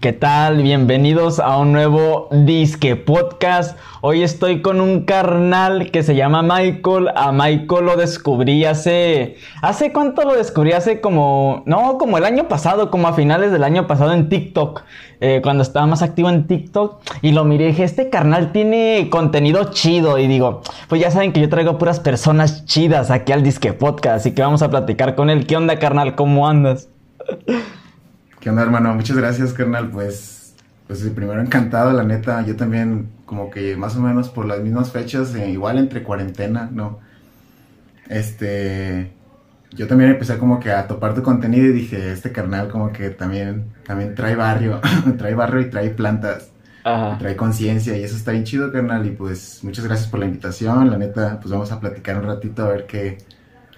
¿Qué tal? Bienvenidos a un nuevo Disque Podcast. Hoy estoy con un carnal que se llama Michael. A Michael lo descubrí hace... ¿Hace cuánto lo descubrí? Hace como... No, como el año pasado, como a finales del año pasado en TikTok. Eh, cuando estaba más activo en TikTok. Y lo miré y dije, este carnal tiene contenido chido. Y digo, pues ya saben que yo traigo puras personas chidas aquí al Disque Podcast. Así que vamos a platicar con él. ¿Qué onda, carnal? ¿Cómo andas? ¿Qué onda, hermano? Muchas gracias, carnal. Pues, pues primero encantado, la neta. Yo también, como que más o menos por las mismas fechas, eh, igual entre cuarentena, ¿no? Este, yo también empecé como que a topar tu contenido y dije, este carnal como que también, también trae barrio, trae barrio y trae plantas. Trae conciencia y eso está bien chido, carnal. Y pues muchas gracias por la invitación. La neta, pues vamos a platicar un ratito a ver qué,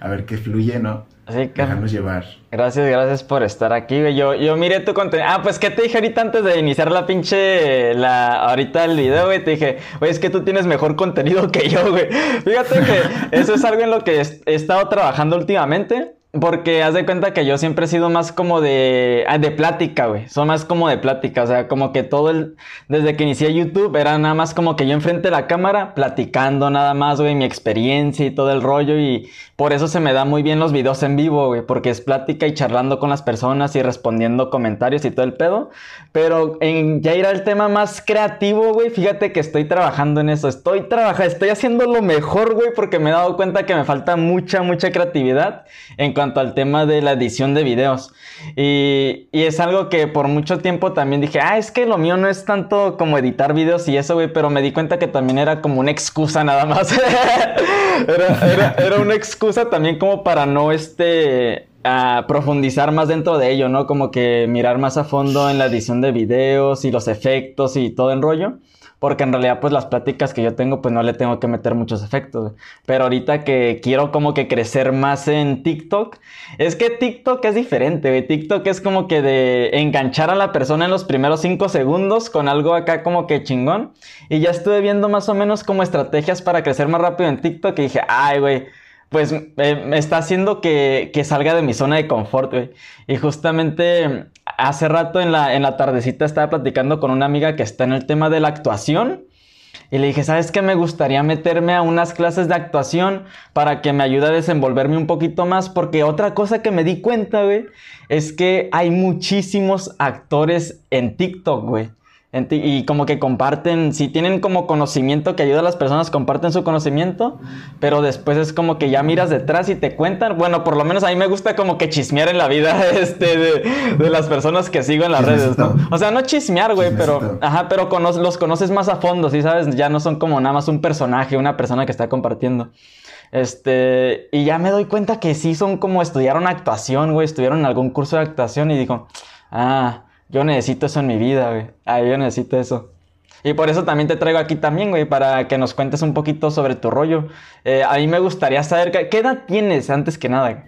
a ver qué fluye, ¿no? Así que. llevar. Gracias, gracias por estar aquí, güey. Yo, yo miré tu contenido. Ah, pues, ¿qué te dije ahorita antes de iniciar la pinche. La, ahorita el video, güey? Te dije, güey, es que tú tienes mejor contenido que yo, güey. Fíjate que eso es algo en lo que he estado trabajando últimamente. Porque haz de cuenta que yo siempre he sido más como de, ah, de plática, güey. Son más como de plática. O sea, como que todo el. Desde que inicié YouTube era nada más como que yo enfrente de la cámara platicando nada más, güey, mi experiencia y todo el rollo. Y por eso se me da muy bien los videos en vivo, güey. Porque es plática y charlando con las personas y respondiendo comentarios y todo el pedo. Pero ya ir al tema más creativo, güey, fíjate que estoy trabajando en eso. Estoy trabajando, estoy haciendo lo mejor, güey, porque me he dado cuenta que me falta mucha, mucha creatividad en cuanto al tema de la edición de videos. Y, es algo que por mucho tiempo también dije, ah, es que lo mío no es tanto como editar videos y eso, güey, pero me di cuenta que también era como una excusa nada más. era, era, una excusa también como para no, este, a profundizar más dentro de ello, ¿no? Como que mirar más a fondo en la edición de videos y los efectos y todo el rollo porque en realidad pues las pláticas que yo tengo pues no le tengo que meter muchos efectos. Pero ahorita que quiero como que crecer más en TikTok, es que TikTok es diferente, TikTok es como que de enganchar a la persona en los primeros 5 segundos con algo acá como que chingón. Y ya estuve viendo más o menos como estrategias para crecer más rápido en TikTok y dije, ay güey pues me está haciendo que, que, salga de mi zona de confort, güey. Y justamente hace rato en la, en la tardecita estaba platicando con una amiga que está en el tema de la actuación. Y le dije, ¿sabes qué? Me gustaría meterme a unas clases de actuación para que me ayude a desenvolverme un poquito más. Porque otra cosa que me di cuenta, güey, es que hay muchísimos actores en TikTok, güey y como que comparten, si tienen como conocimiento que ayuda a las personas, comparten su conocimiento, pero después es como que ya miras detrás y te cuentan. Bueno, por lo menos a mí me gusta como que chismear en la vida este, de, las personas que sigo en las redes, ¿no? O sea, no chismear, güey, pero, ajá, pero los conoces más a fondo, ¿sí sabes? Ya no son como nada más un personaje, una persona que está compartiendo. Este, y ya me doy cuenta que sí son como estudiaron actuación, güey, estuvieron en algún curso de actuación y digo, ah, yo necesito eso en mi vida, güey. Ah, yo necesito eso. Y por eso también te traigo aquí también, güey, para que nos cuentes un poquito sobre tu rollo. Eh, a mí me gustaría saber, ¿qué edad tienes antes que nada?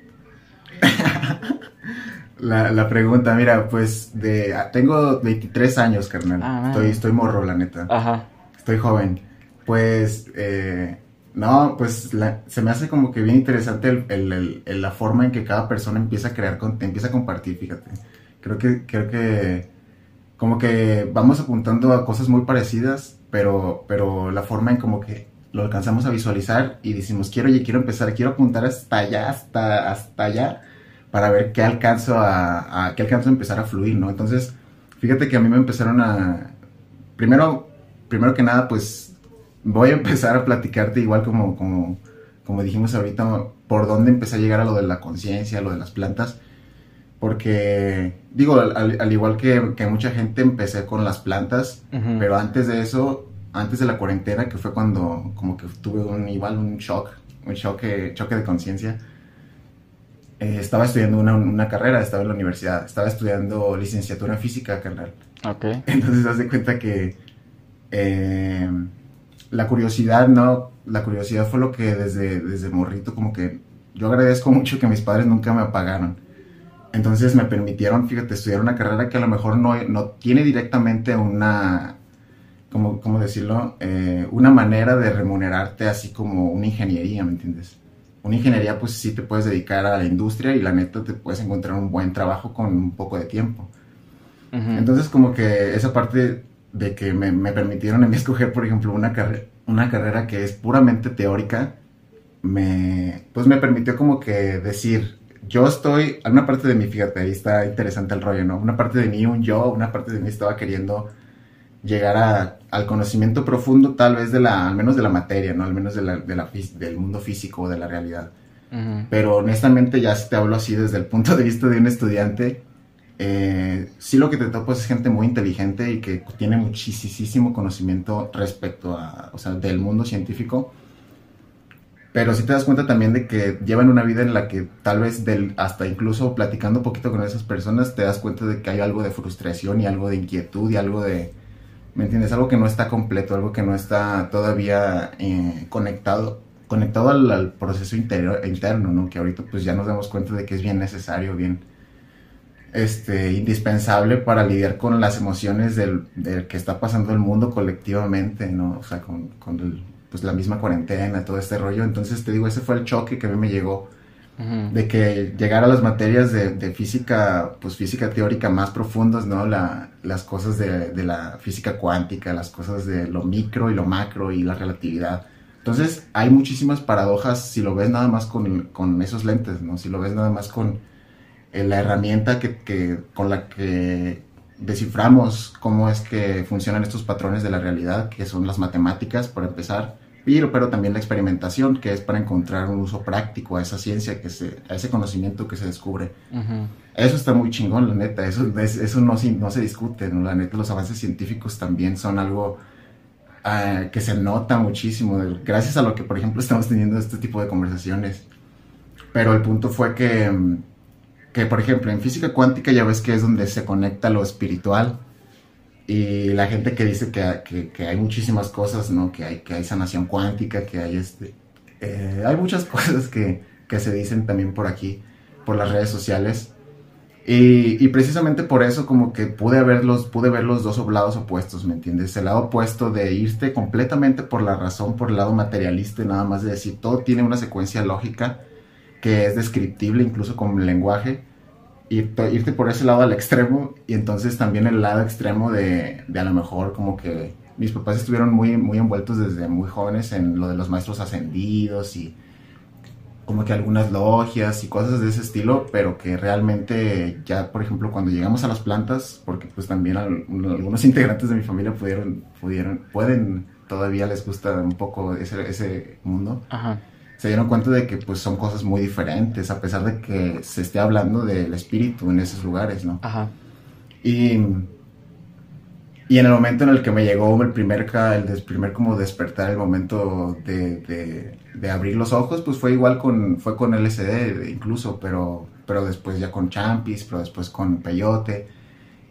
la, pregunta, mira, pues de, ah, tengo 23 años, carnal. Ah, estoy, estoy morro, la neta. Ajá. Estoy joven. Pues, eh, no, pues se me hace como que bien interesante la forma en que cada persona empieza a crear, empieza a compartir, fíjate creo que, creo que como que vamos apuntando a cosas muy parecidas, pero, pero la forma en como que lo alcanzamos a visualizar y decimos, quiero, oye, quiero empezar, quiero apuntar hasta allá, hasta, hasta allá, para ver qué alcanzo a, qué alcanzo a empezar a fluir, ¿no? Entonces, fíjate que a mí me empezaron a, primero, primero que nada, pues, voy a empezar a platicarte igual como, como, como dijimos ahorita, por dónde empecé a llegar a lo de la conciencia, lo de las plantas, porque, digo, al, igual que, mucha gente empecé con las plantas, pero antes de eso, antes de la cuarentena, que fue cuando como que tuve un, igual un shock, un choque, choque de conciencia, eh, estaba estudiando una, carrera, estaba en la universidad, estaba estudiando licenciatura en física, carnal. Okay. Entonces, haz de cuenta que eh, la curiosidad, ¿no? La curiosidad fue lo que desde, desde morrito, como que yo agradezco mucho que mis padres nunca me apagaron entonces me permitieron, fíjate, estudiar una carrera que a lo mejor no, no tiene directamente una, ¿cómo, cómo decirlo? Eh, una manera de remunerarte así como una ingeniería, ¿me entiendes? Una ingeniería pues sí te puedes dedicar a la industria y la neta te puedes encontrar un buen trabajo con un poco de tiempo. Entonces como que esa parte de que me, me, permitieron a mí escoger, por ejemplo, una, carrera una carrera que es puramente teórica, me, pues me permitió como que decir, yo estoy, una parte de mí, fíjate, ahí está interesante el rollo, ¿no? Una parte de mí, un yo, una parte de mí estaba queriendo llegar a, al conocimiento profundo tal vez de la, al menos de la materia, ¿no? Al menos de la, de la, del mundo físico, de la realidad. Pero honestamente ya si te hablo así desde el punto de vista de un estudiante, eh, sí lo que te topas es gente muy inteligente y que tiene muchísimo conocimiento respecto a, o sea, del mundo científico. Pero sí te das cuenta también de que llevan una vida en la que tal vez del, hasta incluso platicando un poquito con esas personas te das cuenta de que hay algo de frustración y algo de inquietud y algo de, ¿me entiendes? Algo que no está completo, algo que no está todavía eh, conectado conectado al, proceso interior, interno, ¿no? Que ahorita pues ya nos damos cuenta de que es bien necesario, bien este, indispensable para lidiar con las emociones del, que está pasando el mundo colectivamente, ¿no? O sea, con, con pues la misma cuarentena, todo este rollo. Entonces te digo, ese fue el choque que a mí me llegó. De que llegar a las materias de, de, física, pues física teórica más profundas, ¿no? La, las cosas de, de la física cuántica, las cosas de lo micro y lo macro y la relatividad entonces, hay muchísimas paradojas si lo ves nada más con, con esos lentes, ¿no? Si lo ves nada más con eh, la herramienta que, que, con la que desciframos cómo es que funcionan estos patrones de la realidad, que son las matemáticas, por empezar, pero, pero también la experimentación, que es para encontrar un uso práctico a esa ciencia, que se, a ese conocimiento que se descubre. Eso está muy chingón, la neta, eso, eso no, no se discute, ¿no? La neta, los avances científicos también son algo que se nota muchísimo, gracias a lo que, por ejemplo, estamos teniendo este tipo de conversaciones. Pero el punto fue que, que, por ejemplo, en física cuántica ya ves que es donde se conecta lo espiritual y la gente que dice que, que, hay muchísimas cosas, ¿no? Que hay, que hay sanación cuántica, que hay este... Eh, hay muchas cosas que, que se dicen también por aquí, por las redes sociales y, precisamente por eso como que pude, verlos, pude ver los dos lados opuestos, ¿me entiendes? El lado opuesto de irte completamente por la razón, por el lado materialista, nada más de decir, todo tiene una secuencia lógica que es descriptible incluso con lenguaje, y irte por ese lado al extremo, y entonces también el lado extremo de, de a lo mejor como que mis papás estuvieron muy, muy envueltos desde muy jóvenes en lo de los maestros ascendidos y como que algunas logias y cosas de ese estilo, pero que realmente ya, por ejemplo, cuando llegamos a las plantas, porque pues también algunos integrantes de mi familia pudieron, pudieron, pueden, todavía les gusta un poco ese, ese mundo, se dieron cuenta de que pues son cosas muy diferentes, a pesar de que se esté hablando del espíritu en esos lugares, ¿no? Ajá. Y y en el momento en el que me llegó el primer, el primer como despertar, el momento de, de, abrir los ojos, pues fue igual con, fue con LSD incluso, pero, pero después ya con Champis, pero después con Peyote.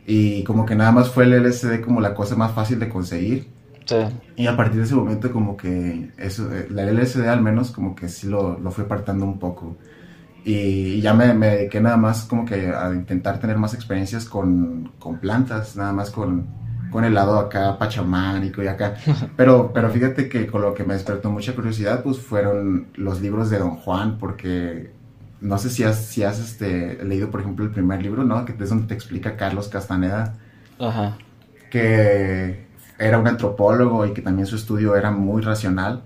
Y como que nada más fue el LSD como la cosa más fácil de conseguir. Sí. Y a partir de ese momento como que eso, eh, la LSD al menos como que sí lo, lo fue apartando un poco. Y ya me, me, dediqué nada más como que a intentar tener más experiencias con, con plantas, nada más con, con el lado acá pachamánico y acá. Pero, pero fíjate que con lo que me despertó mucha curiosidad, pues fueron los libros de Don Juan, porque no sé si has, si has este, leído, por ejemplo, el primer libro, ¿no? Que es donde te explica Carlos Castaneda. Ajá. Que era un antropólogo y que también su estudio era muy racional.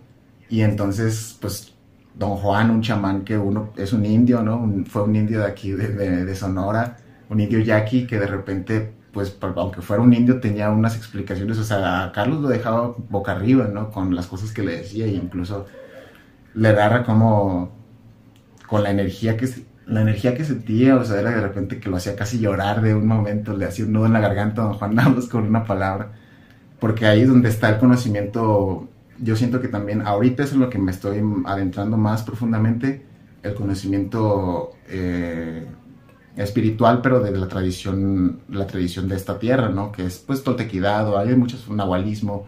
Y entonces, pues, Don Juan, un chamán que uno es un indio, ¿no? fue un indio de aquí, de, de, de Sonora, un indio yaqui que de repente pues aunque fuera un indio tenía unas explicaciones, o sea, a Carlos lo dejaba boca arriba, ¿no? Con las cosas que le decía e incluso le daba como con la energía que la energía que sentía, o sea, era de repente que lo hacía casi llorar de un momento, le hacía un nudo en la garganta a don Juan Navas con una palabra, porque ahí es donde está el conocimiento, yo siento que también ahorita es en lo que me estoy adentrando más profundamente, el conocimiento eh, espiritual, pero de la tradición, la tradición de esta tierra, ¿no? Que es pues toltequidad hay muchos nahualismo,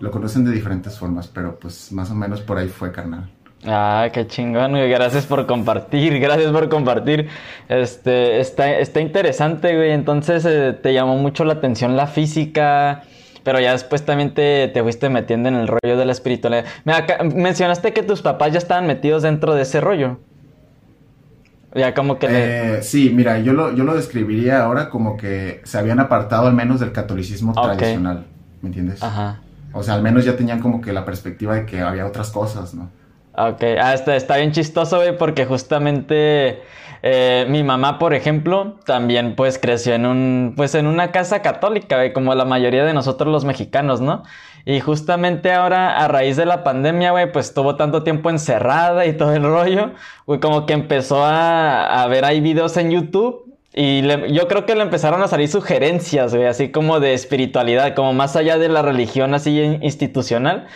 lo conocen de diferentes formas, pero pues más o menos por ahí fue carnal. Ah, qué chingón, güey. Gracias por compartir, gracias por compartir. Este, está, está interesante, güey. Entonces eh, te llamó mucho la atención la física, pero ya después también te, te fuiste metiendo en el rollo de la espiritualidad. mencionaste que tus papás ya estaban metidos dentro de ese rollo. Ya como que... Eh, Sí, mira, yo lo, yo lo describiría ahora como que se habían apartado al menos del catolicismo tradicional, ¿me entiendes? Ajá. O sea, al menos ya tenían como que la perspectiva de que había otras cosas, ¿no? Ok, ah, está, está bien chistoso, güey, porque justamente eh, mi mamá, por ejemplo, también pues creció en un, pues en una casa católica, güey, como la mayoría de nosotros los mexicanos, ¿no? Y justamente ahora, a raíz de la pandemia, güey, pues estuvo tanto tiempo encerrada y todo el rollo, güey, como que empezó a, a ver ahí videos en YouTube y yo creo que le empezaron a salir sugerencias, güey, así como de espiritualidad, como más allá de la religión así institucional.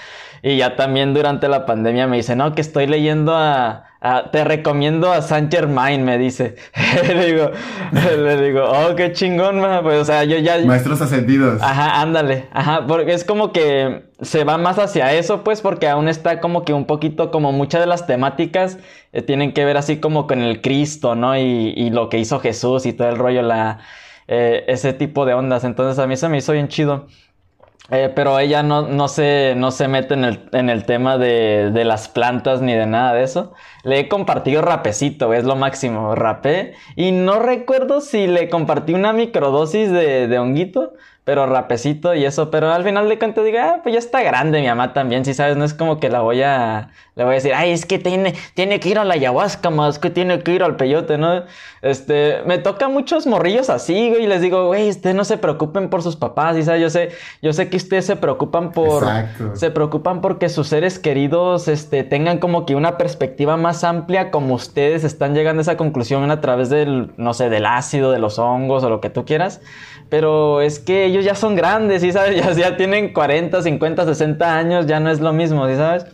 Y ya también durante la pandemia me dice, no, que estoy leyendo a, te recomiendo a Saint Germain, me dice. le digo, le digo, oh, qué chingón, pues, o sea, yo ya... Maestros ascendidos. Ajá, ándale, ajá, porque es como que se va más hacia eso, pues, porque aún está como que un poquito, como muchas de las temáticas eh, tienen que ver así como con el Cristo, ¿no? Y, y lo que hizo Jesús y todo el rollo, la, eh, ese tipo de ondas. Entonces a mí se me hizo bien chido. Eh, pero ella no, no, se, no se mete en el, en el tema de, de, las plantas ni de nada de eso. Le he compartido rapecito, es lo máximo, rapé. Y no recuerdo si le compartí una microdosis de, de honguito, pero rapecito y eso, pero al final de cuentas diga, ah, pues ya está grande mi mamá también, si sabes, no es como que la voy a, le voy a decir, ay, es que tiene, tiene que ir a la ayahuasca más, que tiene que ir al peyote, ¿no? Este, me toca muchos morrillos así, güey, y les digo, güey, ustedes no se preocupen por sus papás, y sabes, yo sé, yo sé que ustedes se preocupan por, Exacto. se preocupan porque sus seres queridos, este, tengan como que una perspectiva más amplia, como ustedes están llegando a esa conclusión a través del, no sé, del ácido, de los hongos o lo que tú quieras. Pero es que ellos ya son grandes, ¿sí sabes? Ya, ya tienen 40, 50, 60 años, ya no es lo mismo, ¿sí sabes?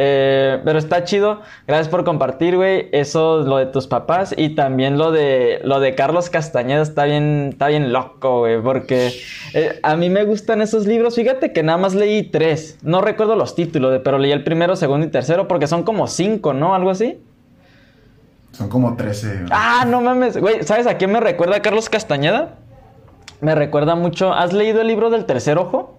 Eh, pero está chido. Gracias por compartir, güey. Eso, lo de tus papás. Y también lo de, lo de Carlos Castañeda está bien, está bien loco, güey. Porque eh, a mí me gustan esos libros. Fíjate que nada más leí tres. No recuerdo los títulos, pero leí el primero, segundo y tercero. Porque son como cinco, ¿no? Algo así. Son como trece. Ah, no mames. Güey, ¿sabes a quién me recuerda Carlos Castañeda? Me recuerda mucho. ¿Has leído el libro del tercer ojo?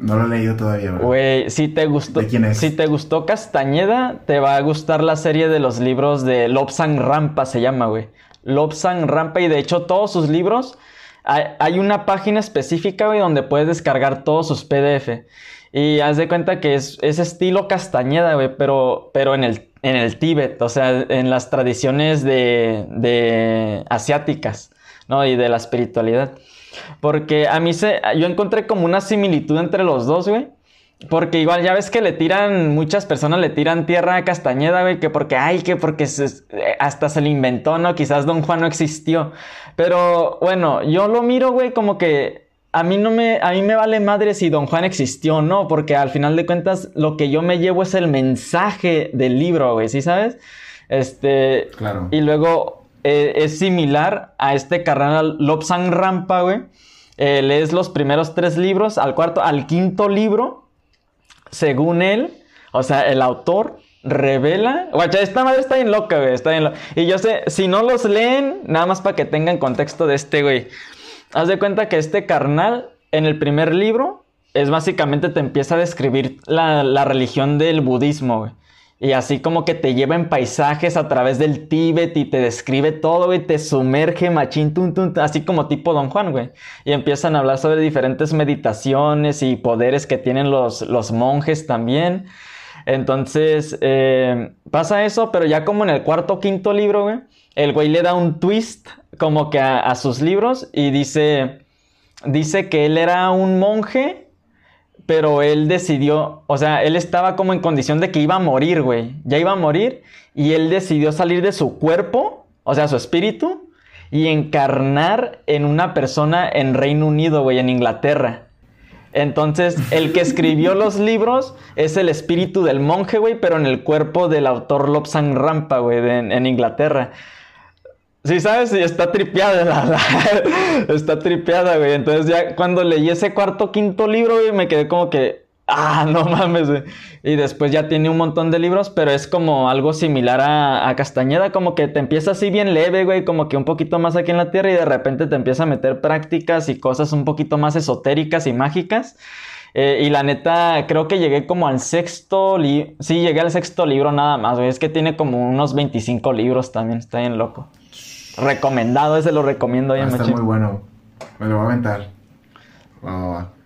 No lo he leído todavía, Güey, si te gustó. quién es? Si te gustó Castañeda, te va a gustar la serie de los libros de Lobsang Rampa, se llama, güey. Lobsang Rampa, y de hecho, todos sus libros. Hay, una página específica, güey, donde puedes descargar todos sus PDF. Y haz de cuenta que es, estilo Castañeda, güey, pero, pero en el, en el Tíbet, o sea, en las tradiciones de, de asiáticas. ¿No? Y de la espiritualidad. Porque a mí se, yo encontré como una similitud entre los dos, güey. Porque igual ya ves que le tiran, muchas personas le tiran tierra a Castañeda, güey, que porque, ay, que porque hasta se le inventó, ¿no? Quizás Don Juan no existió. Pero bueno, yo lo miro, güey, como que a mí no me, a mí me vale madre si Don Juan existió o no, porque al final de cuentas lo que yo me llevo es el mensaje del libro, güey, ¿sí sabes? Este, claro. Y luego eh, es similar a este carnal Lobsang Rampa, güey. Eh, lees los primeros tres libros, al cuarto, al quinto libro, según él, o sea, el autor revela. Guacha, esta madre está bien loca, güey. Está bien. Y yo sé, si no los leen, nada más para que tengan contexto de este, güey. Haz de cuenta que este carnal, en el primer libro, es básicamente te empieza a describir la, la religión del budismo, güey. Y así como que te lleva en paisajes a través del Tíbet y te describe todo, güey, te sumerge machín, así como tipo Don Juan, güey. Y empiezan a hablar sobre diferentes meditaciones y poderes que tienen los, los monjes también. Entonces, eh, pasa eso, pero ya como en el cuarto o quinto libro, güey, el güey le da un twist como que a sus libros y dice, dice que él era un monje pero él decidió, o sea, él estaba como en condición de que iba a morir, güey. Ya iba a morir y él decidió salir de su cuerpo, o sea, su espíritu, y encarnar en una persona en Reino Unido, güey, en Inglaterra. Entonces, el que escribió los libros es el espíritu del monje, güey, pero en el cuerpo del autor Lobsang Rampa, güey, en Inglaterra. Sí, ¿sabes? Y está tripeada, la, está tripeada, güey. Entonces ya cuando leí ese cuarto, quinto libro, güey, me quedé como que, ah, no mames. Y después ya tiene un montón de libros, pero es como algo similar a, a, Castañeda, como que te empieza así bien leve, güey, como que un poquito más aquí en la Tierra y de repente te empieza a meter prácticas y cosas un poquito más esotéricas y mágicas. Eh, y la neta, creo que llegué como al sexto libro. Sí, llegué al sexto libro nada más, güey. Es que tiene como unos 25 libros también, está bien loco. Recomendado, ese lo recomiendo. Ah, está muy bueno. Me lo voy a aventar.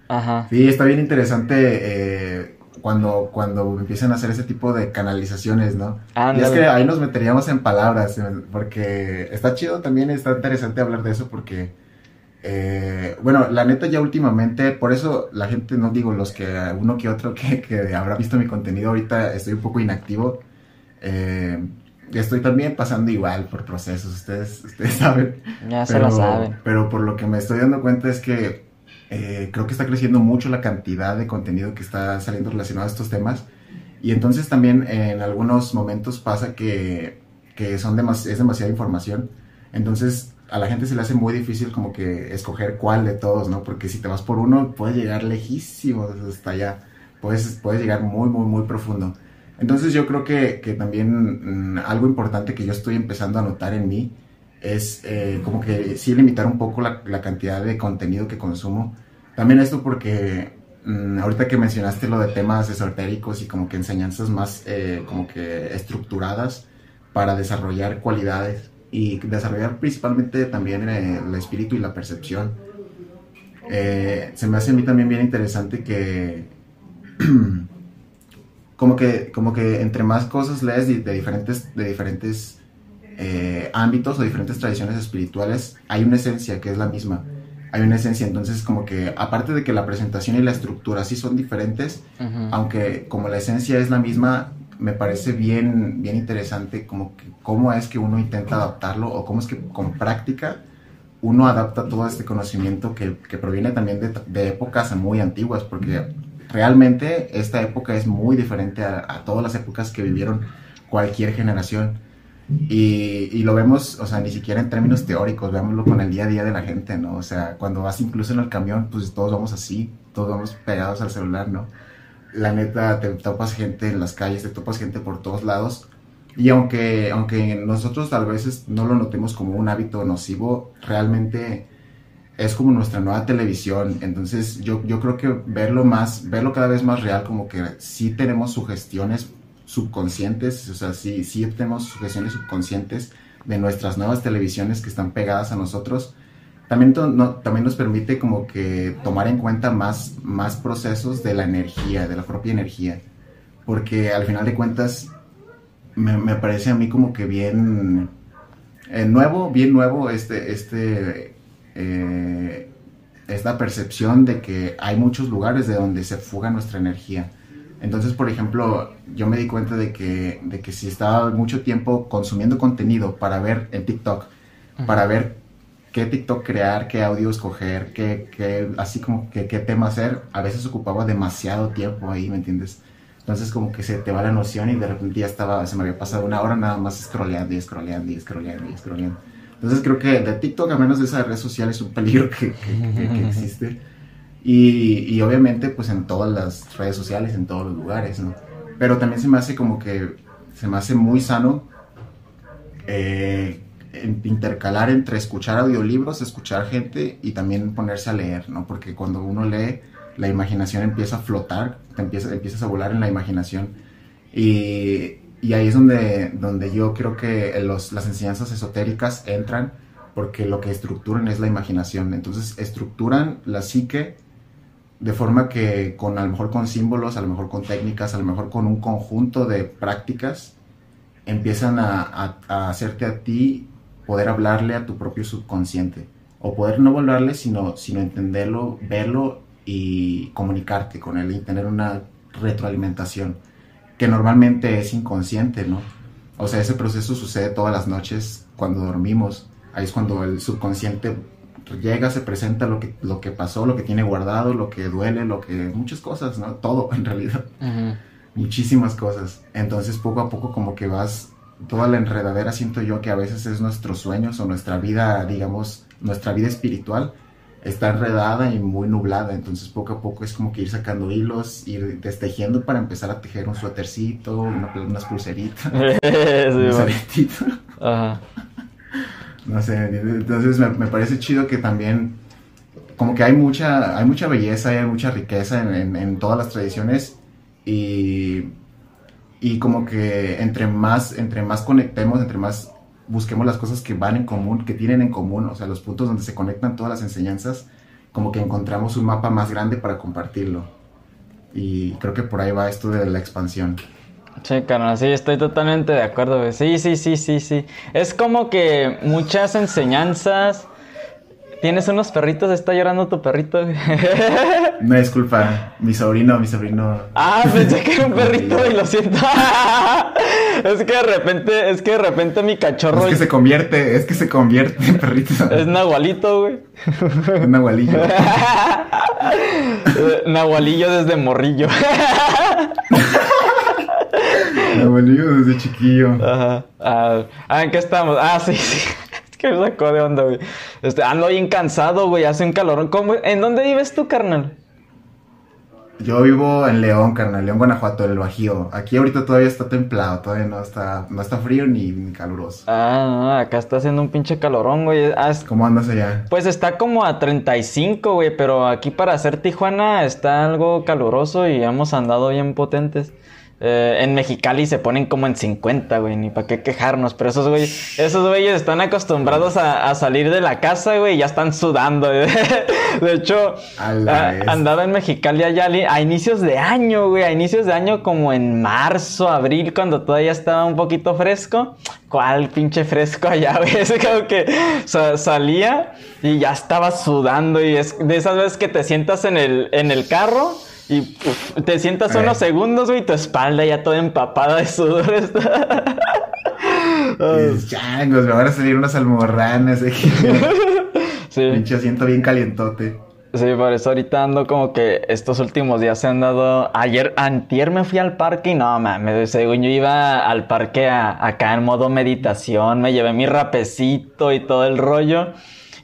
Ajá. Sí, está bien interesante eh, cuando, cuando empiezan a hacer ese tipo de canalizaciones, ¿no? Y es que ahí nos meteríamos en palabras, porque está chido también, está interesante hablar de eso porque eh, bueno, la neta ya últimamente, por eso la gente, no digo los que uno que otro que, habrá visto mi contenido, ahorita estoy un poco inactivo. Eh, estoy también pasando igual por procesos, ustedes, ustedes saben. Ya se lo saben. Pero por lo que me estoy dando cuenta es que eh, creo que está creciendo mucho la cantidad de contenido que está saliendo relacionado a estos temas. Y entonces también en algunos momentos pasa que, que son es demasiada información. Entonces a la gente se le hace muy difícil como que escoger cuál de todos, ¿no? Porque si te vas por uno, puedes llegar lejísimo hasta allá. Puedes, puedes llegar muy, muy, muy profundo. Entonces yo creo que, que también mm, algo importante que yo estoy empezando a notar en mí es eh, como que sí limitar un poco la, la, cantidad de contenido que consumo. También esto porque mm, ahorita que mencionaste lo de temas esotéricos y como que enseñanzas más eh, como que estructuradas para desarrollar cualidades y desarrollar principalmente también eh, el espíritu y la percepción. Eh, se me hace a mí también bien interesante que como que como que entre más cosas lees de, diferentes de diferentes eh, ámbitos o diferentes tradiciones espirituales hay una esencia que es la misma. Hay una esencia entonces como que aparte de que la presentación y la estructura sí son diferentes aunque como la esencia es la misma me parece bien, bien interesante como que, cómo es que uno intenta adaptarlo o cómo es que con práctica uno adapta todo este conocimiento que, que proviene también de, de, épocas muy antiguas, porque realmente esta época es muy diferente a, a todas las épocas que vivieron cualquier generación. Y, y, lo vemos, o sea, ni siquiera en términos teóricos, veámoslo con el día a día de la gente, ¿no? O sea, cuando vas incluso en el camión, pues todos vamos así, todos vamos pegados al celular, ¿no? la neta te topas gente en las calles, te topas gente por todos lados. Y aunque, aunque nosotros tal vez no lo notemos como un hábito nocivo, realmente es como nuestra nueva televisión. Entonces yo, yo creo que verlo más, verlo cada vez más real, como que sí tenemos sugestiones subconscientes, o sea, sí, sí tenemos sugestiones subconscientes de nuestras nuevas televisiones que están pegadas a nosotros también, también nos permite como que tomar en cuenta más, más procesos de la energía, de la propia energía. Porque al final de cuentas me, parece a mí como que bien eh, nuevo, bien nuevo este, este, eh, esta percepción de que hay muchos lugares de donde se fuga nuestra energía. Entonces, por ejemplo, yo me di cuenta de que, de que si estaba mucho tiempo consumiendo contenido para ver en TikTok, para ver qué TikTok crear, qué audio escoger, qué, qué así como que qué tema hacer, a veces ocupaba demasiado tiempo ahí, ¿me entiendes? Entonces como que se te va la noción y de repente ya estaba, se me había pasado una hora nada más scrolleando y scrolleando y scrolleando y scrolleando. Entonces creo que de TikTok, a menos de esa red social, es un peligro que, que, existe. Y, y, obviamente pues en todas las redes sociales, en todos los lugares, ¿no? Pero también se me hace como que, se me hace muy sano eh, intercalar entre escuchar audiolibros, escuchar gente y también ponerse a leer, ¿no? Porque cuando uno lee, la imaginación empieza a flotar, te empieza, empiezas a volar en la imaginación. Y, y ahí es donde, donde yo creo que los, las enseñanzas esotéricas entran, porque lo que estructuran es la imaginación. Entonces estructuran la psique de forma que con a lo mejor con símbolos, a lo mejor con técnicas, a lo mejor con un conjunto de prácticas, empiezan a, a, a hacerte a ti poder hablarle a tu propio subconsciente. O poder no hablarle, sino, sino entenderlo, verlo y comunicarte con él y tener una retroalimentación que normalmente es inconsciente, ¿no? O sea, ese proceso sucede todas las noches cuando dormimos. Ahí es cuando el subconsciente llega, se presenta lo que, lo que pasó, lo que tiene guardado, lo que duele, lo que... muchas cosas, ¿no? Todo en realidad. Muchísimas cosas. Entonces poco a poco como que vas toda la enredadera siento yo que a veces es nuestros sueños o nuestra vida, digamos, nuestra vida espiritual está enredada y muy nublada, entonces poco a poco es como que ir sacando hilos, ir destejiendo para empezar a tejer un suétercito, unas pulseritas, un No sé, entonces me, parece chido que también como que hay mucha, hay mucha belleza y hay mucha riqueza en, en, todas las tradiciones y, y como que entre más, entre más conectemos, entre más busquemos las cosas que van en común, que tienen en común, o sea, los puntos donde se conectan todas las enseñanzas, como que encontramos un mapa más grande para compartirlo. Y creo que por ahí va esto de la expansión. Sí, carnal, sí, estoy totalmente de acuerdo, Sí, sí, sí, sí, sí. Es como que muchas enseñanzas Tienes unos perritos, está llorando tu perrito. No, disculpa, mi sobrino, mi sobrino. Ah, pensé que era un perrito y lo siento. Es que de repente, es que de repente mi cachorro. Es que se convierte, es que se convierte en perrito. Es Nahualito, güey. Es Nahualillo. Nahualillo desde morrillo. Nahualillo desde chiquillo. Ajá. Ah, ah, ¿en qué estamos? Ah, sí, sí me sacó de onda, güey. Este, ando bien cansado, güey. Hace un calorón. ¿Cómo? ¿En dónde vives tú, carnal? Yo vivo en León, carnal, León, Guanajuato, el Bajío. Aquí ahorita todavía está templado, todavía no está, no está frío ni, caluroso. Ah, acá está haciendo un pinche calorón, güey. ¿Cómo andas allá? Pues está como a 35, güey, pero aquí para hacer Tijuana está algo caluroso y hemos andado bien potentes. Eh, en Mexicali se ponen como en 50, güey, ni para qué quejarnos. Pero esos güeyes, esos güeyes están acostumbrados a, salir de la casa, güey, y ya están sudando. De hecho, andaba en Mexicali allá a inicios de año, güey, a inicios de año como en marzo, abril, cuando todavía estaba un poquito fresco. ¿Cuál pinche fresco allá, güey? Es como que salía y ya estaba sudando y es de esas veces que te sientas en el, en el carro y te sientas unos segundos, güey, tu espalda ya toda empapada de sudor está. changos, me van a salir unas almorranas. Aquí. sí. Pinche asiento bien calientote. Sí, por eso ahorita ando como que estos últimos días se han dado. Ayer, antier me fui al parque y no mames, según yo iba al parque acá en modo meditación, me llevé mi rapecito y todo el rollo.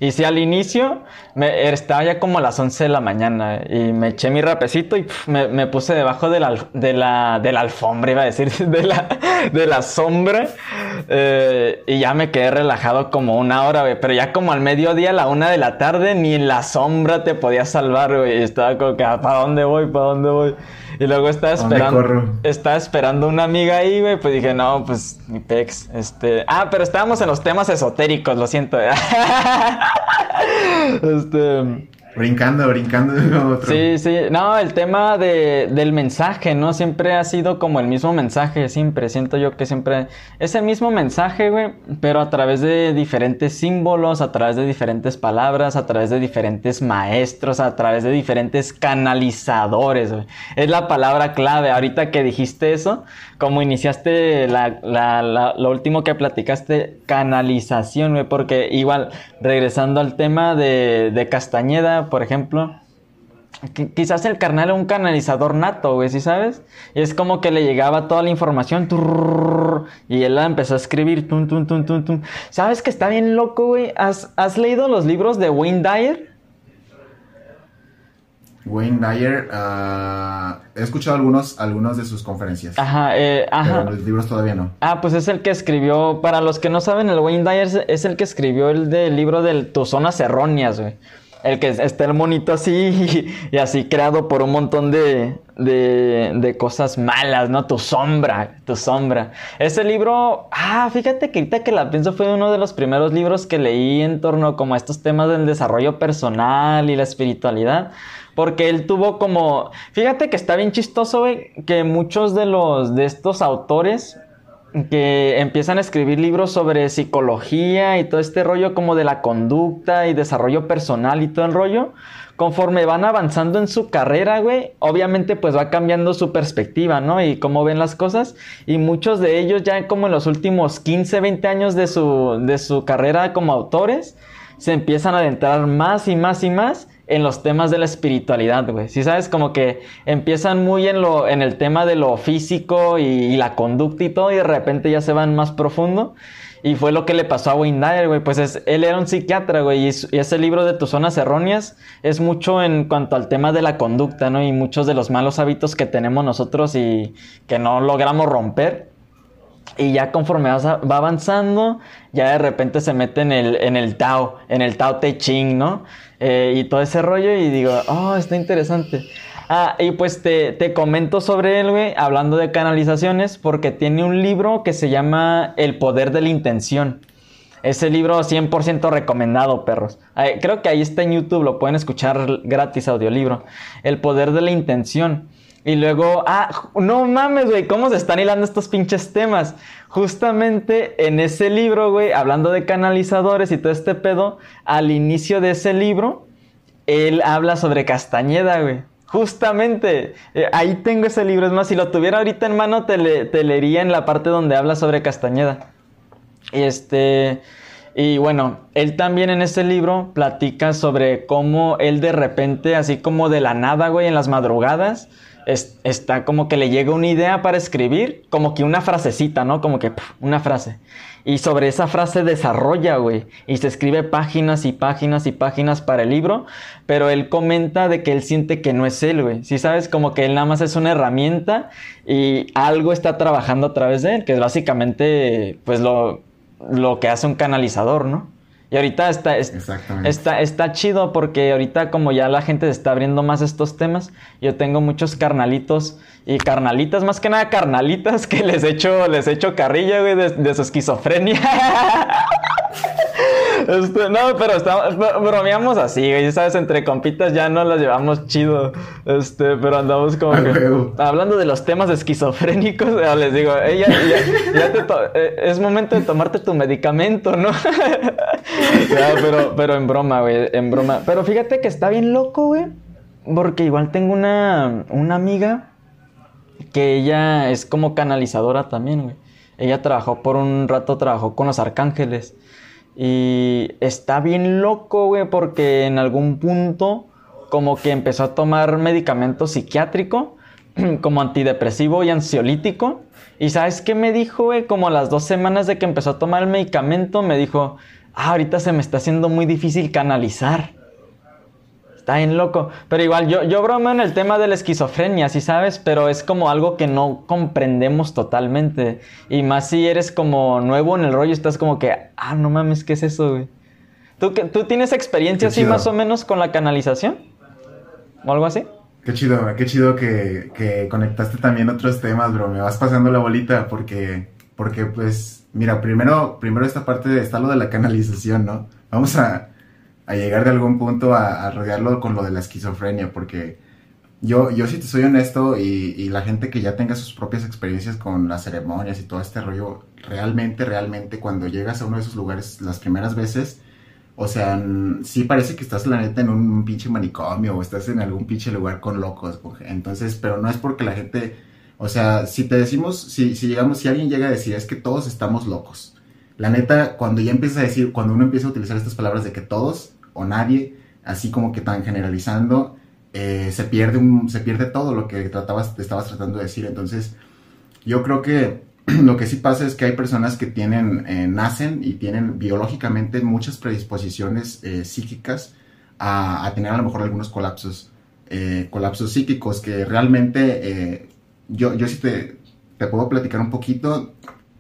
Y si al inicio me, estaba ya como a las 11 de la mañana y me eché mi rapecito y me, puse debajo de la, de, la, de la alfombra, iba a decir, de la, de la sombra. Eh, y ya me quedé relajado como una hora, güey. Pero ya como al mediodía, a la una de la tarde, ni la sombra te podía salvar, güey. Estaba como que, ah, ¿para dónde voy? ¿Para dónde voy? Y luego estaba esperando. Estaba esperando una amiga ahí, güey. Pues dije, no, pues mi pex. Este. Ah, pero estábamos en los temas esotéricos, lo siento. este. Brincando, brincando de. Sí, sí. No, el tema de, del mensaje, ¿no? Siempre ha sido como el mismo mensaje, siempre. Siento yo que siempre es el mismo mensaje, güey, pero a través de diferentes símbolos, a través de diferentes palabras, a través de diferentes maestros, a través de diferentes canalizadores, güey. Es la palabra clave. Ahorita que dijiste eso, como iniciaste la, la, lo último que platicaste, canalización, güey, porque igual, regresando al tema de, de Castañeda, por ejemplo, quizás el carnal era un canalizador nato, güey, ¿sí sabes? Y es como que le llegaba toda la información y él la empezó a escribir. Tum, tum, tum, tum, ¿Sabes que está bien loco, güey? ¿Has, leído los libros de Wayne Dyer? Wayne Dyer, ah, he escuchado algunos, algunos de sus conferencias. Ajá, eh, ajá. Pero los libros todavía no. Ah, pues es el que escribió, para los que no saben, el Wayne Dyer es el que escribió el del libro de tus zonas erróneas, güey. El que está el monito así y, así creado por un montón de, de, de, cosas malas, ¿no? Tu sombra, tu sombra. Ese libro, ah, fíjate que ahorita que la pienso fue uno de los primeros libros que leí en torno como a estos temas del desarrollo personal y la espiritualidad. Porque él tuvo como, fíjate que está bien chistoso, güey, que muchos de los, de estos autores que empiezan a escribir libros sobre psicología y todo este rollo como de la conducta y desarrollo personal y todo el rollo, conforme van avanzando en su carrera, güey, obviamente pues va cambiando su perspectiva, ¿no? Y cómo ven las cosas. Y muchos de ellos ya como en los últimos 15, 20 años de su, de su carrera como autores, se empiezan a adentrar más y más y más en los temas de la espiritualidad, güey. Si sabes, como que empiezan muy en, lo, en el tema de lo físico y, la conducta y todo, y de repente ya se van más profundo. Y fue lo que le pasó a Wayne güey. Pues es, él era un psiquiatra, güey. Y, ese libro de tus zonas erróneas es mucho en cuanto al tema de la conducta, ¿no? Y muchos de los malos hábitos que tenemos nosotros y que no logramos romper. Y ya conforme va avanzando, ya de repente se mete en el, en el Tao, en el Tao Te Ching, ¿no? Eh, y todo ese rollo y digo, oh, está interesante. Ah, y pues te, te comento sobre él, güey, hablando de canalizaciones, porque tiene un libro que se llama El Poder de la Intención. Ese libro 100% recomendado, perros. Creo que ahí está en YouTube, lo pueden escuchar gratis audiolibro. El Poder de la Intención. Y luego, ah, no mames, güey, cómo se están hilando estos pinches temas. Justamente en ese libro, güey, hablando de canalizadores y todo este pedo, al inicio de ese libro, él habla sobre Castañeda, güey. Justamente, eh, ahí tengo ese libro. Es más, si lo tuviera ahorita en mano, te, te leería en la parte donde habla sobre Castañeda. Este, y bueno, él también en ese libro platica sobre cómo él de repente, así como de la nada, güey, en las madrugadas, está como que le llega una idea para escribir, como que una frasecita, ¿no? Como que una frase. Y sobre esa frase desarrolla, güey. Y se escribe páginas y páginas y páginas para el libro. Pero él comenta de que él siente que no es él, güey. Si sabes, como que él nada más es una herramienta y algo está trabajando a través de él, que es básicamente, pues lo, lo que hace un canalizador, ¿no? Y ahorita está, está, está chido porque ahorita como ya la gente se está abriendo más estos temas, yo tengo muchos carnalitos y carnalitas, más que nada carnalitas que les echo, les echo carrilla, güey, de, de su esquizofrenia. Este, no, pero estamos, bromeamos así, güey. ¿Sabes? Entre compitas ya no las llevamos chido. Este, pero andamos como que. Hablando de los temas esquizofrénicos, les digo, eh, eh, es momento de tomarte tu medicamento, ¿no? pero, pero en broma, güey. En broma. Pero fíjate que está bien loco, güey. Porque igual tengo una, una amiga que ella es como canalizadora también, güey. Ella trabajó por un rato, trabajó con los arcángeles. Y está bien loco, güey, porque en algún punto como que empezó a tomar medicamento psiquiátrico, como antidepresivo y ansiolítico. Y ¿sabes qué me dijo, güey? Como a las dos semanas de que empezó a tomar el medicamento, me dijo, ah, ahorita se me está haciendo muy difícil canalizar. Está bien loco. Pero igual, yo, yo bromeo en el tema de la esquizofrenia, ¿sí sabes? Pero es como algo que no comprendemos totalmente. Y más si eres como nuevo en el rollo, estás como que, ah, no mames, ¿qué es eso, güey? ¿Tú, ¿tú tienes experiencia así más o menos con la canalización? ¿O algo así? Qué chido, qué chido que, que conectaste también otros temas, bro. Me vas pasando la bolita porque, porque pues, mira, primero, primero esta parte de, está lo de la canalización, ¿no? Vamos a, a llegar de algún punto a, rodearlo con lo de la esquizofrenia, porque yo, yo si te soy honesto y, la gente que ya tenga sus propias experiencias con las ceremonias y todo este rollo, realmente, realmente cuando llegas a uno de esos lugares las primeras veces, o sea, sí parece que estás la neta en un pinche manicomio o estás en algún pinche lugar con locos. Entonces, pero no es porque la gente, o sea, si te decimos, si, si llegamos, si alguien llega a decir es que todos estamos locos. La neta, cuando ya empiezas a decir, cuando uno empieza a utilizar estas palabras de que todos, o nadie, así como que tan generalizando, eh, se, pierde un, se pierde todo lo que tratabas, te estabas tratando de decir. Entonces, yo creo que lo que sí pasa es que hay personas que tienen, eh, nacen y tienen biológicamente muchas predisposiciones eh, psíquicas a, tener a lo mejor algunos colapsos, colapsos psíquicos que realmente yo, yo sí te, te puedo platicar un poquito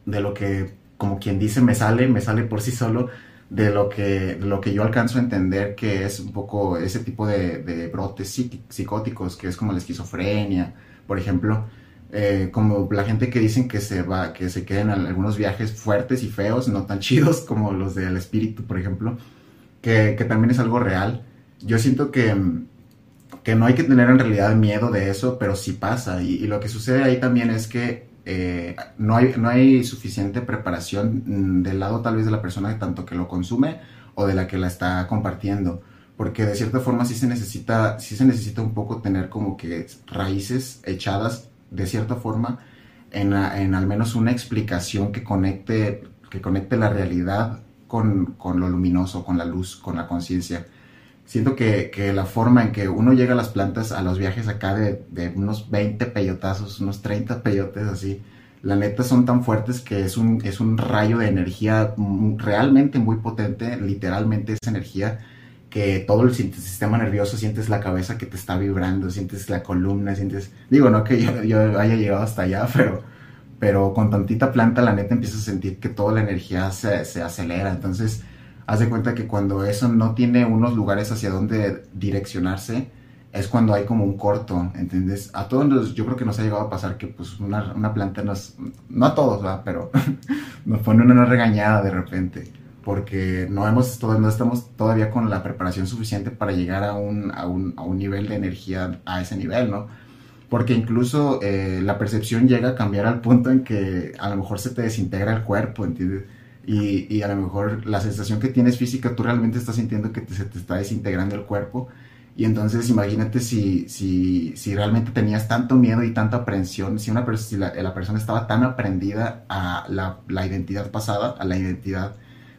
de lo que, como quien dice, me sale, me sale por sí solo de lo que, lo que yo alcanzo a entender que es un poco ese tipo de, brotes psicóticos, que es como la esquizofrenia, por ejemplo, eh, como la gente que dicen que se va, que se queden en algunos viajes fuertes y feos, no tan chidos como los del espíritu, por ejemplo, que, también es algo real. Yo siento que, que no hay que tener en realidad miedo de eso, pero sí pasa. y lo que sucede ahí también es que eh, no, hay, no hay suficiente preparación mm, del lado tal vez de la persona tanto que lo consume o de la que la está compartiendo. Porque de cierta forma sí se necesita, sí se necesita un poco tener como que raíces echadas de cierta forma en, en al menos una explicación que conecte, que conecte la realidad con, con lo luminoso, con la luz, con la conciencia siento que, que, la forma en que uno llega a las plantas, a los viajes acá de, de, unos 20 peyotazos, unos 30 peyotes así, la neta son tan fuertes que es un, es un rayo de energía realmente muy potente, literalmente esa energía que todo el sistema nervioso sientes la cabeza que te está vibrando, sientes la columna, sientes, digo, no que yo, yo haya llegado hasta allá, pero, pero con tantita planta la neta empiezas a sentir que toda la energía se, se acelera, entonces haz de cuenta que cuando eso no tiene unos lugares hacia donde direccionarse, es cuando hay como un corto, ¿entiendes? A todos yo creo que nos ha llegado a pasar que pues una, una planta nos, no a todos, ¿verdad? Pero nos pone una regañada de repente, porque no, hemos, no estamos todavía con la preparación suficiente para llegar a un, a un, a un nivel de energía a ese nivel, ¿no? Porque incluso eh, la percepción llega a cambiar al punto en que a lo mejor se te desintegra el cuerpo, ¿entiendes? Y, a lo mejor la sensación que tienes física, tú realmente estás sintiendo que se te está desintegrando el cuerpo y entonces imagínate si, si, si realmente tenías tanto miedo y tanta aprensión, si, una, si la, persona estaba tan aprendida a la, la, identidad pasada, a la identidad,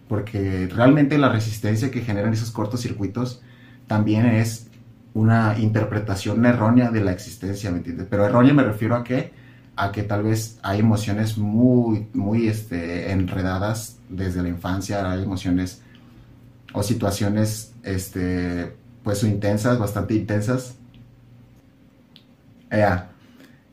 porque realmente la resistencia que generan esos cortocircuitos también es una interpretación errónea de la existencia, ¿me entiendes? Pero errónea me refiero a que, a que tal vez hay emociones muy, muy este, enredadas desde la infancia, hay emociones o situaciones este, pues intensas, bastante intensas. Ya.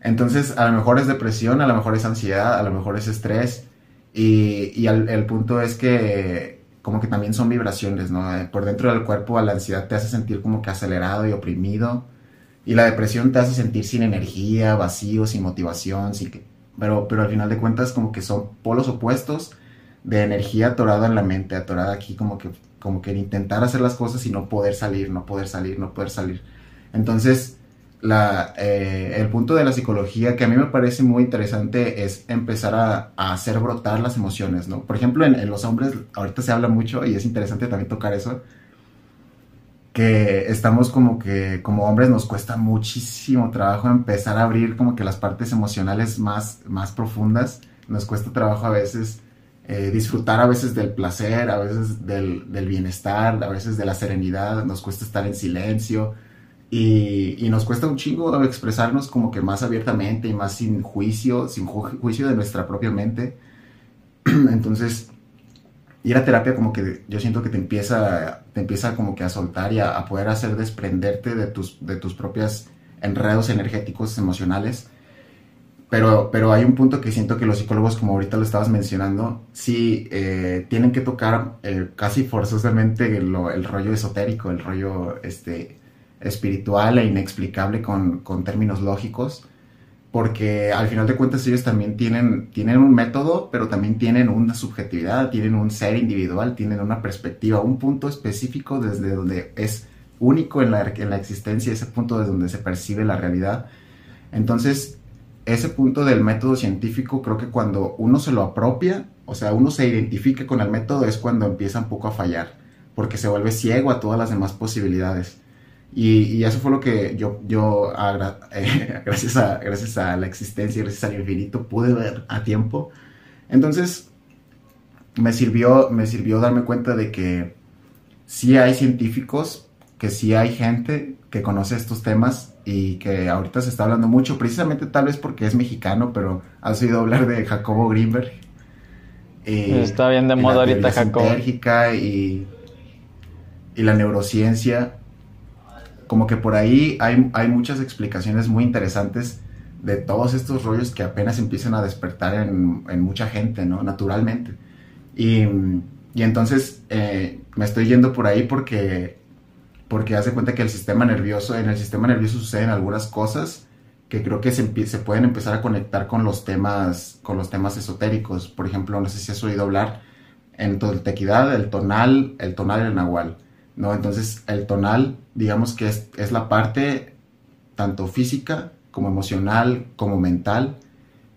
Entonces, a lo mejor es depresión, a lo mejor es ansiedad, a lo mejor es estrés. Y, y el, punto es que como que también son vibraciones, ¿no? Por dentro del cuerpo la ansiedad te hace sentir como que acelerado y oprimido. Y la depresión te hace sentir sin energía, vacío, sin motivación, sin que... Pero, pero al final de cuentas como que son polos opuestos de energía atorada en la mente, atorada aquí como que como que intentar hacer las cosas y no poder salir, no poder salir, no poder salir. Entonces, la, eh, el punto de la psicología que a mí me parece muy interesante es empezar a, hacer brotar las emociones, ¿no? Por ejemplo, en, los hombres ahorita se habla mucho y es interesante también tocar eso, que estamos como que como hombres nos cuesta muchísimo trabajo empezar a abrir como que las partes emocionales más, más profundas, nos cuesta trabajo a veces eh, disfrutar a veces del placer, a veces del, bienestar, a veces de la serenidad, nos cuesta estar en silencio. Y, nos cuesta un chingo expresarnos como que más abiertamente y más sin juicio, sin juicio de nuestra propia mente. Entonces, ir a terapia como que yo siento que te empieza, te empieza como que a soltar y a, poder hacer desprenderte de tus, de tus propios enredos energéticos, emocionales. Pero, pero hay un punto que siento que los psicólogos, como ahorita lo estabas mencionando, sí eh, tienen que tocar eh, casi forzosamente el, rollo esotérico, el rollo este, espiritual e inexplicable con, con, términos lógicos, porque al final de cuentas ellos también tienen, tienen un método, pero también tienen una subjetividad, tienen un ser individual, tienen una perspectiva, un punto específico desde donde es único en la, en la existencia, ese punto desde donde se percibe la realidad. Entonces, ese punto del método científico, creo que cuando uno se lo apropia, o sea, uno se identifica con el método, es cuando empieza un poco a fallar, porque se vuelve ciego a todas las demás posibilidades. Y, eso fue lo que yo, yo eh, gracias, a, gracias a la existencia, gracias al infinito, pude ver a tiempo. Entonces, me sirvió, me sirvió darme cuenta de que sí hay científicos, que sí hay gente que conoce estos temas y que ahorita se está hablando mucho, precisamente tal vez porque es mexicano, pero has oído hablar de Jacobo Greenberg. está bien de moda ahorita Jacobo. Y, y la neurociencia. Como que por ahí hay, hay muchas explicaciones muy interesantes de todos estos rollos que apenas empiezan a despertar en, en mucha gente, ¿no? Naturalmente. Y, y entonces eh, me estoy yendo por ahí porque porque hace cuenta que el sistema nervioso, en el sistema nervioso suceden algunas cosas que creo que se, se, pueden empezar a conectar con los temas con los temas esotéricos. Por ejemplo, no sé si has oído hablar en toltequidad, el tonal, el tonal y el nahual. ¿No? Entonces, el tonal, digamos que es, es la parte tanto física como emocional, como mental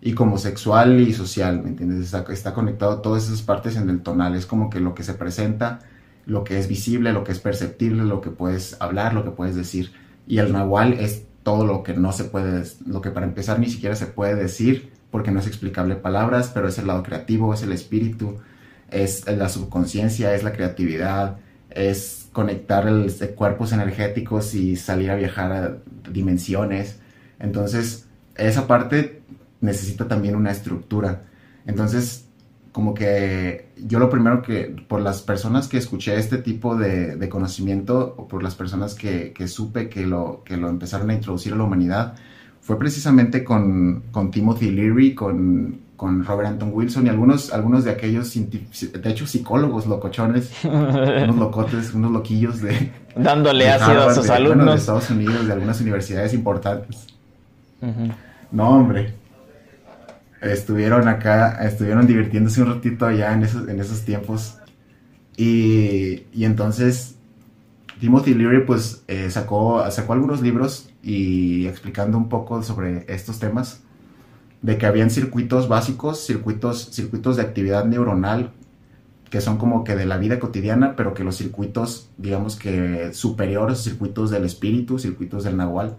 y como sexual y social, ¿me entiendes? Está, está conectado todas esas partes en el tonal, es como que lo que se presenta lo que es visible, lo que es perceptible, lo que puedes hablar, lo que puedes decir. Y el nahual es todo lo que no se puede, lo que para empezar ni siquiera se puede decir, porque no es explicable palabras, pero es el lado creativo, es el espíritu, es la subconsciencia, es la creatividad, es conectar el, cuerpos energéticos y salir a viajar a dimensiones. Entonces, esa parte necesita también una estructura. Entonces, como que yo lo primero que, por las personas que escuché este tipo de, de conocimiento, o por las personas que, que, supe que lo, que lo empezaron a introducir a la humanidad, fue precisamente con, con Timothy Leary, con, con Robert Anton Wilson y algunos, algunos de aquellos, de hecho, psicólogos locochones, unos locotes, unos loquillos de... Dándole ácido a sus alumnos. de Estados Unidos, de algunas universidades importantes. No, hombre. Estuvieron acá, estuvieron divirtiéndose un ratito allá en esos, en esos tiempos. Y, y entonces Timothy Leary pues eh, sacó, sacó algunos libros y explicando un poco sobre estos temas de que habían circuitos básicos, circuitos, circuitos de actividad neuronal que son como que de la vida cotidiana, pero que los circuitos, digamos que superiores, circuitos del espíritu, circuitos del nahual,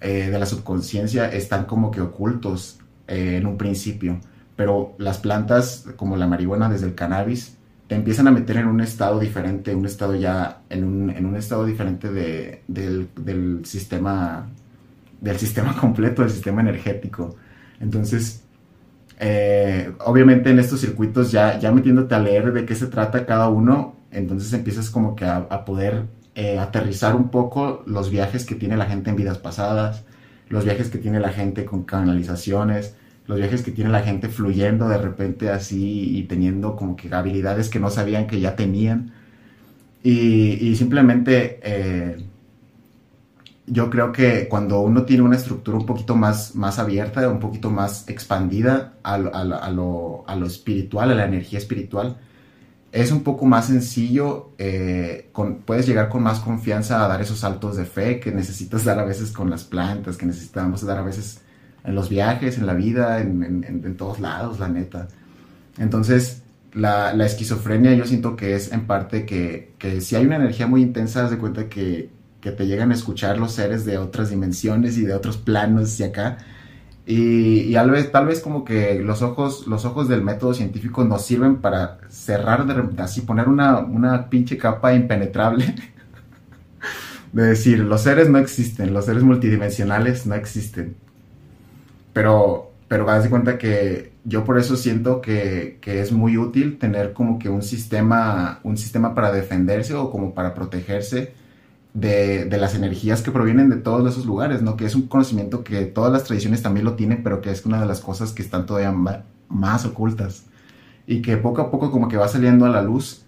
eh, de la subconsciencia, están como que ocultos eh, en un principio. Pero las plantas, como la marihuana desde el cannabis, te empiezan a meter en un estado diferente, un estado ya, en un, en un estado diferente de, del, del sistema, del sistema completo, del sistema energético. Entonces, eh, obviamente en estos circuitos ya, ya metiéndote a leer de qué se trata cada uno, entonces empiezas como que a, poder eh, aterrizar un poco los viajes que tiene la gente en vidas pasadas, los viajes que tiene la gente con canalizaciones, los viajes que tiene la gente fluyendo de repente así y teniendo como que habilidades que no sabían que ya tenían. Y, simplemente eh, yo creo que cuando uno tiene una estructura un poquito más, más abierta, un poquito más expandida a, lo, espiritual, a la energía espiritual, es un poco más sencillo, eh, puedes llegar con más confianza a dar esos saltos de fe que necesitas dar a veces con las plantas, que necesitamos dar a veces en los viajes, en la vida, en, todos lados, la neta. Entonces, la, esquizofrenia yo siento que es en parte que, que si hay una energía muy intensa, haz de cuenta que que te llegan a escuchar los seres de otras dimensiones y de otros planos y acá. Y, tal, vez, tal vez como que los ojos, los ojos del método científico nos sirven para cerrar, de, así poner una, una pinche capa impenetrable. de decir, los seres no existen, los seres multidimensionales no existen. Pero, pero haz de cuenta que yo por eso siento que, que, es muy útil tener como que un sistema, un sistema para defenderse o como para protegerse de, las energías que provienen de todos esos lugares, ¿no? Que es un conocimiento que todas las tradiciones también lo tienen, pero que es una de las cosas que están todavía más ocultas y que poco a poco como que va saliendo a la luz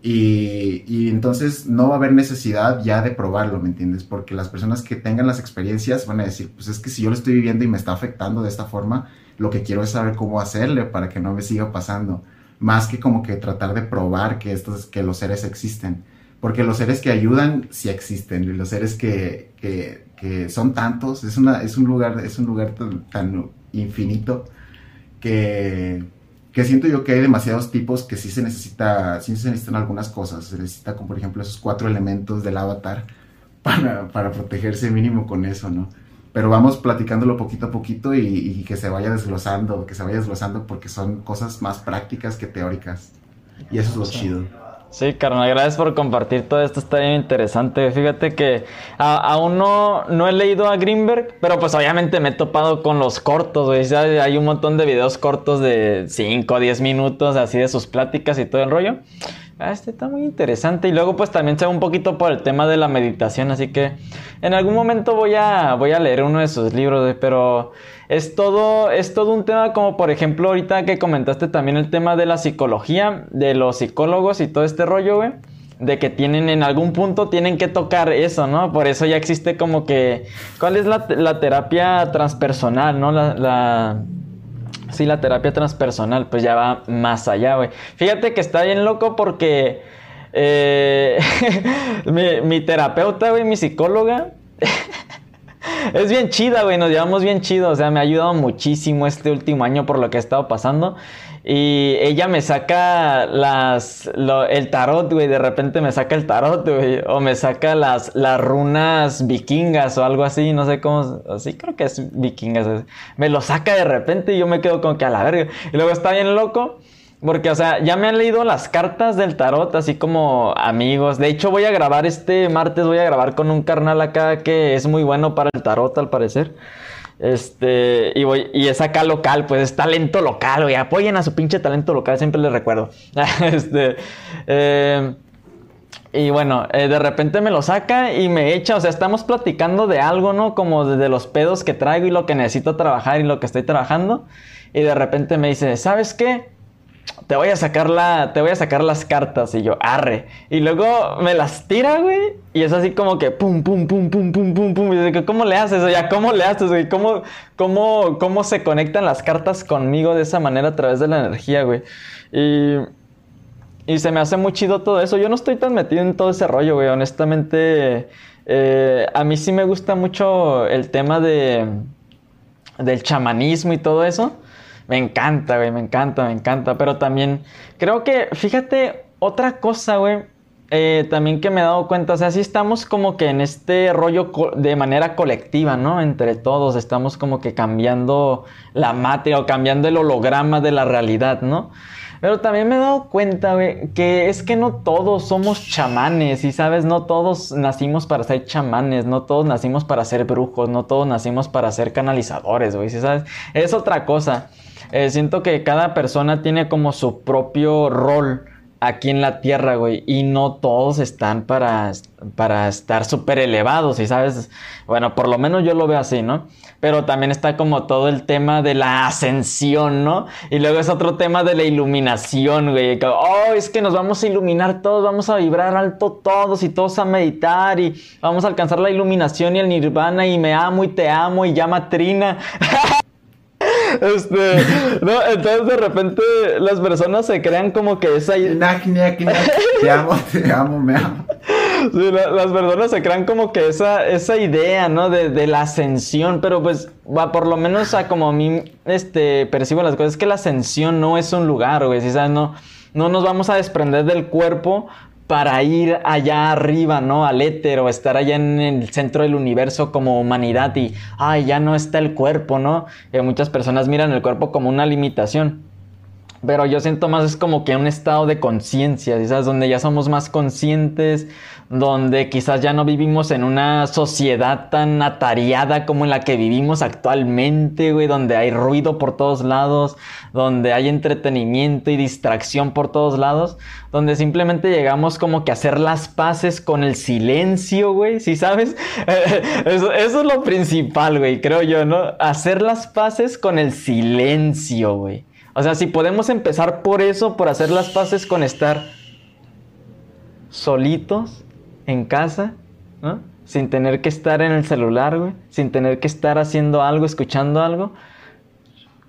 y, y, entonces no va a haber necesidad ya de probarlo, ¿me entiendes? Porque las personas que tengan las experiencias van a decir, pues es que si yo lo estoy viviendo y me está afectando de esta forma, lo que quiero es saber cómo hacerle para que no me siga pasando, más que como que tratar de probar que, estos, que los seres existen porque los seres que ayudan sí existen, y los seres que, que, son tantos, es, una, es un lugar, es un lugar tan, infinito que, que, siento yo que hay demasiados tipos que sí se necesita, sí se necesitan algunas cosas, se necesita como por ejemplo esos cuatro elementos del avatar para, para protegerse mínimo con eso, ¿no? Pero vamos platicándolo poquito a poquito y, y que se vaya desglosando, que se vaya desglosando porque son cosas más prácticas que teóricas. Y eso es lo chido. Sí, carnal, gracias por compartir todo esto, está bien interesante. Fíjate que aún no, no he leído a Greenberg, pero pues obviamente me he topado con los cortos, güey. Hay un montón de videos cortos de 5 o 10 minutos, así de sus pláticas y todo el rollo. Ah, este está muy interesante. Y luego pues también se va un poquito por el tema de la meditación, así que en algún momento voy a, voy a leer uno de sus libros, pero es todo, es todo un tema como por ejemplo ahorita que comentaste también el tema de la psicología, de los psicólogos y todo este rollo, güey. De que tienen en algún punto tienen que tocar eso, ¿no? Por eso ya existe como que... ¿Cuál es la, terapia transpersonal, ¿no? La, la... Sí, la terapia transpersonal, pues ya va más allá, güey. Fíjate que está bien loco porque... Eh, mi, mi terapeuta, güey, mi psicóloga... es bien chida, güey, nos llevamos bien chido, o sea, me ha ayudado muchísimo este último año por lo que ha estado pasando. Y ella me saca las, el tarot, güey, de repente me saca el tarot, güey, o me saca las, las runas vikingas o algo así, no sé cómo, así creo que es vikingas, me lo saca de repente y yo me quedo como que a la verga. Y luego está bien loco porque, o sea, ya me han leído las cartas del tarot, así como amigos. De hecho, voy a grabar este martes, voy a grabar con un carnal acá que es muy bueno para el tarot, al parecer. Este, y voy, y es acá local, pues es talento local, güey. Apoyen a su pinche talento local, siempre les recuerdo. este, eh, y bueno, eh, de repente me lo saca y me echa, o sea, estamos platicando de algo, ¿no? Como de, los pedos que traigo y lo que necesito trabajar y lo que estoy trabajando. Y de repente me dice, ¿sabes qué? Te voy a sacar la, te voy a sacar las cartas y yo, arre. Y luego me las tira, güey. Y es así como que pum, pum, pum, pum, pum, pum, pum. Y digo, ¿cómo le haces? O ya, ¿cómo le haces, güey? ¿Cómo, cómo, ¿Cómo se conectan las cartas conmigo de esa manera a través de la energía, güey? Y y se me hace muy chido todo eso. Yo no estoy tan metido en todo ese rollo, güey. Honestamente, eh, a mí sí me gusta mucho el tema de del chamanismo y todo eso. Me encanta, güey, me encanta, me encanta. Pero también creo que, fíjate, otra cosa, güey, eh, también que me he dado cuenta, o sea, sí estamos como que en este rollo de manera colectiva, ¿no? Entre todos estamos como que cambiando la materia o cambiando el holograma de la realidad, ¿no? Pero también me he dado cuenta, güey, que es que no todos somos chamanes, y sabes, no todos nacimos para ser chamanes, no todos nacimos para ser brujos, no todos nacimos para ser canalizadores, güey, ¿sí sabes? Es otra cosa. Eh, siento que cada persona tiene como su propio rol aquí en la tierra, güey. Y no todos están para, para estar súper elevados, y sabes. Bueno, por lo menos yo lo veo así, ¿no? Pero también está como todo el tema de la ascensión, ¿no? Y luego es otro tema de la iluminación, güey. Oh, es que nos vamos a iluminar todos, vamos a vibrar alto todos y todos a meditar y vamos a alcanzar la iluminación y el nirvana y me amo y te amo y llama Trina. Este, no, entonces de repente las personas se crean como que esa idea. Te amo, te amo, me amo. Sí, las personas se crean como que esa, esa idea, ¿no? De, de la ascensión, pero pues, va, por lo menos a como a mí este, percibo las cosas, es que la ascensión no es un lugar, güey, ¿sí sabes? No, no nos vamos a desprender del cuerpo para ir allá arriba, ¿no? Al éter o estar allá en el centro del universo como humanidad y, ay, ya no está el cuerpo, ¿no? Eh, muchas personas miran el cuerpo como una limitación. Pero yo siento más es como que un estado de conciencia, ¿sabes? Donde ya somos más conscientes, donde quizás ya no vivimos en una sociedad tan atariada como en la que vivimos actualmente, güey, donde hay ruido por todos lados, donde hay entretenimiento y distracción por todos lados, donde simplemente llegamos como que a hacer las paces con el silencio, güey, ¿sí sabes? eso es lo principal, güey, creo yo, ¿no? Hacer las paces con el silencio, güey. O sea, si podemos empezar por eso, por hacer las paces con estar solitos, en casa. Sin tener que estar en el celular, güey. Sin tener que estar haciendo algo, escuchando algo.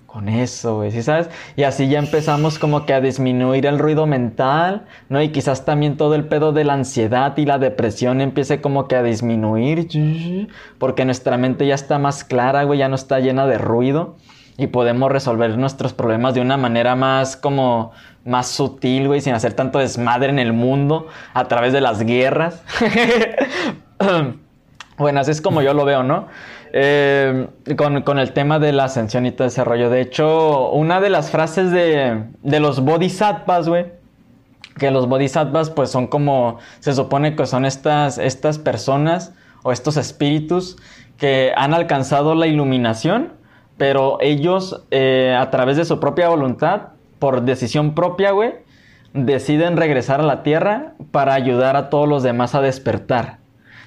Con eso, güey, ¿sí sabes? Y así ya empezamos como que a disminuir el ruido mental, ¿no? Y quizás también todo el pedo de la ansiedad y la depresión empiece como que a disminuir, porque nuestra mente ya está más clara, güey, ya no está llena de ruido y podemos resolver nuestros problemas de una manera más como más sutil, güey, sin hacer tanto desmadre en el mundo a través de las guerras. bueno, así es como yo lo veo, ¿no? Eh, con, el tema de la ascensión y todo ese. De hecho, una de las frases de, de los bodhisattvas, güey, que los bodhisattvas pues son como, se supone que son estas, estas personas o estos espíritus que han alcanzado la iluminación pero ellos, eh, a través de su propia voluntad, por decisión propia, güey, deciden regresar a la Tierra para ayudar a todos los demás a despertar.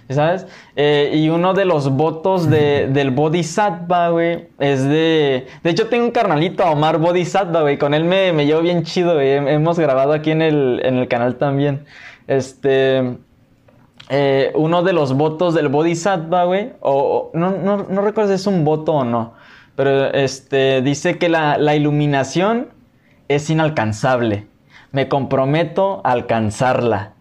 ¿Sabes? Eh, y uno de los votos de, del Bodhisattva, güey, es de... De hecho, tengo un carnalito, Omar Bodhisattva, güey. Con él me, me llevo bien chido, güey. Hemos grabado aquí en el, en el canal también. Este... Eh, uno de los votos del Bodhisattva, güey, o, no, no, no recuerdo si es un voto o no, pero este, dice que la, iluminación es inalcanzable. Me comprometo a alcanzarla.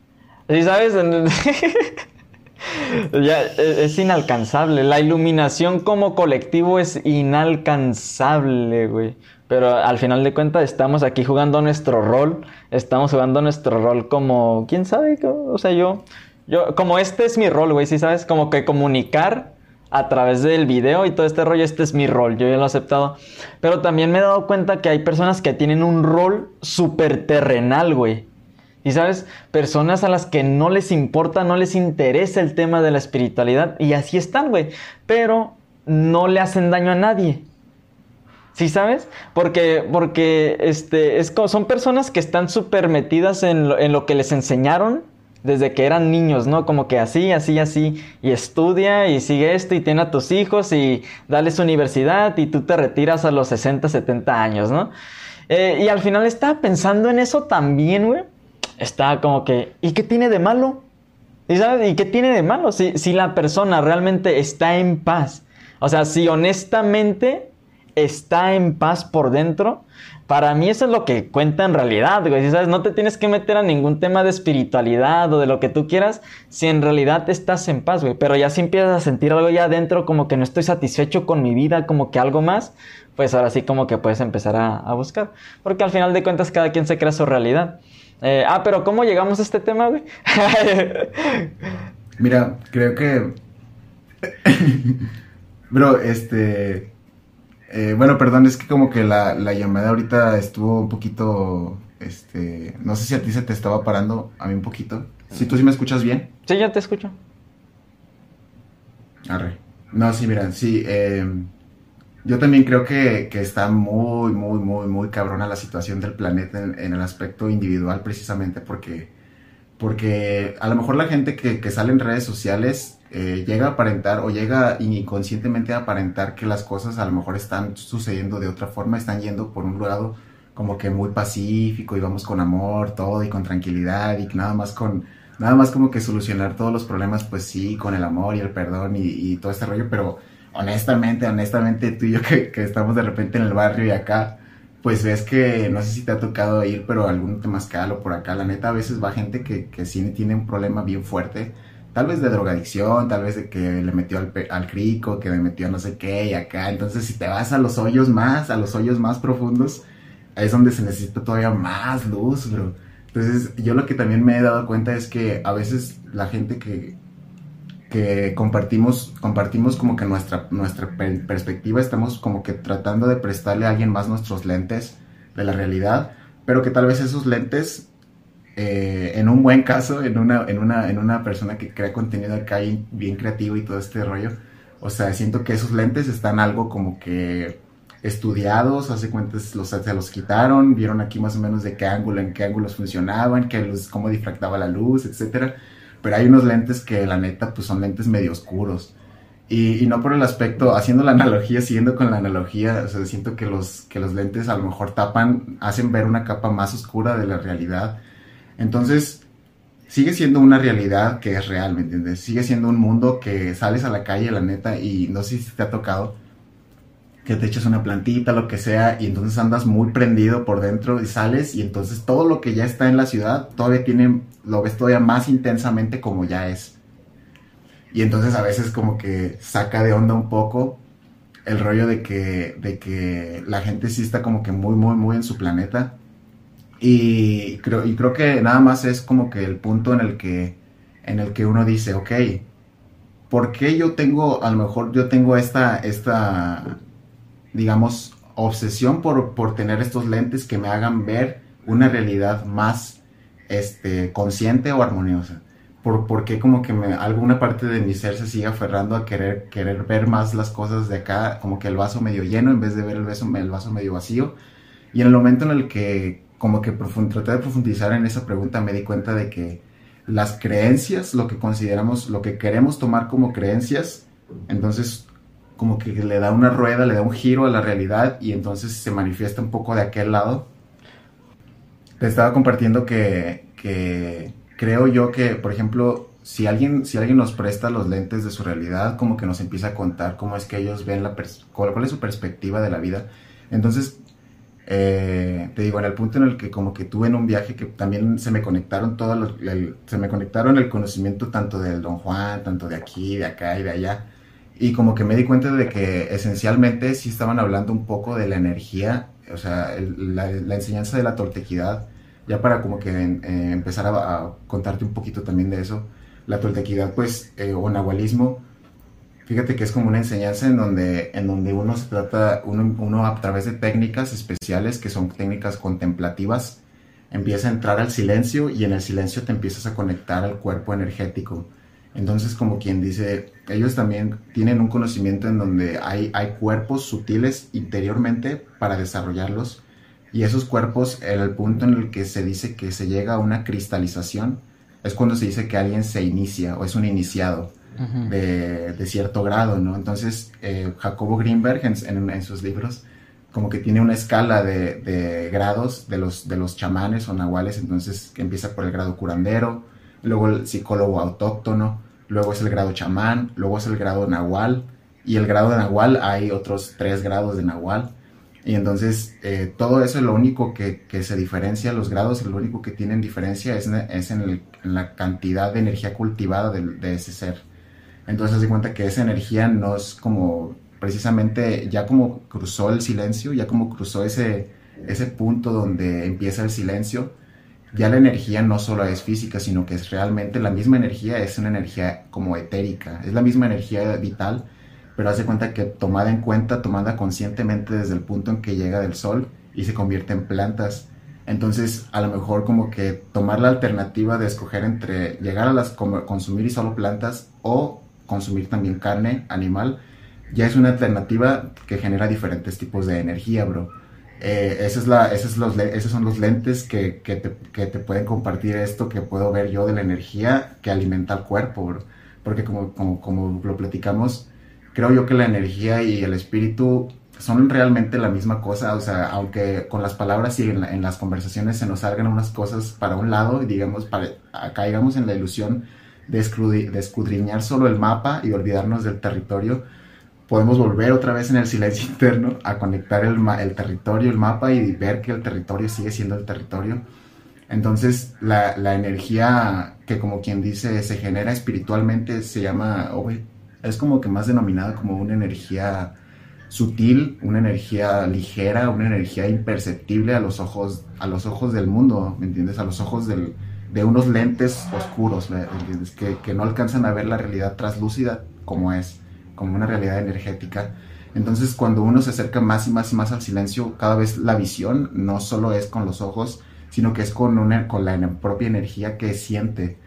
¿Sí sabes? ya, e, es inalcanzable. La iluminación como colectivo es inalcanzable, güey. Pero al final de cuentas estamos aquí jugando nuestro rol. Estamos jugando nuestro rol como... ¿Quién sabe? O sea, yo... yo como este es mi rol, güey. ¿Sí sabes? Como que comunicar a través del video y todo este rollo, este es mi rol, yo ya lo he aceptado. Pero también me he dado cuenta que hay personas que tienen un rol súper terrenal, güey. Y sabes, personas a las que no les importa, no les interesa el tema de la espiritualidad y así están, güey. Pero no le hacen daño a nadie. ¿Sí sabes? Porque, porque este, es, son personas que están súper metidas en en lo que les enseñaron desde que eran niños, ¿no? Como que así, así, así, y estudia y sigue esto y tiene a tus hijos y dales universidad y tú te retiras a los 60, 70 años, ¿no? Eh, y al final estaba pensando en eso también, güey. Estaba como que, ¿y qué tiene de malo? ¿Y? ¿Y qué tiene de malo si, si la persona realmente está en paz? O sea, si honestamente está en paz por dentro, para mí eso es lo que cuenta en realidad, güey. ¿Sabes? No te tienes que meter a ningún tema de espiritualidad o de lo que tú quieras si en realidad estás en paz, güey. Pero ya si empiezas a sentir algo ya adentro, como que no estoy satisfecho con mi vida, como que algo más, pues ahora sí como que puedes empezar a, buscar. Porque al final de cuentas cada quien se crea su realidad. Eh, ah, pero ¿cómo llegamos a este tema, güey? Mira, creo que... Bro, este... Eh, bueno, perdón, es que como que la, llamada ahorita estuvo un poquito, este, no sé si a ti se te estaba parando, a mí un poquito. Si tú sí me escuchas bien. Sí, ya te escucho. Arre. No, sí, mira, sí, em, yo también creo que, está muy, muy, muy, muy cabrona la situación del planeta en, el aspecto individual precisamente porque, porque a lo mejor la gente que, que sale en redes sociales eh, llega a aparentar o llega inconscientemente a aparentar que las cosas a lo mejor están sucediendo de otra forma, están yendo por un lado como que muy pacífico y vamos con amor, todo y con tranquilidad y nada más con, nada más como que solucionar todos los problemas, pues sí, con el amor y el perdón y, todo este rollo, pero honestamente, honestamente tú y yo que, que, estamos de repente en el barrio y acá, pues ves que, no sé si te ha tocado ir, pero algún temazcal o por acá, la neta a veces va gente que, que sí tiene un problema bien fuerte tal vez de drogadicción, tal vez de que le metió al, al crico, que le metió no sé qué y acá. Entonces, si te vas a los hoyos más, a los hoyos más profundos, ahí es donde se necesita todavía más luz, bro. Entonces, yo lo que también me he dado cuenta es que a veces la gente que, que compartimos, compartimos como que nuestra, nuestra perspectiva, estamos como que tratando de prestarle a alguien más nuestros lentes de la realidad, pero que tal vez esos lentes eh, en un buen caso, en una, en, una, en una persona que crea contenido acá bien creativo y todo este rollo, o sea, siento que esos lentes están algo como que estudiados, hace cuentas los, se los quitaron, vieron aquí más o menos de qué ángulo, en qué ángulos funcionaban, qué luz, cómo difractaba la luz, etcétera. Pero hay unos lentes que la neta pues son lentes medio oscuros. Y, y, no por el aspecto, haciendo la analogía, siguiendo con la analogía, o sea, siento que los, que los lentes a lo mejor tapan, hacen ver una capa más oscura de la realidad entonces, sigue siendo una realidad que es real, ¿me entiendes? Sigue siendo un mundo que sales a la calle, la neta, y no sé si te ha tocado que te echas una plantita, lo que sea, y entonces andas muy prendido por dentro y sales, y entonces todo lo que ya está en la ciudad todavía tiene, lo ves todavía más intensamente como ya es. Y entonces a veces como que saca de onda un poco el rollo de que, de que la gente sí está como que muy, muy, muy en su planeta y creo, y creo que nada más es como que el punto en el que, en el que uno dice, ok, ¿por qué yo tengo, a lo mejor yo tengo esta, esta digamos, obsesión por, por tener estos lentes que me hagan ver una realidad más este, consciente o armoniosa? ¿Por, por qué como que me, alguna parte de mi ser se sigue aferrando a querer, querer ver más las cosas de acá, como que el vaso medio lleno en vez de ver el, vaso, el vaso medio vacío? Y en el momento en el que como que traté de profundizar en esa pregunta, me di cuenta de que las creencias, lo que consideramos, lo que queremos tomar como creencias, entonces como que le da una rueda, le da un giro a la realidad y entonces se manifiesta un poco de aquel lado. Te estaba compartiendo que, creo yo que, por ejemplo, si alguien, si alguien nos presta los lentes de su realidad, como que nos empieza a contar cómo es que ellos ven la cuál es su perspectiva de la vida. Entonces eh, te digo, en el punto en el que como que tuve en un viaje que también se me conectaron todos los, se me conectaron el conocimiento tanto del Don Juan, tanto de aquí, de acá y de allá. Y como que me di cuenta de que esencialmente sí estaban hablando un poco de la energía, o sea, la, enseñanza de la toltequidad, ya para como que eh, empezar a, contarte un poquito también de eso. La toltequidad, pues, eh, o nahualismo, Fíjate que es como una enseñanza en donde, en donde uno se trata, uno, a través de técnicas especiales, que son técnicas contemplativas, empieza a entrar al silencio y en el silencio te empiezas a conectar al cuerpo energético. Entonces, como quien dice, ellos también tienen un conocimiento en donde hay, hay cuerpos sutiles interiormente para desarrollarlos. Y esos cuerpos, el punto en el que se dice que se llega a una cristalización, es cuando se dice que alguien se inicia o es un iniciado de, cierto grado, ¿no? Entonces, eh, Jacobo Greenberg en, sus libros como que tiene una escala de, grados de los, de los chamanes o nahuales, entonces empieza por el grado curandero, luego el psicólogo autóctono, luego es el grado chamán, luego es el grado nahual, y el grado de nahual hay otros tres grados de nahual. Y entonces eh, todo eso es lo único que, se diferencia, los grados, lo único que tienen diferencia es en, la cantidad de energía cultivada de, ese ser. Entonces se cuenta que esa energía no es como precisamente ya como cruzó el silencio, ya como cruzó ese, ese punto donde empieza el silencio, ya la energía no solo es física, sino que es realmente la misma energía, es una energía como etérica, es la misma energía vital pero hace cuenta que tomada en cuenta, tomada conscientemente desde el punto en que llega del sol y se convierte en plantas. Entonces, a lo mejor como que tomar la alternativa de escoger entre llegar a las consumir y solo plantas o consumir también carne animal, ya es una alternativa que genera diferentes tipos de energía, bro. Eh, es la, esos, los, esos son los lentes que, que, te, que, te, pueden compartir esto que puedo ver yo de la energía que alimenta al cuerpo, bro. Porque como, como, como lo platicamos, creo yo que la energía y el espíritu son realmente la misma cosa, o sea, aunque con las palabras y en, las conversaciones se nos salgan unas cosas para un lado digamos, para, caigamos en la ilusión de, escudriñar solo el mapa y olvidarnos del territorio, podemos volver otra vez en el silencio interno a conectar el, territorio, el mapa y ver que el territorio sigue siendo el territorio. Entonces, la, energía que como quien dice se genera espiritualmente se llama, es como que más denominada como una energía sutil, una energía ligera, una energía imperceptible a los ojos, a los ojos del mundo, ¿me entiendes? A los ojos de unos lentes oscuros. Que, que, no alcanzan a ver la realidad traslúcida como es, como una realidad energética. Entonces, cuando uno se acerca más y más y más al silencio, cada vez la visión no solo es con los ojos, sino que es con, una, con la propia energía que siente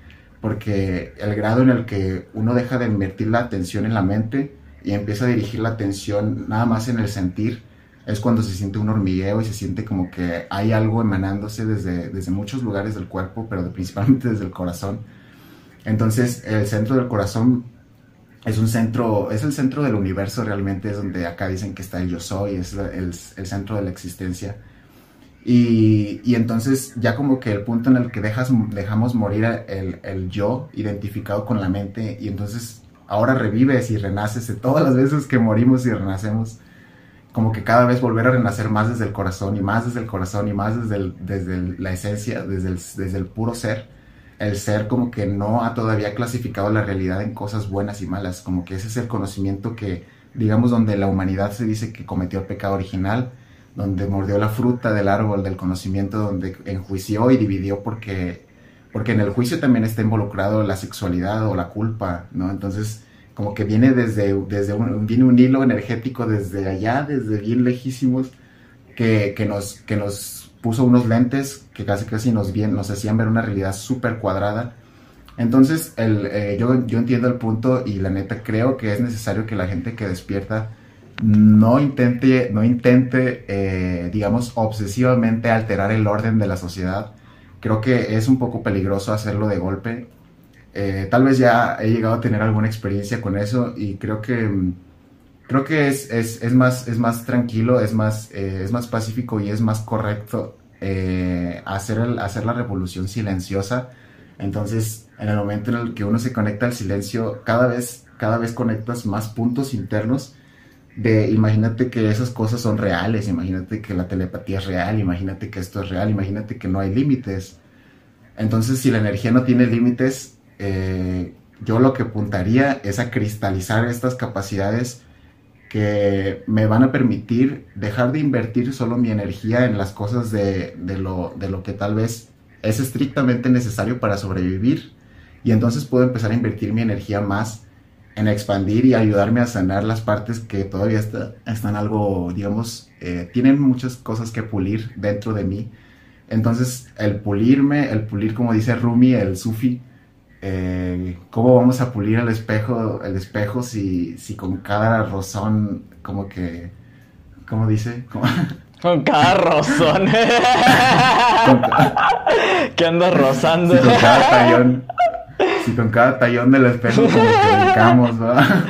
porque el grado en el que uno deja de invertir la atención en la mente y empieza a dirigir la atención nada más en el sentir, es cuando se siente un hormigueo y se siente como que hay algo emanándose desde, desde muchos lugares del cuerpo, pero principalmente desde el corazón. Entonces, el centro del corazón es un centro, es el centro del universo realmente, es donde acá dicen que está el yo soy, es el, el centro de la existencia. Y, y, entonces ya como que el punto en el que dejas, dejamos morir el, el, yo identificado con la mente y entonces ahora revives y renaces de todas las veces que morimos y renacemos, como que cada vez volver a renacer más desde el corazón y más desde el corazón y más desde, desde la esencia, desde el, desde el puro ser. El ser como que no ha todavía clasificado la realidad en cosas buenas y malas, como que ese es el conocimiento que, digamos, donde la humanidad se dice que cometió el pecado original donde mordió la fruta del árbol del conocimiento, donde enjuició y dividió porque, porque en el juicio también está involucrado la sexualidad o la culpa, ¿no? Entonces, como que viene desde, desde un, viene un hilo energético desde allá, desde bien lejísimos, que, que, nos, que nos puso unos lentes que casi casi nos, bien, nos hacían ver una realidad súper cuadrada. Entonces, el, eh, yo, yo entiendo el punto y la neta creo que es necesario que la gente que despierta no intente, no intente eh, digamos, obsesivamente alterar el orden de la sociedad. Creo que es un poco peligroso hacerlo de golpe. Eh, tal vez ya he llegado a tener alguna experiencia con eso y creo que, creo que es, es, es más, es más tranquilo, es más, eh, es más pacífico y es más correcto hacer, el, hacer la revolución silenciosa. Entonces, en el momento en el que uno se conecta al silencio, cada vez, cada vez conectas más puntos internos de imagínate que esas cosas son reales, imagínate que la telepatía es real, imagínate que esto es real, imagínate que no hay límites. Entonces, si la energía no tiene límites, eh, yo lo que apuntaría es a cristalizar estas capacidades que me van a permitir dejar de invertir solo mi energía en las cosas de, lo, de lo que tal vez es estrictamente necesario para sobrevivir. Y entonces puedo empezar a invertir mi energía más en expandir y ayudarme a sanar las partes que todavía están algo, digamos, eh, tienen muchas cosas que pulir dentro de mí. Entonces, el pulirme, el pulir, como dice Rumi, el sufi, eh, ¿cómo vamos a pulir el espejo, el espejo si, si con cada rozón, como que, ¿cómo dice? Con cada rozón. ¿Qué ando rozando? Sí, con cada tallón. Sí, con cada tallón del espejo como que brincamos, ¿verdad?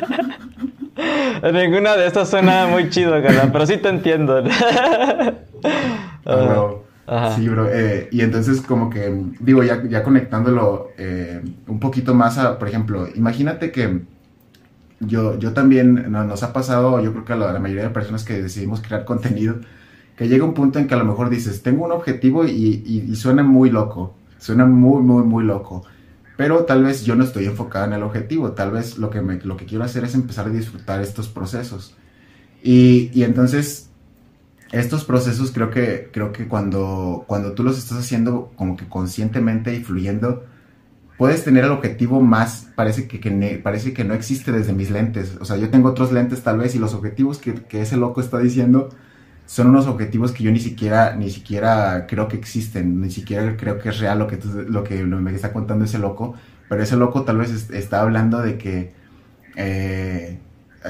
Ninguna de estas suena muy chido, cara, pero sí te entiendo. Ah, sí, bro. Eh, y entonces como que, digo, ya, ya conectándolo eh, un poquito más a, por ejemplo, imagínate que yo, yo también, nos ha pasado, yo creo que a la, mayoría de personas que decidimos crear contenido, que llega un punto en que a lo mejor dices, tengo un objetivo y, suena muy loco, suena muy, muy, muy loco. Pero tal vez yo no estoy enfocado en el objetivo, tal vez lo que, me, lo que quiero hacer es empezar a disfrutar estos procesos. Y, y entonces, estos procesos creo que, creo que cuando, cuando tú los estás haciendo como que conscientemente y fluyendo, puedes tener el objetivo más, parece que, parece que no existe desde mis lentes. O sea, yo tengo otros lentes tal vez y los objetivos que, ese loco está diciendo son unos objetivos que yo ni siquiera, ni siquiera creo que existen, ni siquiera creo que es real lo que, lo que me está contando ese loco, pero ese loco tal vez está hablando de que eh,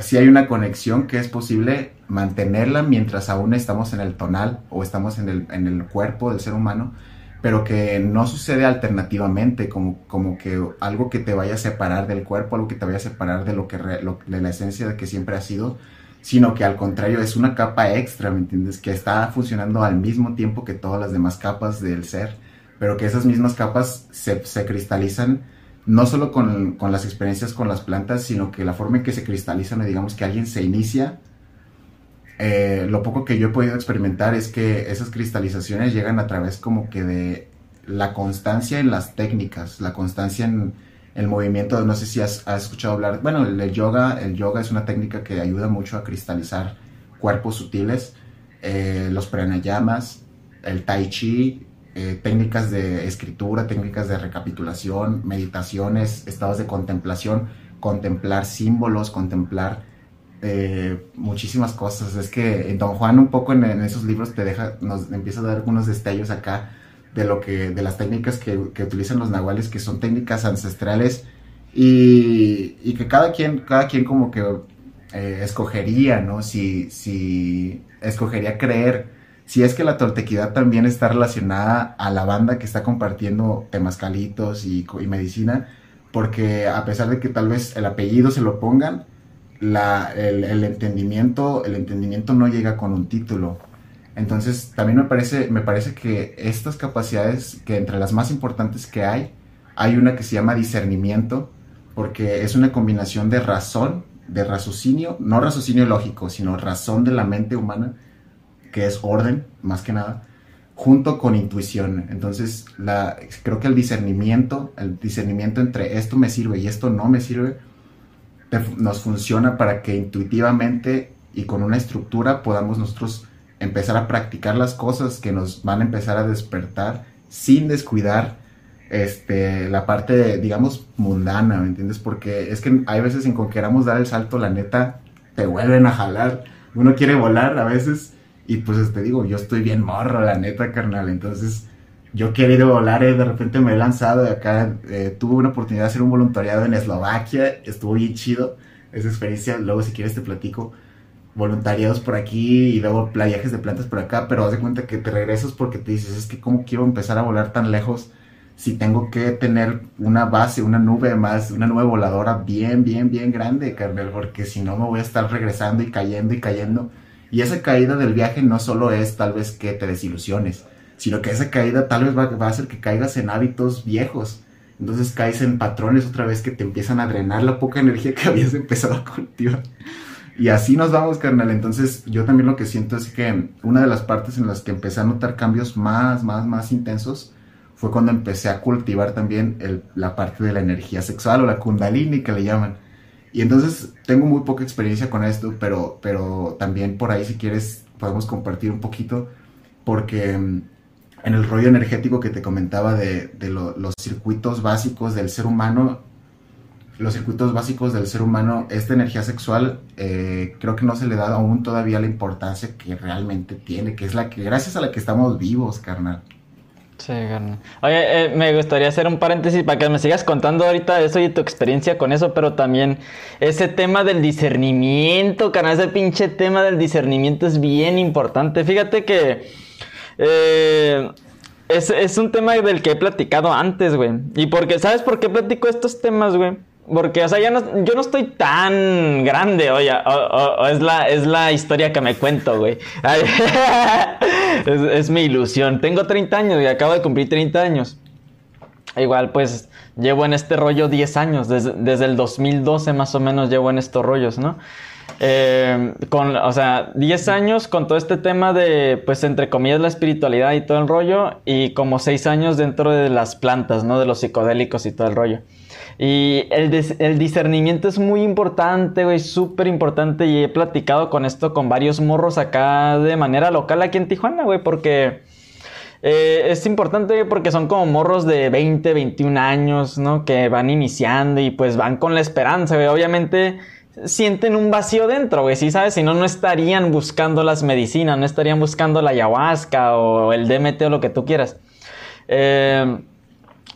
si hay una conexión que es posible mantenerla mientras aún estamos en el tonal o estamos en el, en el cuerpo del ser humano, pero que no sucede alternativamente, como, como que algo que te vaya a separar del cuerpo, algo que te vaya a separar de, lo que de la esencia de que siempre ha sido, sino que al contrario es una capa extra, ¿me entiendes? Que está funcionando al mismo tiempo que todas las demás capas del ser, pero que esas mismas capas se, se cristalizan no solo con, con, las experiencias con las plantas, sino que la forma en que se cristalizan, digamos que alguien se inicia eh, lo poco que yo he podido experimentar es que esas cristalizaciones llegan a través como que de la constancia en las técnicas, la constancia en el movimiento. No sé si has, escuchado hablar, bueno, el, yoga, el yoga es una técnica que ayuda mucho a cristalizar cuerpos sutiles, eh, los pranayamas, el tai chi, eh, técnicas de escritura, técnicas de recapitulación, meditaciones, estados de contemplación, contemplar símbolos, contemplar eh, muchísimas cosas. Es que en Don Juan un poco en, esos libros te deja, nos empieza a dar algunos destellos acá de lo que, de las técnicas que, utilizan los nahuales, que son técnicas ancestrales y, que cada quien, cada quien como que eh, escogería, ¿no? Si, si escogería creer, si es que la tortequidad también está relacionada a la banda que está compartiendo temascalitos y, y medicina, porque a pesar de que tal vez el apellido se lo pongan, la, el, entendimiento, el entendimiento no llega con un título. Entonces, también me parece, me parece que estas capacidades, que entre las más importantes que hay, hay una que se llama discernimiento, porque es una combinación de razón, de raciocinio, no raciocinio lógico, sino razón de la mente humana, que es orden, más que nada, junto con intuición. Entonces, la, creo que el discernimiento, el discernimiento entre esto me sirve y esto no me sirve, nos funciona para que intuitivamente y con una estructura podamos nosotros empezar a practicar las cosas que nos van a empezar a despertar sin descuidar este, la parte, digamos, mundana, ¿me entiendes? Porque es que hay veces en que queramos dar el salto, la neta, te vuelven a jalar. Uno quiere volar a veces y pues te digo, yo estoy bien morro, la neta, carnal. Entonces, yo ir a volar, y de repente me he lanzado de acá, eh, tuve una oportunidad de hacer un voluntariado en Eslovaquia, estuvo bien chido esa experiencia, luego si quieres te platico, voluntariados por aquí y luego viajes de plantas por acá, pero haz de cuenta que te regresas porque te dices, es que cómo quiero empezar a volar tan lejos si tengo que tener una base, una nube más, una nube voladora bien, bien, bien grande, carnal, porque si no me voy a estar regresando y cayendo y cayendo. Y esa caída del viaje no solo es tal vez que te desilusiones, sino que esa caída tal vez va, a hacer que caigas en hábitos viejos. Entonces caes en patrones otra vez que te empiezan a drenar la poca energía que habías empezado a cultivar. Y así nos vamos, carnal. Entonces yo también lo que siento es que una de las partes en las que empecé a notar cambios más, más, más intensos fue cuando empecé a cultivar también la parte de la energía sexual o la kundalini que le llaman. Y entonces tengo muy poca experiencia con esto, pero, pero también por ahí si quieres podemos compartir un poquito, porque en el rollo energético que te comentaba de, los circuitos básicos del ser humano, los circuitos básicos del ser humano, esta energía sexual eh, creo que no se le da aún todavía la importancia que realmente tiene, que es la que, gracias a la que estamos vivos, carnal. Sí, carnal. Oye, eh, me gustaría hacer un paréntesis para que me sigas contando ahorita eso y tu experiencia con eso, pero también ese tema del discernimiento, carnal, ese pinche tema del discernimiento es bien importante. Fíjate que eh, es, es un tema del que he platicado antes, güey. Y porque, ¿sabes por qué platico estos temas, güey? Porque, o sea, yo no, yo no estoy tan grande, oye, o, es, la, es la historia que me cuento, güey. es, mi ilusión. Tengo 30 años y acabo de cumplir 30 años. Igual, pues, llevo en este rollo 10 años, desde, desde el 2012 más o menos llevo en estos rollos, ¿no? Eh, con, o sea, 10 años con todo este tema de, pues, entre comillas, la espiritualidad y todo el rollo, y como 6 años dentro de las plantas, ¿no? De los psicodélicos y todo el rollo. Y el, discernimiento es muy importante, güey, súper importante. Y he platicado con esto con varios morros acá de manera local aquí en Tijuana, güey, porque eh, es importante porque son como morros de 20, 21 años, ¿no? Que van iniciando y pues van con la esperanza, güey. Obviamente sienten un vacío dentro, güey, ¿sí sabes? Si no, no estarían buscando las medicinas, no estarían buscando la ayahuasca o el DMT o lo que tú quieras. Eh,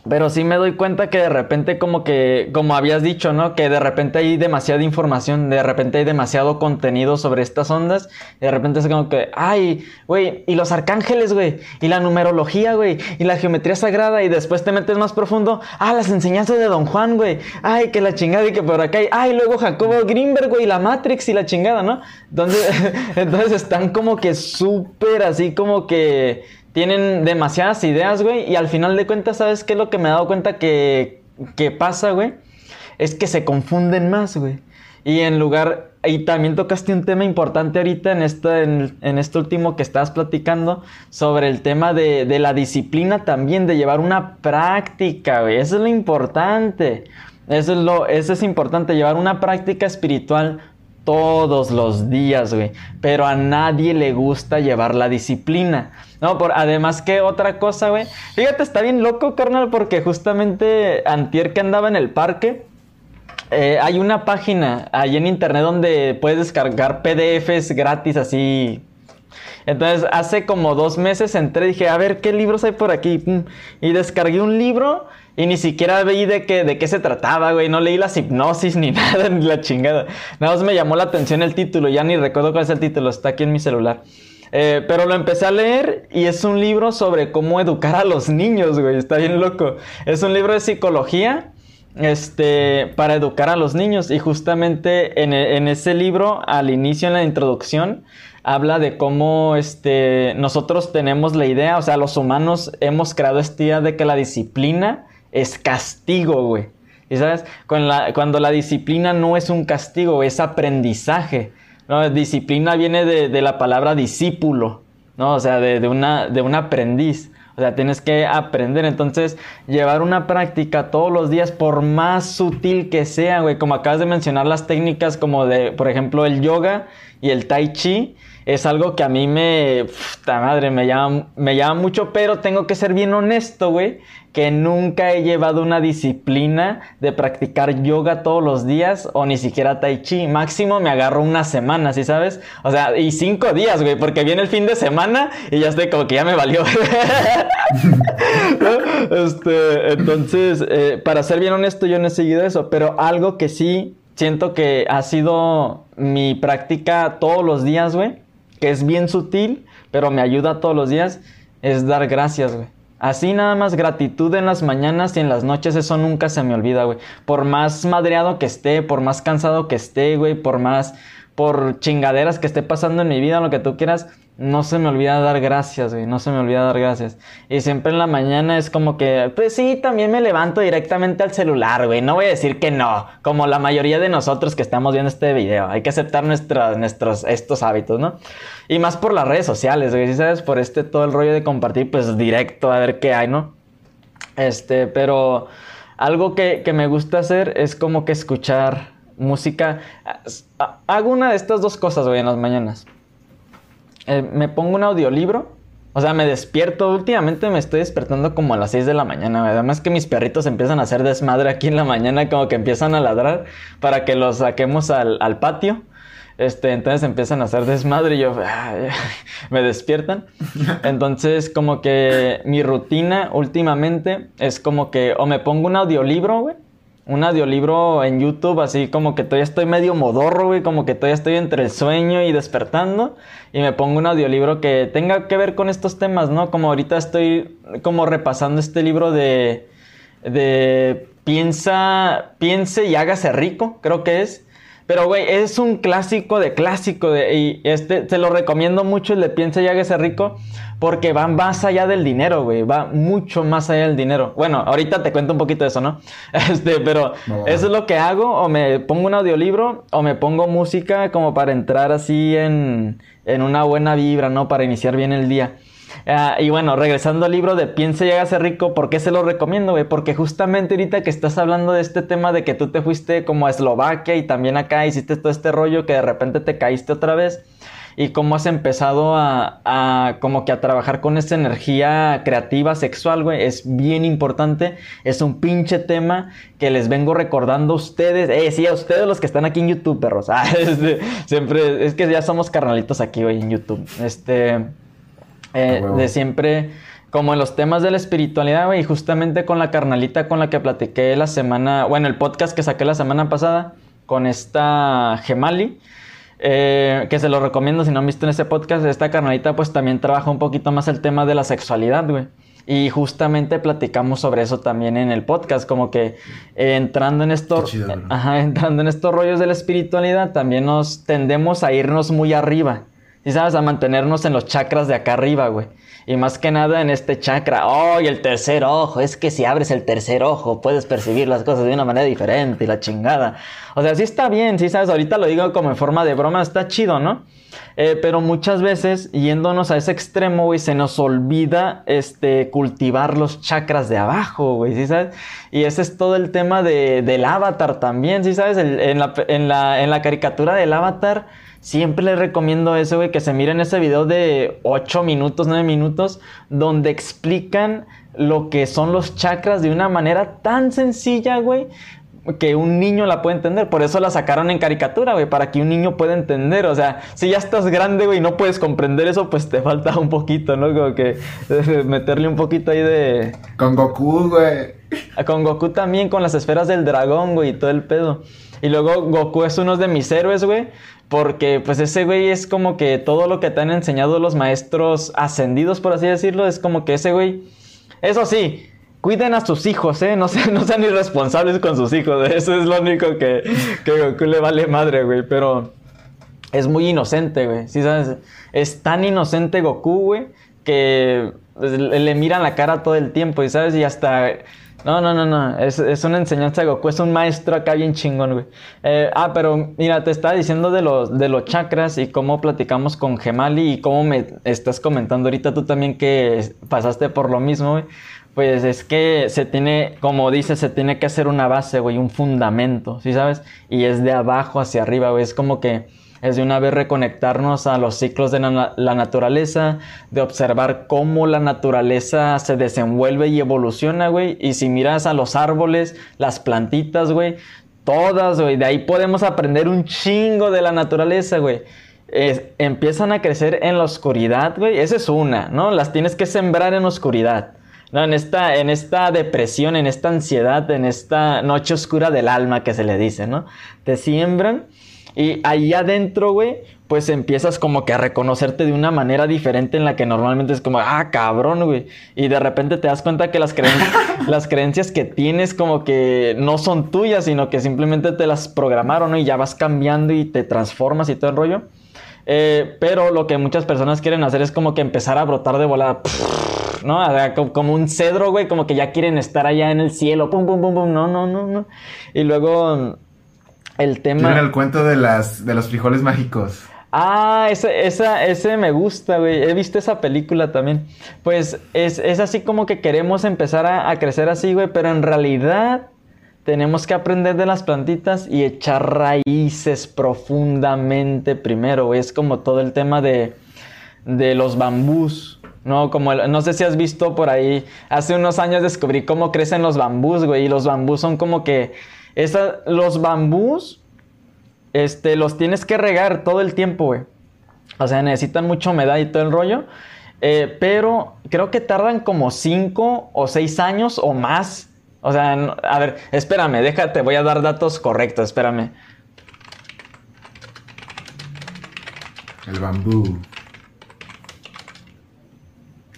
pero sí me doy cuenta que de repente como que, como habías dicho, ¿no? Que de repente hay demasiada información, de repente hay demasiado contenido sobre estas ondas, y de repente es como que, ay, güey, y los arcángeles, güey, y la numerología, güey, y la geometría sagrada, y después te metes más profundo, ah, las enseñanzas de Don Juan, güey, ay, que la chingada y que por acá hay, ay, luego Jacobo Greenberg, güey, la Matrix y la chingada, ¿no? Entonces, entonces están como que súper así como que tienen demasiadas ideas, güey, y al final de cuentas, ¿sabes qué es lo que me he dado cuenta que, pasa, güey? Es que se confunden más, güey. Y en lugar, y también tocaste un tema importante ahorita en este, en, en este último que estabas platicando, sobre el tema de, de la disciplina también, de llevar una práctica, güey. Eso es lo importante. Eso es lo, eso es importante, llevar una práctica espiritual todos los días, güey. Pero a nadie le gusta llevar la disciplina. No, por, además que otra cosa, güey. Fíjate, está bien loco, carnal, porque justamente antier que andaba en el parque, eh, hay una página ahí en internet donde puedes descargar PDFs gratis así. Entonces, hace como dos meses entré y dije, a ver, ¿qué libros hay por aquí? Y descargué un libro y ni siquiera vi de qué, de qué se trataba, güey. No leí las hipnosis ni nada, ni la chingada. Nada más me llamó la atención el título. Ya ni recuerdo cuál es el título. Está aquí en mi celular. Eh, pero lo empecé a leer y es un libro sobre cómo educar a los niños, güey. Está bien loco. Es un libro de psicología este, para educar a los niños. Y justamente en, en, ese libro, al inicio, en la introducción, habla de cómo este, nosotros tenemos la idea, o sea, los humanos hemos creado esta idea de que la disciplina es castigo, güey. Y sabes, cuando la, disciplina no es un castigo, es aprendizaje. ¿No? Disciplina viene de, la palabra discípulo, ¿no? O sea, de, una, de un aprendiz. O sea, tienes que aprender. Entonces, llevar una práctica todos los días, por más sutil que sea, güey, como acabas de mencionar las técnicas como de, por ejemplo, el yoga y el tai chi, es algo que a mí me, puta madre, me llama, me llama mucho, pero tengo que ser bien honesto, güey, que nunca he llevado una disciplina de practicar yoga todos los días o ni siquiera tai chi. Máximo me agarro una semana, ¿sí sabes? O sea, y cinco días, güey, porque viene el fin de semana y ya estoy como que ya me valió. este, entonces, eh, para ser bien honesto, yo no he seguido eso, pero algo que sí siento que ha sido mi práctica todos los días, güey, que es bien sutil, pero me ayuda todos los días, es dar gracias, güey. Así nada más gratitud en las mañanas y en las noches, eso nunca se me olvida, güey. Por más madreado que esté, por más cansado que esté, güey, por más, por chingaderas que esté pasando en mi vida, lo que tú quieras, no se me olvida dar gracias, güey, no se me olvida dar gracias. Y siempre en la mañana es como que, pues sí, también me levanto directamente al celular, güey, no voy a decir que no, como la mayoría de nosotros que estamos viendo este video, hay que aceptar nuestros, estos hábitos, ¿no? Y más por las redes sociales, güey, ¿sabes? Por este todo el rollo de compartir, pues directo, a ver qué hay, ¿no? Este, pero algo que, que me gusta hacer es como que escuchar música. Hago una de estas dos cosas, güey, en las mañanas. Eh, me pongo un audiolibro. O sea, me despierto. Últimamente me estoy despertando como a las 6 de la mañana. Además que mis perritos empiezan a hacer desmadre aquí en la mañana, como que empiezan a ladrar para que los saquemos al, patio. Este, entonces empiezan a hacer desmadre y yo, me despiertan. Entonces, como que mi rutina últimamente es como que o me pongo un audiolibro, güey. Un audiolibro en YouTube, así como que todavía estoy medio modorro, güey, como que todavía estoy entre el sueño y despertando. Y me pongo un audiolibro que tenga que ver con estos temas, ¿no? Como ahorita estoy como repasando este libro de. de Piensa. Piense y hágase rico, creo que es pero, güey, es un clásico de clásico. De, y este, te lo recomiendo mucho el de Piensa y hágase rico. Porque va más allá del dinero, güey. Va mucho más allá del dinero. Bueno, ahorita te cuento un poquito de eso, ¿no? Este, pero eso es lo que hago. O me pongo un audiolibro o me pongo música como para entrar así en, en una buena vibra, ¿no? Para iniciar bien el día. Ah, y bueno, regresando al libro de Piense y hágase rico, ¿por qué se lo recomiendo, güey? Porque justamente ahorita que estás hablando de este tema de que tú te fuiste como a Eslovaquia y también acá hiciste todo este rollo que de repente te caíste otra vez y cómo has empezado a, a, como que a trabajar con esa energía creativa sexual, güey, es bien importante, es un pinche tema que les vengo recordando a ustedes, eh, sí, a ustedes los que están aquí en YouTube, perros, ah, este, siempre, es que ya somos carnalitos aquí, güey, en YouTube, este... Eh, de siempre, como en los temas de la espiritualidad, güey, y justamente con la carnalita con la que platiqué la semana, bueno, el podcast que saqué la semana pasada con esta Gemali. Eh, que se lo recomiendo si no han visto en ese podcast, esta carnalita pues también trabaja un poquito más el tema de la sexualidad, güey. Y justamente platicamos sobre eso también en el podcast, como que eh, entrando en estos, entrando en estos rollos de la espiritualidad, también nos tendemos a irnos muy arriba. Y sabes, a mantenernos en los chakras de acá arriba, güey. Y más que nada en este chakra. ¡Oh, y el tercer ojo! Es que si abres el tercer ojo puedes percibir las cosas de una manera diferente y la chingada. O sea, sí está bien, sí sabes, ahorita lo digo como en forma de broma, está chido, ¿no? Eh, pero muchas veces, yéndonos a ese extremo, güey, se nos olvida este, cultivar los chakras de abajo, güey, ¿sí sabes? Y ese es todo el tema de, del avatar también, ¿sí sabes? en, la, en, la, en la caricatura del avatar Siempre les recomiendo eso, güey, que se miren ese video de 8 minutos, 9 minutos, donde explican lo que son los chakras de una manera tan sencilla, güey, que un niño la puede entender. Por eso la sacaron en caricatura, güey, para que un niño pueda entender. O sea, si ya estás grande, güey, y no puedes comprender eso, pues te falta un poquito, ¿no? Como que meterle un poquito ahí de... Con Goku, güey. Con Goku también, con las esferas del dragón, güey, y todo el pedo. Y luego Goku es uno de mis héroes, güey, porque pues ese güey es como que todo lo que te han enseñado los maestros ascendidos, por así decirlo, es como que ese güey... Eso sí, cuiden a sus hijos, ¿eh? No, sean, no sean irresponsables con sus hijos. Eso es lo único que, que Goku le vale madre, güey. Pero es muy inocente, güey. ¿Sí sabes? Es tan inocente Goku, güey, que pues, le miran la cara todo el tiempo, ¿y sabes? Y hasta no, no, no, no. Es, es, una enseñanza de Goku. Es un maestro acá bien chingón, güey. Eh, ah, pero mira, te estaba diciendo de los, de los chakras y cómo platicamos con Gemali y cómo me estás comentando ahorita tú también que pasaste por lo mismo, güey. Pues es que se tiene, como dices, se tiene que hacer una base, güey, un fundamento, ¿sí sabes? Y es de abajo hacia arriba, güey. Es como que es de una vez reconectarnos a los ciclos de la naturaleza, de observar cómo la naturaleza se desenvuelve y evoluciona, güey. Y si miras a los árboles, las plantitas, güey, todas, güey, de ahí podemos aprender un chingo de la naturaleza, güey. empiezan a crecer en la oscuridad, güey. Esa es una, ¿no? Las tienes que sembrar en oscuridad. No, en esta, en esta depresión, en esta ansiedad, en esta noche oscura del alma que se le dice, ¿no? Te siembran y ahí adentro, güey, pues empiezas como que a reconocerte de una manera diferente en la que normalmente es como, ah, cabrón, güey. Y de repente te das cuenta que las, las creencias que tienes como que no son tuyas, sino que simplemente te las programaron, ¿no? Y ya vas cambiando y te transformas y todo el rollo. Eh, pero lo que muchas personas quieren hacer es como que empezar a brotar de volada. ¿no? Como un cedro, güey, como que ya quieren estar allá en el cielo, pum, pum, pum, pum, no, no, no, no. Y luego el tema... Tienen el cuento de, las, de los frijoles mágicos. Ah, ese, esa, ese me gusta, güey. He visto esa película también. Pues es, así como que queremos empezar a, crecer así, güey, pero en realidad tenemos que aprender de las plantitas y echar raíces profundamente primero, güey. Es como todo el tema de, de los bambús. No, como no sé si has visto por ahí, hace unos años descubrí cómo crecen los bambús, güey, y los bambús son como que los bambús este, los tienes que regar todo el tiempo, güey. O sea, necesitan mucha humedad y todo el rollo. Eh, pero creo que tardan como 5 o 6 años o más. O sea, a ver, espérame, déjate, voy a dar datos correctos, espérame. El bambú.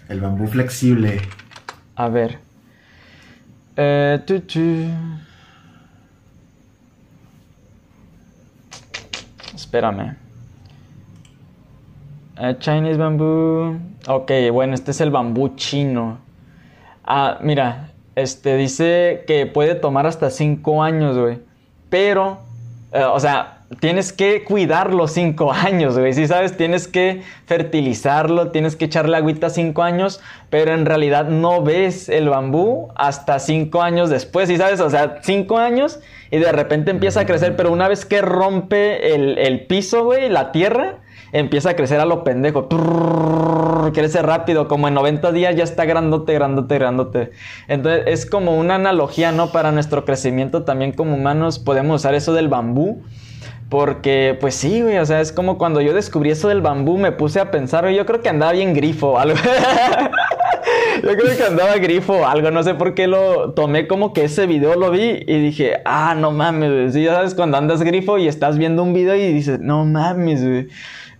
El bambú flexible. A ver. Eh, Espérame. Eh, Chinese bamboo. Ok, bueno, este es el bambú chino. Ah, mira, este dice que puede tomar hasta 5 años, güey. Pero, eh, o sea, tienes que cuidarlo 5 años, güey. Si sabes, tienes que fertilizarlo, tienes que echarle agüita 5 años, pero en realidad no ves el bambú hasta 5 años después, ¿sí sabes? O sea, 5 años y de repente empieza a crecer, pero una vez que rompe el, el piso, güey, la tierra, empieza a crecer a lo pendejo. crece rápido, como en 90 días ya está grandote, grandote, grandote. Entonces es como una analogía, ¿no? Para nuestro crecimiento también como humanos podemos usar eso del bambú. Porque, pues sí, güey, o sea, es como cuando yo descubrí eso del bambú, me puse a pensar, yo creo que andaba bien grifo o algo. yo creo que andaba grifo o algo, no sé por qué lo tomé como que ese video lo vi y dije, ah, no mames, güey. ya sabes, cuando andas grifo y estás viendo un video y dices, no mames, güey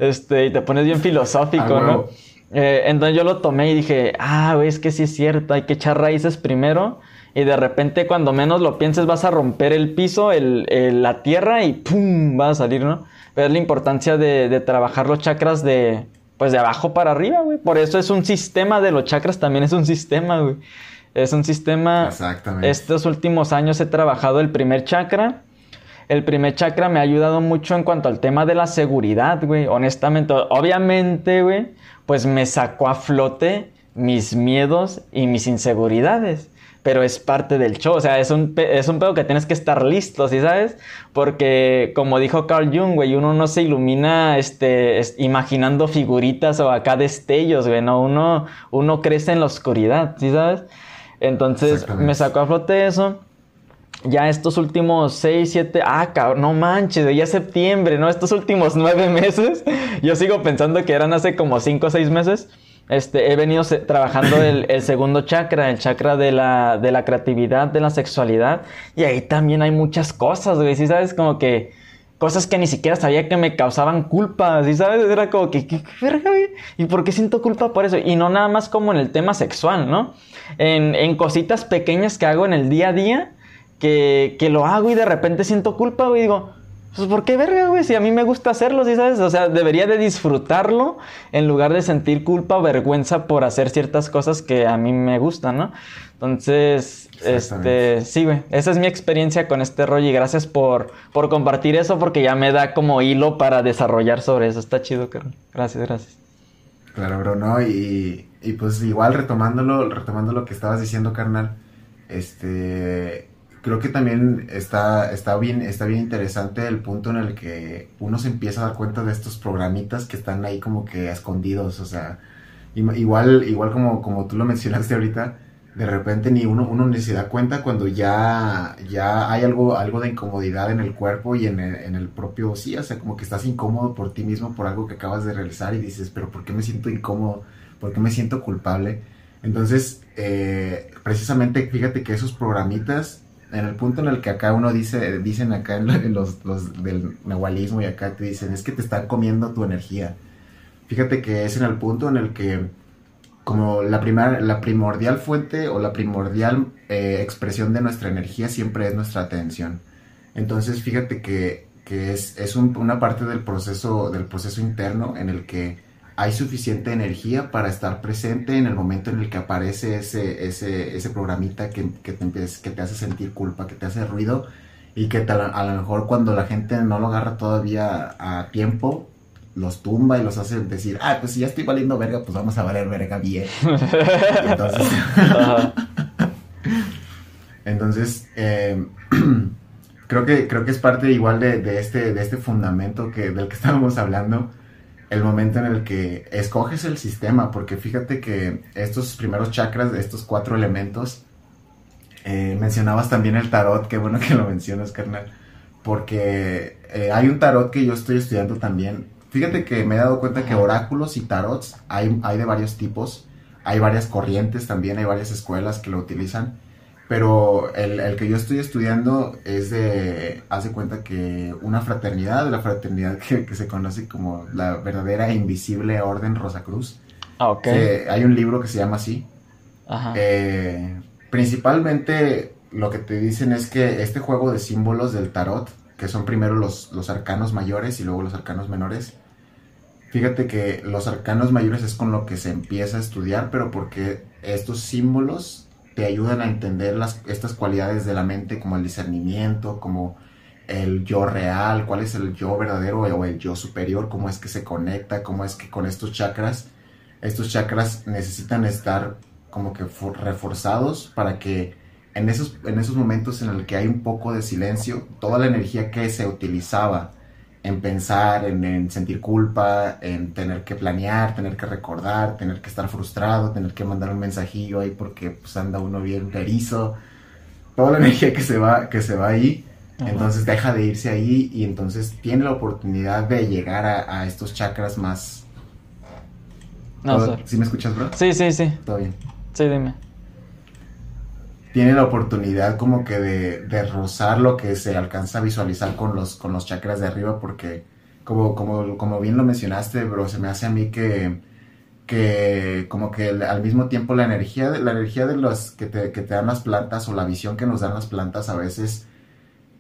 este, y te pones bien filosófico, ¿no? Eh, entonces yo lo tomé y dije, ah, güey, es que sí es cierto, hay que echar raíces primero. Y de repente, cuando menos lo pienses, vas a romper el piso, el, la tierra y ¡pum! va a salir, ¿no? Pero es la importancia de, trabajar los chakras de, pues de abajo para arriba, güey. Por eso es un sistema de los chakras, también es un sistema, güey. Es un sistema. Exactamente. Estos últimos años he trabajado el primer chakra el primer chakra me ha ayudado mucho en cuanto al tema de la seguridad, güey. Honestamente, obviamente, güey, pues me sacó a flote mis miedos y mis inseguridades. Pero es parte del show, o sea, es un, es un pedo que tienes que estar listo, ¿sí sabes? Porque, como dijo Carl Jung, güey, uno no se ilumina este, imaginando figuritas o acá destellos, güey, no, uno, uno crece en la oscuridad, ¿sí sabes? Entonces, me sacó a flote eso ya estos últimos 6, 7, ah, cabrón, no manches, ya septiembre, ¿no? Estos últimos 9 meses, yo sigo pensando que eran hace como 5 o 6 meses. Este, he venido trabajando el, segundo chakra, el chakra de la, de la creatividad, de la sexualidad. Y ahí también hay muchas cosas, güey. Sí, sabes, como que cosas que ni siquiera sabía que me causaban culpa. ¿Sí sabes? Era como que, ¿qué, verga? ¿Y por qué siento culpa por eso? Y no nada más como en el tema sexual, ¿no? En, en cositas pequeñas que hago en el día a día que, que lo hago y de repente siento culpa, güey, digo, pues ¿por qué verga, güey? Si a mí me gusta hacerlo, ¿sí sabes? O sea, debería de disfrutarlo en lugar de sentir culpa o vergüenza por hacer ciertas cosas que a mí me gustan, ¿no? Entonces, este, sí, güey, esa es mi experiencia con este rollo y gracias por, por compartir eso porque ya me da como hilo para desarrollar sobre eso. Está chido, carnal. Gracias, gracias. Claro, bro, ¿no? Y, y pues igual retomándolo, retomando lo que estabas diciendo, carnal, este creo que también está, está, bien, está bien interesante el punto en el que uno se empieza a dar cuenta de estos programitas que están ahí como que escondidos, o sea, igual, igual como, como tú lo mencionaste ahorita, de repente ni uno, uno ni se da cuenta cuando ya, ya hay algo, algo de incomodidad en el cuerpo y en el, en el propio, sí, o sea, como que estás incómodo por ti mismo, por algo que acabas de realizar y dices, pero ¿por qué me siento incómodo? ¿Por qué me siento culpable? Entonces, eh, precisamente fíjate que esos programitas en el punto en el que acá uno dice, dicen acá los, los del nahualismo y acá te dicen, es que te están comiendo tu energía. Fíjate que es en el punto en el que como la, la primordial fuente o la primordial eh, expresión de nuestra energía siempre es nuestra atención. Entonces fíjate que, que es, es una parte del proceso, del proceso interno en el que hay suficiente energía para estar presente en el momento en el que aparece ese, ese, ese programita que, que, te que te hace sentir culpa, que te hace ruido y que a lo mejor cuando la gente no lo agarra todavía a tiempo, los tumba y los hace decir, ah, pues si ya estoy valiendo verga, pues vamos a valer verga bien. entonces, entonces eh, creo, que, creo que es parte igual de, de, este, de este fundamento que, del que estábamos hablando el momento en el que escoges el sistema, porque fíjate que estos primeros chakras, estos cuatro elementos, eh, mencionabas también el tarot, qué bueno que lo mencionas, carnal, porque eh, hay un tarot que yo estoy estudiando también. Fíjate que me he dado cuenta que oráculos y tarots hay, hay de varios tipos, hay varias corrientes también, hay varias escuelas que lo utilizan, pero el, el que yo estoy estudiando es de, hace cuenta que una fraternidad, la fraternidad que, que, se conoce como la verdadera e invisible Orden Rosacruz. Ah, ok. hay un libro que se llama así. Ajá. Eh, principalmente lo que te dicen es que este juego de símbolos del tarot, que son primero los, los arcanos mayores y luego los arcanos menores, fíjate que los arcanos mayores es con lo que se empieza a estudiar, pero porque estos símbolos te ayudan a entender las, estas cualidades de la mente como el discernimiento, como el yo real, cuál es el yo verdadero o el yo superior, cómo es que se conecta, cómo es que con estos chakras, estos chakras necesitan estar como que reforzados para que en esos, en esos momentos en el que hay un poco de silencio, toda la energía que se utilizaba en pensar, en, sentir culpa, en tener que planear, tener que recordar, tener que estar frustrado, tener que mandar un mensajillo ahí porque pues anda uno bien erizo, toda la energía que se va, que se va ahí, entonces deja de irse ahí y entonces tiene la oportunidad de llegar a, estos chakras más... No, ¿Sí me escuchas, bro? Sí, sí, sí. Todo bien. Sí, dime tiene la oportunidad como que de, rozar lo que se alcanza a visualizar con los, con los chakras de arriba, porque como, como, como bien lo mencionaste, bro, se me hace a mí que, que como que al mismo tiempo la energía, la energía de los que te, que te dan las plantas o la visión que nos dan las plantas a veces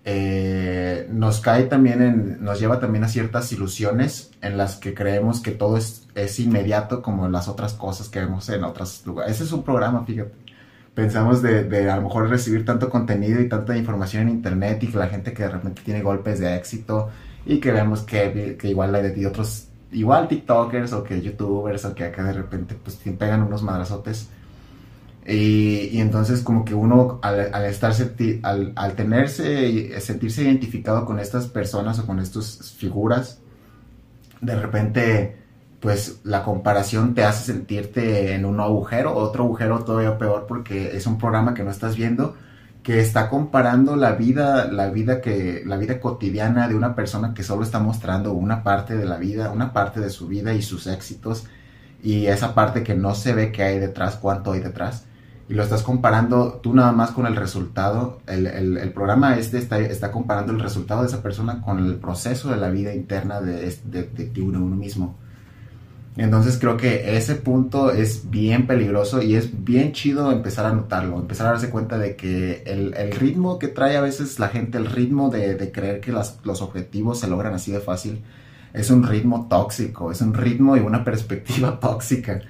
eh, nos cae también en, nos lleva también a ciertas ilusiones en las que creemos que todo es, es inmediato como las otras cosas que vemos en otros lugares. Ese es un programa, fíjate pensamos de, de, a lo mejor recibir tanto contenido y tanta información en internet y que la gente que de repente tiene golpes de éxito y que vemos que, que igual hay de otros, igual TikTokers o que YouTubers o que acá de repente pues pegan unos madrazotes. Y, y entonces como que uno al, al estarse, al, al tenerse, sentirse identificado con estas personas o con estas figuras, de repente pues la comparación te hace sentirte en un agujero, otro agujero todavía peor porque es un programa que no estás viendo que está comparando la vida, la vida que la vida cotidiana de una persona que solo está mostrando una parte de la vida, una parte de su vida y sus éxitos y esa parte que no se ve que hay detrás, cuánto hay detrás y lo estás comparando tú nada más con el resultado. El, el, programa este está, está, comparando el resultado de esa persona con el proceso de la vida interna de, de, de uno mismo. Entonces creo que ese punto es bien peligroso y es bien chido empezar a notarlo, empezar a darse cuenta de que el, ritmo que trae a veces la gente, el ritmo de, creer que los objetivos se logran así de fácil, es un ritmo tóxico, es un ritmo y una perspectiva tóxica.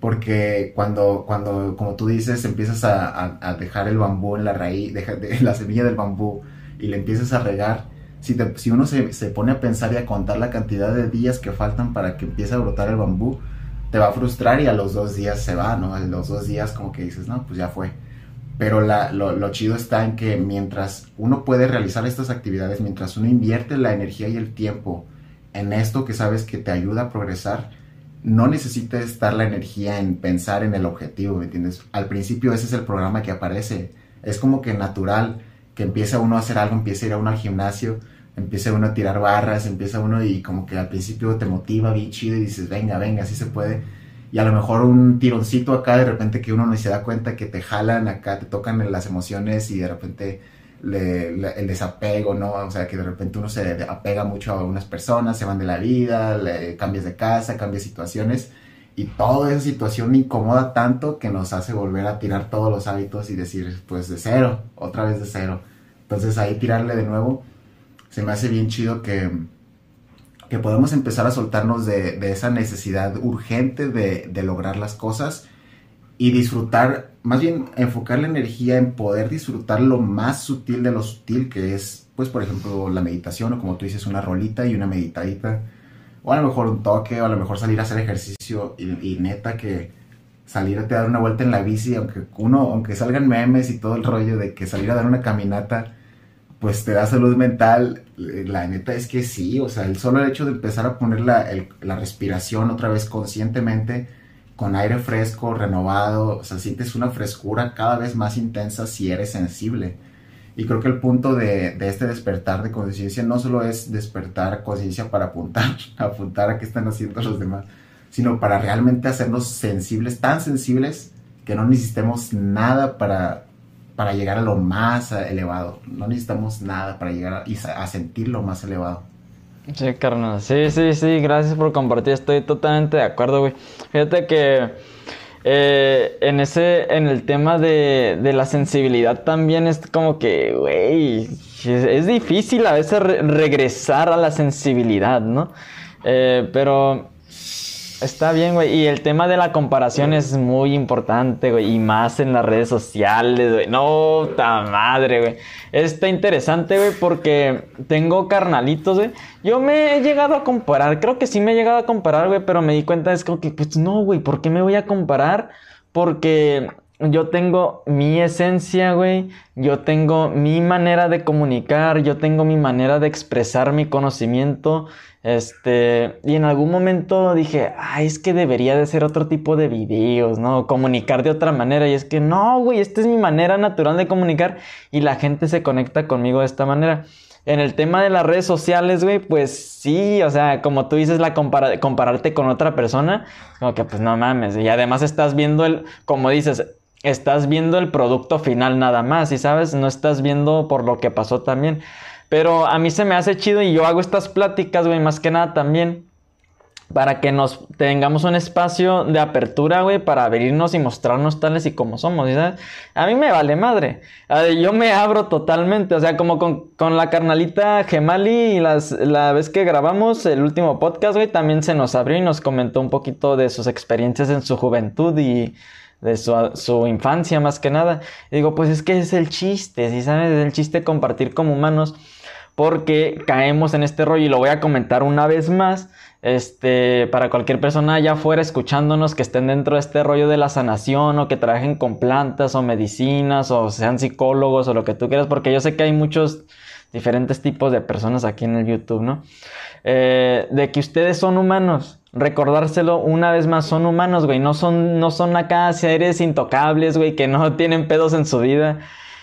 Porque cuando, cuando como tú dices, empiezas a, dejar el bambú en la raíz, deja, de, la semilla del bambú y le empiezas a regar, si, uno se, pone a pensar y a contar la cantidad de días que faltan para que empiece a brotar el bambú, te va a frustrar y a los dos días se va, ¿no? A los dos días como que dices, no, pues ya fue. Pero lo, chido está en que mientras uno puede realizar estas actividades, mientras uno invierte la energía y el tiempo en esto que sabes que te ayuda a progresar, no necesita estar la energía en pensar en el objetivo, ¿me entiendes? Al principio ese es el programa que aparece, es como que natural que empieza uno a hacer algo, empieza a ir a uno al gimnasio, empieza uno a tirar barras, empieza uno y como que al principio te motiva bien chido y dices, venga, venga, así se puede. Y a lo mejor un tironcito acá, de repente que uno no se da cuenta que te jalan acá, te tocan las emociones y de repente el desapego, ¿no? O sea, que de repente uno se apega mucho a unas personas, se van de la vida, le, cambias de casa, cambias situaciones y toda esa situación incomoda tanto que nos hace volver a tirar todos los hábitos y decir, pues de cero, otra vez de cero. Entonces ahí tirarle de nuevo, se me hace bien chido que, que podemos empezar a soltarnos de, esa necesidad urgente de, de, lograr las cosas y disfrutar, más bien enfocar la energía en poder disfrutar lo más sutil de lo sutil que es, pues por ejemplo, la meditación o como tú dices, una rolita y una meditadita, o a lo mejor un toque, o a lo mejor salir a hacer ejercicio y, y neta que salir a dar una vuelta en la bici, aunque uno, aunque salgan memes y todo el rollo de que salir a dar una caminata, pues te da salud mental, la neta es que sí, o sea, el solo hecho de empezar a poner la, la respiración otra vez conscientemente, con aire fresco, renovado, o sea, sientes una frescura cada vez más intensa si eres sensible. Y creo que el punto de, de este despertar de conciencia no solo es despertar conciencia para apuntar, apuntar a qué están haciendo los demás, sino para realmente hacernos sensibles, tan sensibles que no necesitemos nada para, para llegar a lo más elevado. No necesitamos nada para llegar a, a sentir lo más elevado. Sí, carnal. Sí, sí, sí. Gracias por compartir. Estoy totalmente de acuerdo, güey. Fíjate que eh, en ese, en el tema de, de, la sensibilidad también es como que, güey, es, difícil a veces regresar a la sensibilidad, ¿no? Eh, pero Está bien, güey. Y el tema de la comparación es muy importante, güey. Y más en las redes sociales, güey. No, ta madre, güey. Está interesante, güey, porque tengo carnalitos, güey. Yo me he llegado a comparar. Creo que sí me he llegado a comparar, güey. Pero me di cuenta, es como que, pues no, güey. ¿Por qué me voy a comparar? Porque yo tengo mi esencia, güey. Yo tengo mi manera de comunicar. Yo tengo mi manera de expresar mi conocimiento. Este, y en algún momento dije, ay, es que debería de ser otro tipo de videos, ¿no? Comunicar de otra manera. Y es que no, güey, esta es mi manera natural de comunicar y la gente se conecta conmigo de esta manera. En el tema de las redes sociales, güey, pues sí, o sea, como tú dices, la compararte con otra persona, como que pues no mames. Y además estás viendo el, como dices, estás viendo el producto final nada más, y sabes, no estás viendo por lo que pasó también. Pero a mí se me hace chido y yo hago estas pláticas, güey, más que nada también para que nos tengamos un espacio de apertura, güey, para abrirnos y mostrarnos tales y como somos, ¿sabes? A mí me vale madre. Yo me abro totalmente, o sea, como con, la carnalita Gemali y las, la vez que grabamos el último podcast, güey, también se nos abrió y nos comentó un poquito de sus experiencias en su juventud y de su, su infancia más que nada. Digo, pues es que es el chiste, ¿sí sabes? Es el chiste compartir como humanos porque caemos en este rollo y lo voy a comentar una vez más. Este, para cualquier persona allá afuera escuchándonos que estén dentro de este rollo de la sanación o que trabajen con plantas o medicinas o sean psicólogos o lo que tú quieras, porque yo sé que hay muchos diferentes tipos de personas aquí en el YouTube, ¿no? Eh, de que ustedes son humanos. Recordárselo una vez más, son humanos, güey. No son, no son acá seres intocables, güey, que no tienen pedos en su vida.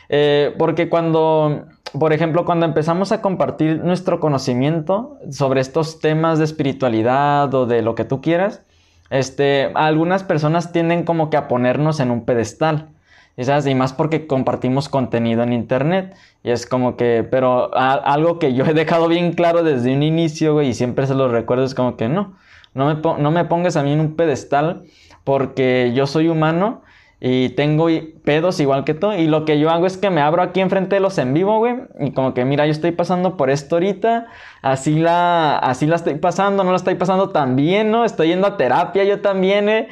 Eh, porque cuando por ejemplo, cuando empezamos a compartir nuestro conocimiento sobre estos temas de espiritualidad o de lo que tú quieras, este, algunas personas tienden como que a ponernos en un pedestal. Y más porque compartimos contenido en internet. Y es como que, pero algo que yo he dejado bien claro desde un inicio, güey, y siempre se lo recuerdo, es como que no, no me, no me pongas a mí en un pedestal porque yo soy humano y tengo pedos igual que tú. Y lo que yo hago es que me abro aquí enfrente de los en vivo, güey. Y como que, mira, yo estoy pasando por esto ahorita. Así la, así la estoy pasando, no la estoy pasando tan bien, ¿no? Estoy yendo a terapia yo también, ¿eh?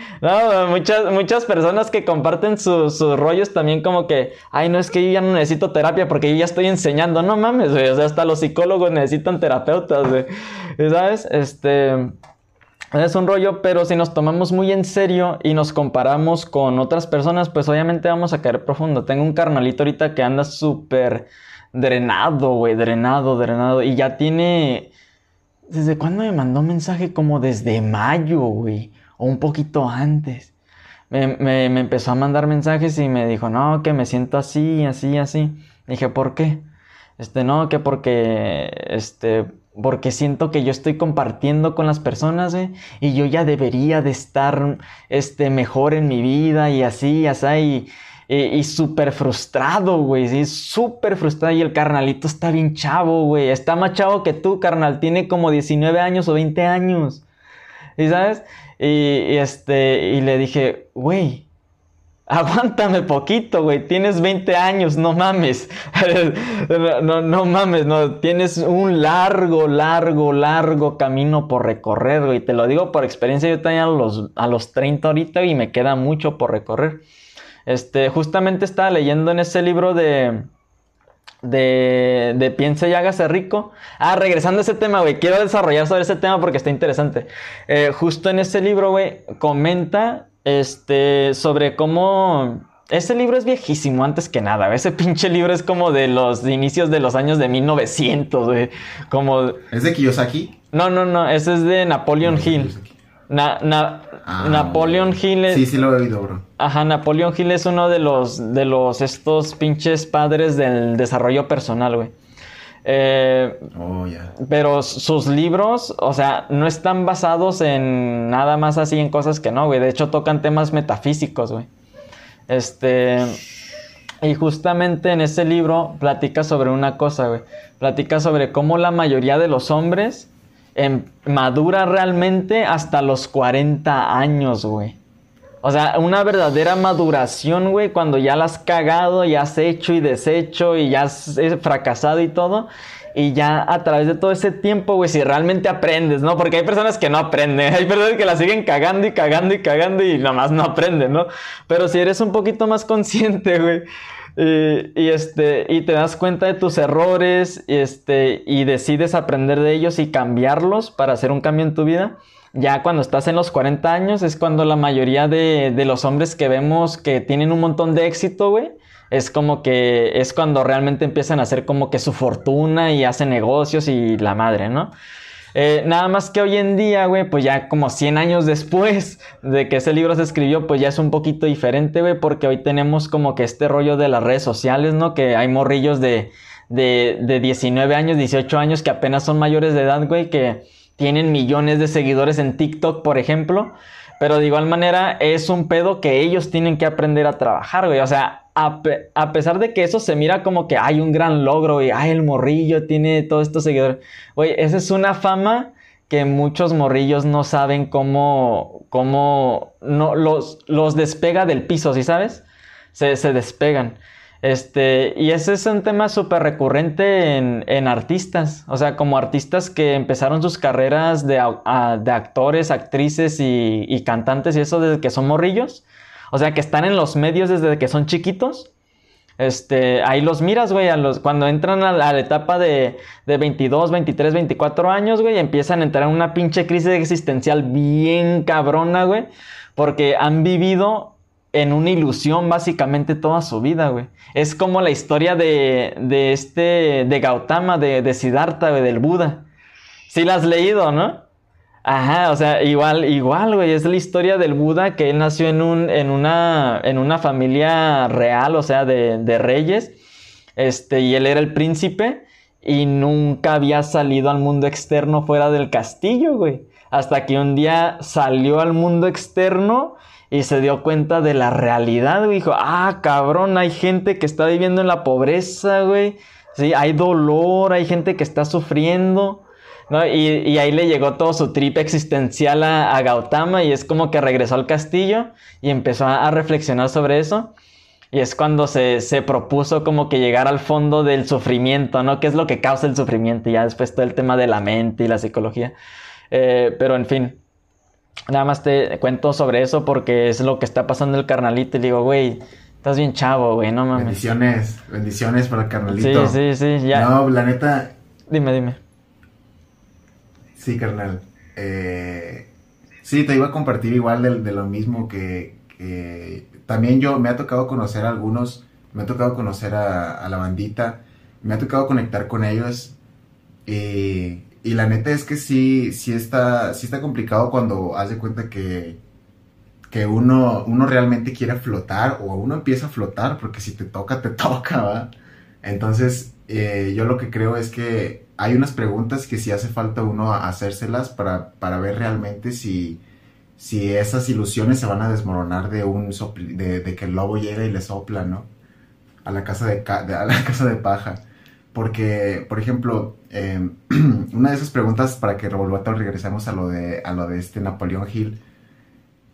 Muchas, muchas personas que comparten sus rollos también como que, ay, no es que yo ya no necesito terapia porque yo ya estoy enseñando. No mames, güey. O sea, hasta los psicólogos necesitan terapeutas, güey. ¿Sabes? Este... Es un rollo, pero si nos tomamos muy en serio y nos comparamos con otras personas, pues obviamente vamos a caer profundo. Tengo un carnalito ahorita que anda súper drenado, güey, drenado, drenado. Y ya tiene... ¿Desde cuándo me mandó mensaje? Como desde mayo, güey. O un poquito antes. Me, me, me, empezó a mandar mensajes y me dijo, no, que me siento así, así, así. Dije, ¿por qué? Este, no, que porque, este, porque siento que yo estoy compartiendo con las personas, ¿eh? y yo ya debería de estar este, mejor en mi vida y así, así, y, y, súper frustrado, güey, sí, súper frustrado, y el carnalito está bien chavo, güey, está más chavo que tú, carnal, tiene como 19 años o 20 años, ¿y sabes? Y, y este, y le dije, güey, Aguántame poquito, güey. Tienes 20 años, no mames. no, no, mames, no. Tienes un largo, largo, largo camino por recorrer, güey. Te lo digo por experiencia. Yo tenía a los, a los 30 ahorita y me queda mucho por recorrer. Este, justamente estaba leyendo en ese libro de. De, de Piense y hágase rico. Ah, regresando a ese tema, güey. Quiero desarrollar sobre ese tema porque está interesante. Eh, justo en ese libro, güey, comenta este, sobre cómo... Ese libro es viejísimo antes que nada. Ese pinche libro es como de los inicios de los años de 1900, güey. Como... ¿Es de Kiyosaki? No, no, no. Ese es de Napoleon Hill. ah, Napoleon Hill Sí, sí lo he oído, bro. Ajá, Napoleon Hill es uno de los, de los, estos pinches padres del desarrollo personal, güey. Eh, oh. Pero sus libros, o sea, no están basados en nada más así en cosas que no, güey. De hecho, tocan temas metafísicos, güey. Este... Y justamente en ese libro platica sobre una cosa, güey. Platica sobre cómo la mayoría de los hombres em, madura realmente hasta los 40 años, güey. O sea, una verdadera maduración, güey, cuando ya la has cagado, ya has hecho y deshecho y ya has fracasado y todo. Y ya a través de todo ese tiempo, güey, si realmente aprendes, ¿no? Porque hay personas que no aprenden, hay personas que la siguen cagando y cagando y cagando y nada más no aprenden, ¿no? Pero si eres un poquito más consciente, güey, y, este, y te das cuenta de tus errores y, este, y decides aprender de ellos y cambiarlos para hacer un cambio en tu vida. Ya cuando estás en los 40 años es cuando la mayoría de, de los hombres que vemos que tienen un montón de éxito, güey, es como que es cuando realmente empiezan a hacer como que su fortuna y hacen negocios y la madre, ¿no? Eh, nada más que hoy en día, güey, pues ya como 100 años después de que ese libro se escribió, pues ya es un poquito diferente, güey, porque hoy tenemos como que este rollo de las redes sociales, ¿no? Que hay morrillos de, de, de 19 años, 18 años que apenas son mayores de edad, güey, que tienen millones de seguidores en TikTok, por ejemplo. Pero de igual manera es un pedo que ellos tienen que aprender a trabajar, güey. O sea, a, pesar de que eso se mira como que hay un gran logro y ay, el morrillo tiene todos estos seguidores. Oye, esa es una fama que muchos morrillos no saben cómo, cómo no, los, los despega del piso, ¿sí sabes? Se, se despegan. Este, y ese es un tema súper recurrente en, artistas, o sea, como artistas que empezaron sus carreras de, de actores, actrices y, y, cantantes y eso desde que son morrillos o sea, que están en los medios desde que son chiquitos. Este, ahí los miras, güey, cuando entran a la, etapa de, de, 22, 23, 24 años, güey, empiezan a entrar en una pinche crisis existencial bien cabrona, güey, porque han vivido en una ilusión básicamente toda su vida, güey. Es como la historia de, de este, de Gautama, de, de Siddhartha, güey, del Buda. Sí la has leído, ¿no? Ajá, o sea, igual, igual, güey, es la historia del Buda que él nació en, un, en, una, en una familia real, o sea, de, de reyes, este, y él era el príncipe y nunca había salido al mundo externo fuera del castillo, güey. Hasta que un día salió al mundo externo y se dio cuenta de la realidad, güey. Dijo, ah, cabrón, hay gente que está viviendo en la pobreza, güey. Sí, hay dolor, hay gente que está sufriendo. ¿no? Y, ahí le llegó todo su trip existencial a, Gautama y es como que regresó al castillo y empezó a, reflexionar sobre eso. Y es cuando se, propuso como que llegar al fondo del sufrimiento, ¿no? ¿Qué es lo que causa el sufrimiento? Y ya después todo el tema de la mente y la psicología. Eh, pero en fin, nada más te cuento sobre eso porque es lo que está pasando el carnalito. Y digo, güey, estás bien chavo, güey, no mames. Bendiciones, bendiciones para el carnalito. Sí, sí, sí, ya. No, la neta. Dime, dime. Sí, carnal. Eh, sí, te iba a compartir igual de, lo mismo que, también yo me ha tocado conocer a algunos, me ha tocado conocer a, la bandita, me ha tocado conectar con ellos y, la neta es que sí, sí está, sí está complicado cuando haz de cuenta que, que uno, uno realmente quiere flotar o uno empieza a flotar porque si te toca, te toca, ¿va? Entonces, eh, yo lo que creo es que hay unas preguntas que sí hace falta uno hacérselas para, para ver realmente si, si esas ilusiones se van a desmoronar de, un de, que el lobo llega y le sopla, ¿no? A la casa de, a la casa de paja. Porque, por ejemplo, em, una de esas preguntas para que regresemos a lo de, a lo de este Napoleón Hill.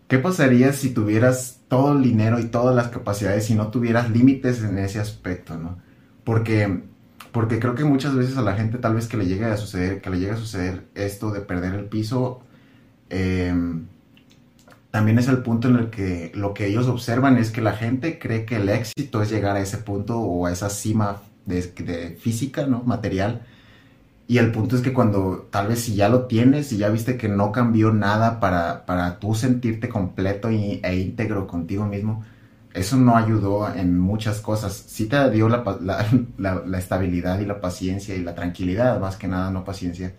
¿Qué pasaría si tuvieras todo el dinero y todas las capacidades y no tuvieras límites en ese aspecto, ¿no? Porque porque creo que muchas veces a la gente tal vez que le llegue a suceder, que le llegue a suceder esto de perder el piso, em, también es el punto en el que lo que ellos observan es que la gente cree que el éxito es llegar a ese punto o a esa cima de, física, ¿no? Material. Y el punto es que cuando tal vez si ya lo tienes y ya viste que no cambió nada para, para tú sentirte completo e íntegro contigo mismo, eso no ayudó en muchas cosas. Sí te dio la, estabilidad y la paciencia y la tranquilidad, más que nada, no paciencia.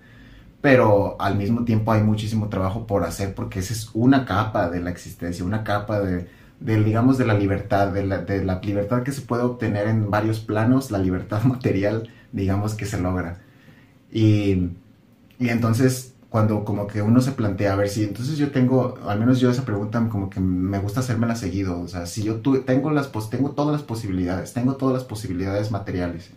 pero al mismo tiempo hay muchísimo trabajo por hacer porque esa es una capa de la existencia, una capa de, digamos, de la libertad, de la, de la libertad que se puede obtener en varios planos, la libertad material, digamos, que se logra. Y, y entonces cuando como que uno se plantea, a ver si, entonces yo tengo, al menos yo esa pregunta como que me gusta hacérmela seguido, o sea, si yo tengo, las, pues, tengo todas las posibilidades, tengo todas las posibilidades materiales,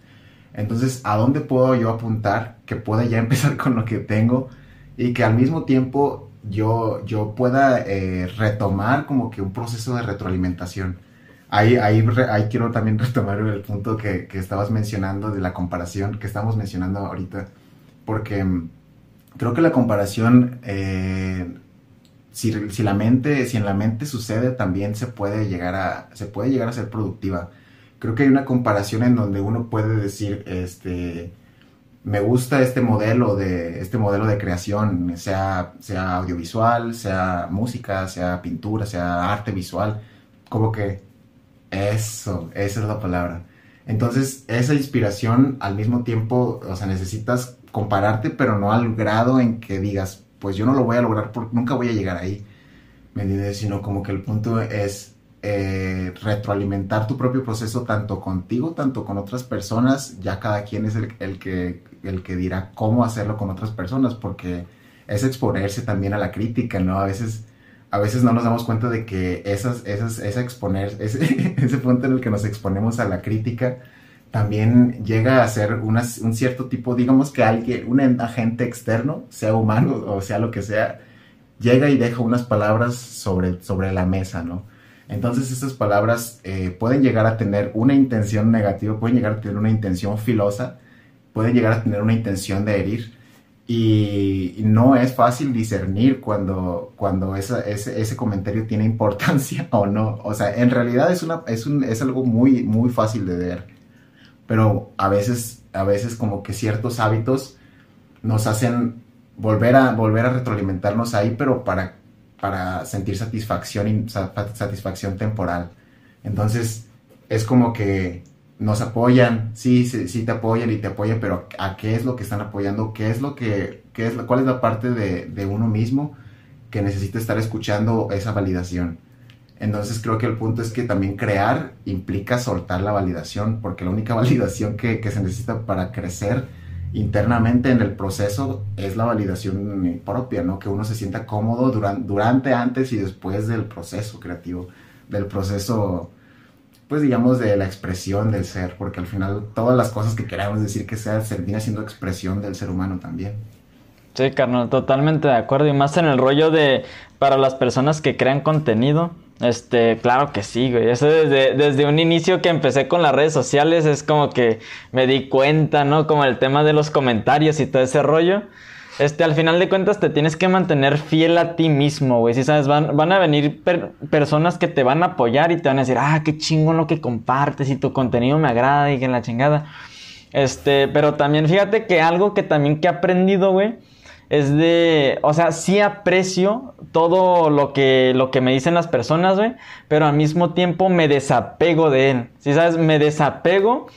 entonces, ¿a dónde puedo yo apuntar que pueda ya empezar con lo que tengo y que al mismo tiempo yo, yo pueda eh, retomar como que un proceso de retroalimentación? Ahí, ahí, ahí quiero también retomar el punto que, que estabas mencionando de la comparación que estamos mencionando ahorita, porque mm, creo que la comparación, eh, si, si, la mente, si en la mente sucede, también se puede llegar a, se puede llegar a ser productiva. Creo que hay una comparación en donde uno puede decir, este, me gusta este modelo de, este modelo de creación, sea, sea audiovisual, sea música, sea pintura, sea arte visual, como que eso, esa es la palabra. Entonces, esa inspiración al mismo tiempo, o sea, necesitas compararte, pero no al grado en que digas, pues yo no lo voy a lograr porque nunca voy a llegar ahí. ¿Me entiendes? Sino como que el punto es eh, retroalimentar tu propio proceso tanto contigo, tanto con otras personas. Ya cada quien es el, que, el que dirá cómo hacerlo con otras personas, porque es exponerse también a la crítica, ¿no? A veces, a veces no nos damos cuenta de que esas, esas, esa exponer, ese, ese punto en el que nos exponemos a la crítica, también llega a ser un cierto tipo, digamos que alguien, un agente externo, sea humano o sea lo que sea, llega y deja unas palabras sobre, sobre la mesa, ¿no? Entonces esas palabras eh, pueden llegar a tener una intención negativa, pueden llegar a tener una intención filosa, pueden llegar a tener una intención de herir. Y, no es fácil discernir cuando, cuando ese, ese, comentario tiene importancia o no. O sea, en realidad es, una, es, un, es algo muy, muy fácil de ver pero a veces, a veces como que ciertos hábitos nos hacen volver a, volver a retroalimentarnos ahí, pero para, para sentir satisfacción, satisfacción temporal. Entonces, es como que nos apoyan, sí, sí, sí, te apoyan y te apoyan, pero ¿a qué es lo que están apoyando? ¿Qué es lo que, qué es, cuál es la parte de, de uno mismo que necesita estar escuchando esa validación? Entonces creo que el punto es que también crear implica soltar la validación, porque la única validación que, se necesita para crecer internamente en el proceso es la validación propia, ¿no? Que uno se sienta cómodo durante, durante, antes y después del proceso creativo, del proceso, pues digamos, de la expresión del ser, porque al final todas las cosas que queramos decir que sea, termina siendo expresión del ser humano también. Sí, carnal, totalmente de acuerdo. Y más en el rollo de, para las personas que crean contenido, este, claro que sí, güey. Eso desde, desde un inicio que empecé con las redes sociales es como que me di cuenta, ¿no? Como el tema de los comentarios y todo ese rollo. Este, al final de cuentas te tienes que mantener fiel a ti mismo, güey. Si sabes, van, van a venir personas que te van a apoyar y te van a decir, ah, qué chingón lo que compartes y tu contenido me agrada y que la chingada. Este, pero también fíjate que algo que también que he aprendido, güey es de, o sea, sí aprecio todo lo que, lo que me dicen las personas, güey, pero al mismo tiempo me desapego de él. ¿Sí sabes? Me desapego.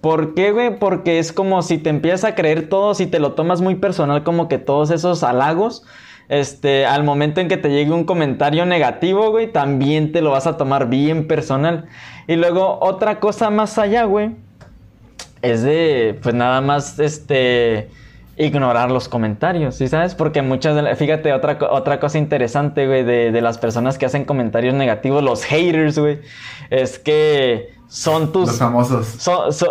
¿Por qué, güey? Porque es como si te empiezas a creer todo, si te lo tomas muy personal, como que todos esos halagos, este, al momento en que te llegue un comentario negativo, güey, también te lo vas a tomar bien personal. Y luego, otra cosa más allá, güey, es de, pues nada más, este ignorar los comentarios, ¿sí sabes? Porque muchas de fíjate, otra, otra cosa interesante, güey, de, las personas que hacen comentarios negativos, los haters, güey, es que son tus... Los famosos.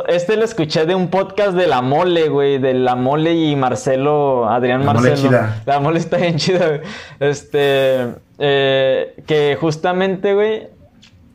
este lo escuché de un podcast de La Mole, güey, de La Mole y Marcelo, Adrián la Marcelo. Mole chida. La Mole está bien chida, güey. Este, eh, que justamente, güey,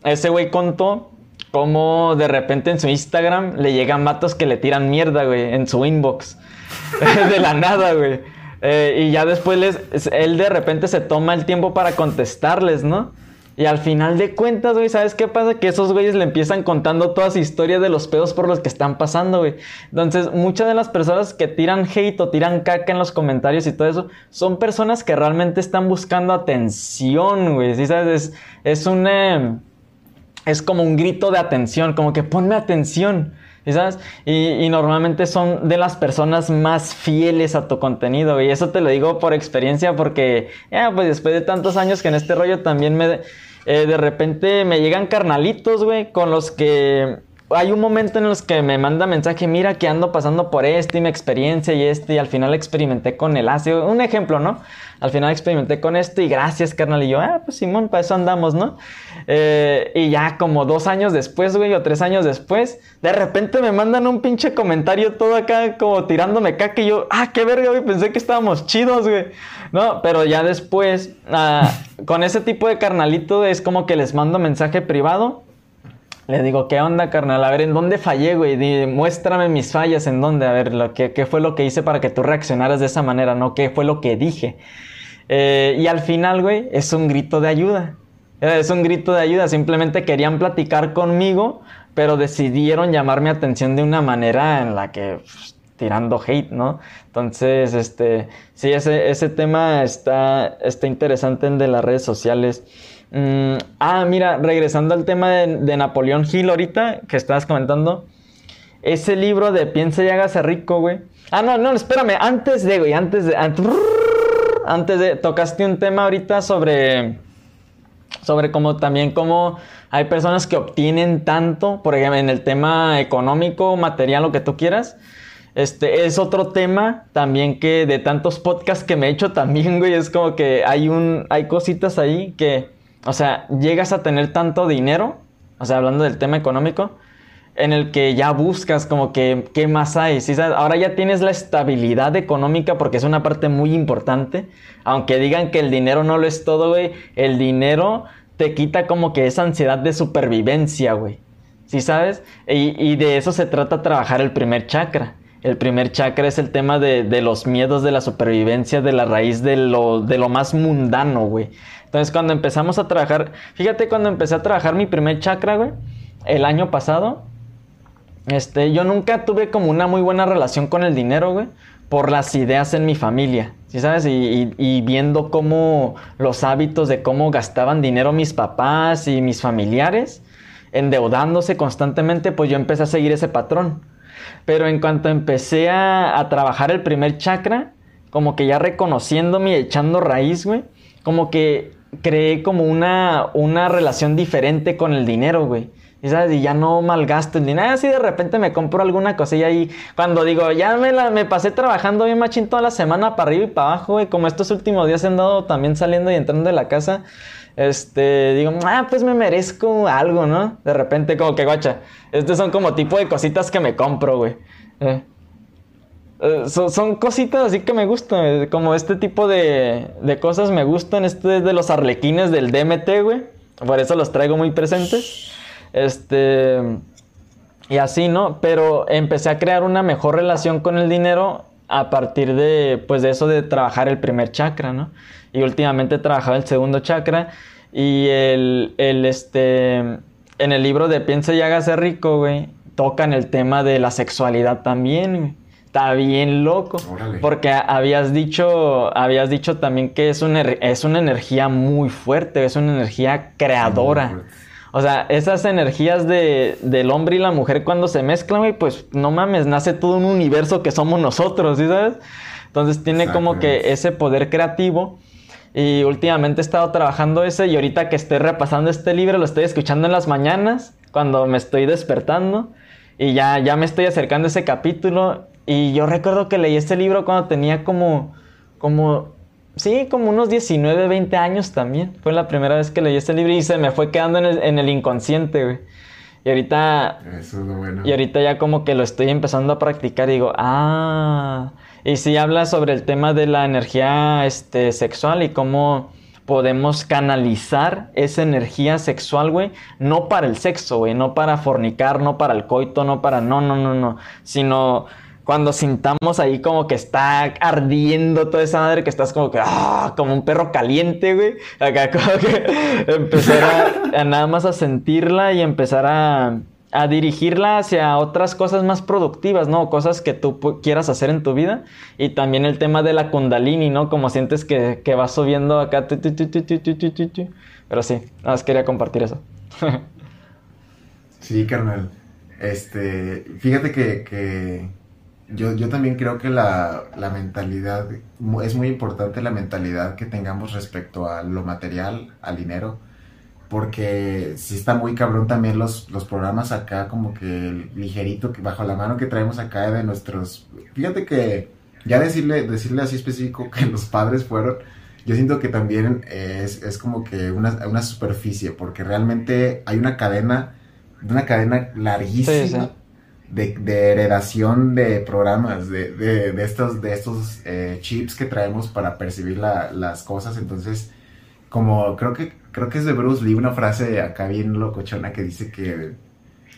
ese güey contó cómo de repente en su Instagram le llegan matos que le tiran mierda, güey, en su inbox. de la nada, güey. Eh, y ya después les, él de repente se toma el tiempo para contestarles, ¿no? Y al final de cuentas, güey, ¿sabes qué pasa? Que esos güeyes le empiezan contando toda su historia de los pedos por los que están pasando, güey. Entonces, muchas de las personas que tiran hate o tiran caca en los comentarios y todo eso, son personas que realmente están buscando atención, güey. ¿Sí sabes? Es, es un... es como un grito de atención, como que ponme atención. Sabes? Y, normalmente son de las personas más fieles a tu contenido, y eso te lo digo por experiencia porque, ya, pues después de tantos años que en este rollo también me, eh, de repente me llegan carnalitos, güey, con los que hay un momento en los que me manda mensaje, mira que ando pasando por esto y mi experiencia y este, y al final experimenté con el ácido. Un ejemplo, ¿no? Al final experimenté con esto y gracias, carnal. Y yo, ah, pues Simón, para eso andamos, ¿no? Eh, y ya como dos años después, güey, o tres años después, de repente me mandan un pinche comentario todo acá como tirándome caca y yo, ah, qué verga, pensé que estábamos chidos, güey. No, pero ya después, ah, con ese tipo de carnalito es como que les mando mensaje privado le digo, ¿qué onda, carnal? A ver, ¿en dónde fallé, güey? muéstrame mis fallas, ¿en dónde? A ver, lo, ¿qué, ¿qué, fue lo que hice para que tú reaccionaras de esa manera? ¿No? ¿Qué fue lo que dije? Eh, y al final, güey, es un grito de ayuda. Eh, es un grito de ayuda. Simplemente querían platicar conmigo, pero decidieron llamar mi atención de una manera en la que... Pues, tirando hate, ¿no? Entonces, este, sí, ese, ese tema está, está interesante en de las redes sociales. Mm, ah, mira, regresando al tema de, Napoleón Hill ahorita, que estabas comentando. Ese libro de Piensa y hágase rico, güey. Ah, no, no, espérame. Antes de, güey, antes de... Antes, de... Tocaste un tema ahorita sobre... Sobre cómo también cómo hay personas que obtienen tanto, por ejemplo, en el tema económico, material, lo que tú quieras. Este es otro tema también que de tantos podcasts que me he hecho también, güey, es como que hay un hay cositas ahí que o sea, llegas a tener tanto dinero, o sea, hablando del tema económico, en el que ya buscas como que qué más hay. ¿sí Ahora ya tienes la estabilidad económica porque es una parte muy importante. Aunque digan que el dinero no lo es todo, güey, el dinero te quita como que esa ansiedad de supervivencia, güey. ¿Sí sabes? Y, de eso se trata trabajar el primer chakra. El primer chakra es el tema de, los miedos de la supervivencia, de la raíz de lo, más mundano, güey. Entonces, cuando empezamos a trabajar, fíjate, cuando empecé a trabajar mi primer chakra, güey, el año pasado, este, yo nunca tuve como una muy buena relación con el dinero, güey, por las ideas en mi familia, ¿sí sabes? Y, y, viendo cómo los hábitos de cómo gastaban dinero mis papás y mis familiares, endeudándose constantemente, pues yo empecé a seguir ese patrón. Pero en cuanto empecé a, a trabajar el primer chakra, como que ya reconociéndome y echando raíz, güey, como que creé como una, una relación diferente con el dinero, güey. Y, y ya no malgasto el dinero. Así de repente me compro alguna cosilla ahí. Cuando digo, ya me, la, me pasé trabajando bien machín toda la semana para arriba y para abajo, güey. Como estos últimos días he andado también saliendo y entrando de la casa. Este, digo, ah, pues me merezco algo, ¿no? De repente, como que, guacha. Estos son como tipo de cositas que me compro, güey. Eh. Eh, son, cositas así que me gustan, eh, como este tipo de, cosas me gustan, este de los arlequines del DMT, güey, por eso los traigo muy presentes, este, y así, ¿no? Pero empecé a crear una mejor relación con el dinero a partir de, pues de eso de trabajar el primer chakra, ¿no? Y últimamente he trabajado el segundo chakra y el, el este, en el libro de Piensa y hágase rico, güey, tocan el tema de la sexualidad también, güey está bien loco. Porque habías dicho, habías dicho también que es una, es una energía muy fuerte, es una energía creadora. O sea, esas energías de, del hombre y la mujer cuando se mezclan, pues no mames, nace todo un universo que somos nosotros, ¿sí sabes? Entonces tiene como que ese poder creativo. Y últimamente he estado trabajando ese y ahorita que estoy repasando este libro lo estoy escuchando en las mañanas, cuando me estoy despertando. Y ya, ya me estoy acercando a ese capítulo y yo recuerdo que leí este libro cuando tenía como, como, sí, como unos 19, 20 años también. Fue la primera vez que leí este libro y se me fue quedando en el, en el inconsciente, güey. Y ahorita... Eso es lo bueno. Y ahorita ya como que lo estoy empezando a practicar y digo, ah... Y sí habla sobre el tema de la energía este, sexual y cómo podemos canalizar esa energía sexual, güey, no para el sexo, güey, no para fornicar, no para el coito, no para, no, no, no, no, sino cuando sintamos ahí como que está ardiendo toda esa madre, que estás como que, ah, como un perro caliente, güey. Acá como que empezar a, nada más a sentirla y empezar a, a, dirigirla hacia otras cosas más productivas, ¿no? Cosas que tú quieras hacer en tu vida. Y también el tema de la kundalini, ¿no? Como sientes que, que va subiendo acá. Pero sí, nada más quería compartir eso. sí, carnal. Este, fíjate que, yo, yo, también creo que la, la, mentalidad, es muy importante la mentalidad que tengamos respecto a lo material, al dinero, porque si está muy cabrón también los, los programas acá, como que ligerito, que bajo la mano que traemos acá de nuestros, fíjate que ya decirle, decirle así específico que los padres fueron, yo siento que también es, es como que una, una superficie, porque realmente hay una cadena una cadena larguísima De, de, heredación de programas, de, de, de estos, de estos eh, chips que traemos para percibir las cosas. Entonces, como creo que, creo que es de Bruce Lee, una frase acá bien locochona que dice que,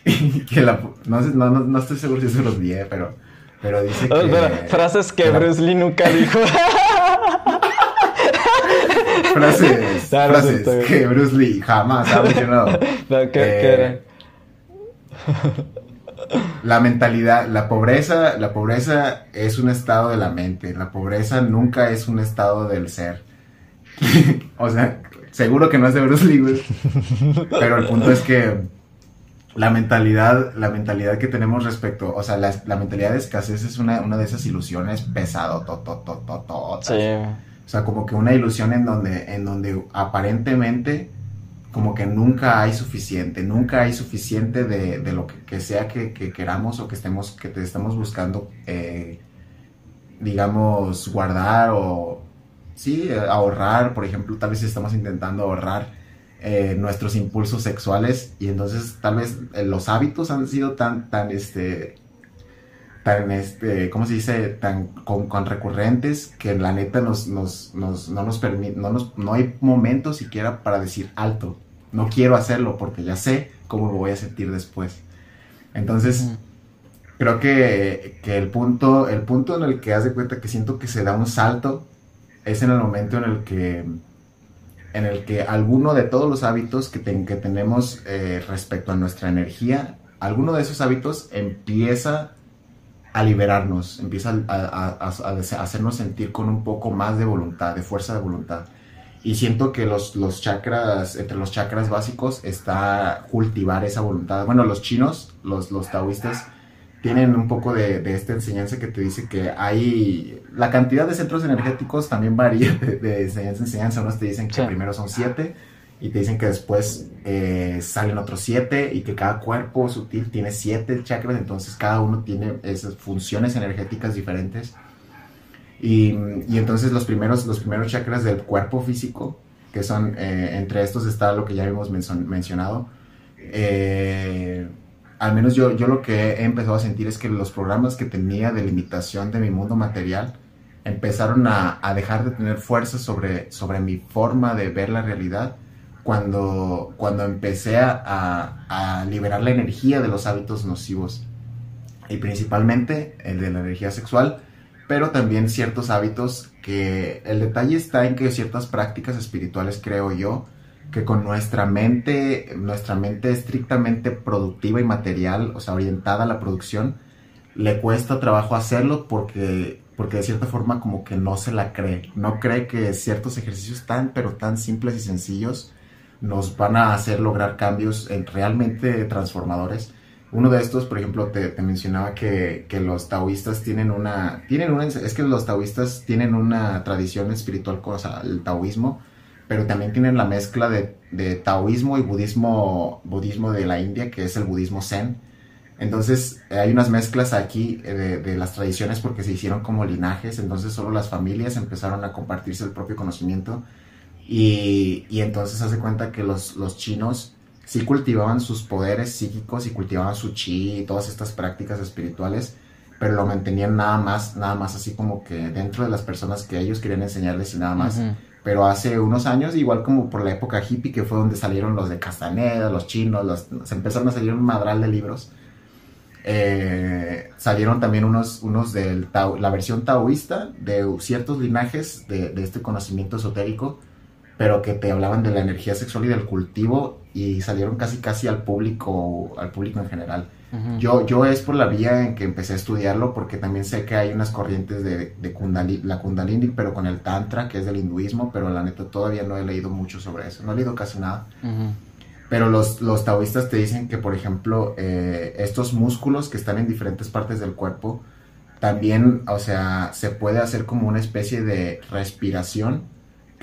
que la, no, no, no, estoy seguro si se los vi, pero, pero dice oh, que... frases que, Bruce Lee nunca dijo. frases, frases que Bruce Lee jamás ha mencionado. ¿qué, ¿qué era? La mentalidad, la pobreza, la pobreza es un estado de la mente, la pobreza nunca es un estado del ser. o sea, seguro que no es de Bruce Lee, pero el punto es que la mentalidad, la mentalidad que tenemos respecto, o sea, la, mentalidad de escasez es una, una, de esas ilusiones pesado, to, to, to, sí. O sea, como que una ilusión en donde, en donde aparentemente como que nunca hay suficiente, nunca hay suficiente de, de lo que, sea que, queramos o que estemos, que te estemos buscando, eh, digamos, guardar o, sí, ahorrar, por ejemplo, tal vez estamos intentando ahorrar eh, nuestros impulsos sexuales y entonces tal vez eh, los hábitos han sido tan, tan, este, tan, este, ¿cómo se dice? Tan con, recurrentes que la neta nos, nos, nos, no nos permite, no, no hay momento siquiera para decir alto no quiero hacerlo porque ya sé cómo me voy a sentir después. Entonces, creo que, el, punto, el punto en el que haz de cuenta que siento que se da un salto es en el momento en el que, en el que alguno de todos los hábitos que, que tenemos eh, respecto a nuestra energía, alguno de esos hábitos empieza a liberarnos, empieza a, a hacernos sentir con un poco más de voluntad, de fuerza de voluntad. Y siento que los, los chakras, entre los chakras básicos está cultivar esa voluntad. Bueno, los chinos, los, los taoístas, tienen un poco de, de, esta enseñanza que te dice que hay... La cantidad de centros energéticos también varía de, enseñanza en enseñanza. Unos te dicen que primero son siete y te dicen que después eh, salen otros siete y que cada cuerpo sutil tiene siete chakras, entonces cada uno tiene esas funciones energéticas diferentes. Y, entonces los primeros, los primeros chakras del cuerpo físico, que son, eh, entre estos está lo que ya hemos mencionado, eh, al menos yo, yo lo que he empezado a sentir es que los programas que tenía de limitación de mi mundo material empezaron a, a dejar de tener fuerza sobre, sobre mi forma de ver la realidad cuando, cuando empecé a, a, liberar la energía de los hábitos nocivos. Y principalmente el de la energía sexual pero también ciertos hábitos que el detalle está en que ciertas prácticas espirituales, creo yo, que con nuestra mente, nuestra mente estrictamente productiva y material, o sea, orientada a la producción, le cuesta trabajo hacerlo porque, porque de cierta forma como que no se la cree, no cree que ciertos ejercicios tan, pero tan simples y sencillos nos van a hacer lograr cambios realmente transformadores uno de estos, por ejemplo, te, mencionaba que, los taoístas tienen una, tienen una, es que los taoístas tienen una tradición espiritual, o sea, el taoísmo, pero también tienen la mezcla de, taoísmo y budismo, budismo de la India, que es el budismo zen. Entonces hay unas mezclas aquí eh, de, las tradiciones porque se hicieron como linajes, entonces solo las familias empezaron a compartirse el propio conocimiento y, entonces hace cuenta que los chinos sí cultivaban sus poderes psíquicos y cultivaban su chi y todas estas prácticas espirituales, pero lo mantenían nada más, nada más así como que dentro de las personas que ellos querían enseñarles y nada más. Pero hace unos años, igual como por la época hippie, que fue donde salieron los de Castaneda, los chinos, se empezaron a salir un madral de libros. Eh, salieron también unos, unos de la versión taoísta de ciertos linajes de, de este conocimiento esotérico pero que te hablaban de la energía sexual y del cultivo y salieron casi casi al público, al público en general. yo, yo es por la vía en que empecé a estudiarlo porque también sé que hay unas corrientes de, de kundalini, la kundalini, pero con el tantra, que es del hinduismo, pero la neta todavía no he leído mucho sobre eso, no he leído casi nada. Pero los, los taoístas te dicen que, por ejemplo, eh, estos músculos que están en diferentes partes del cuerpo, también, o sea, se puede hacer como una especie de respiración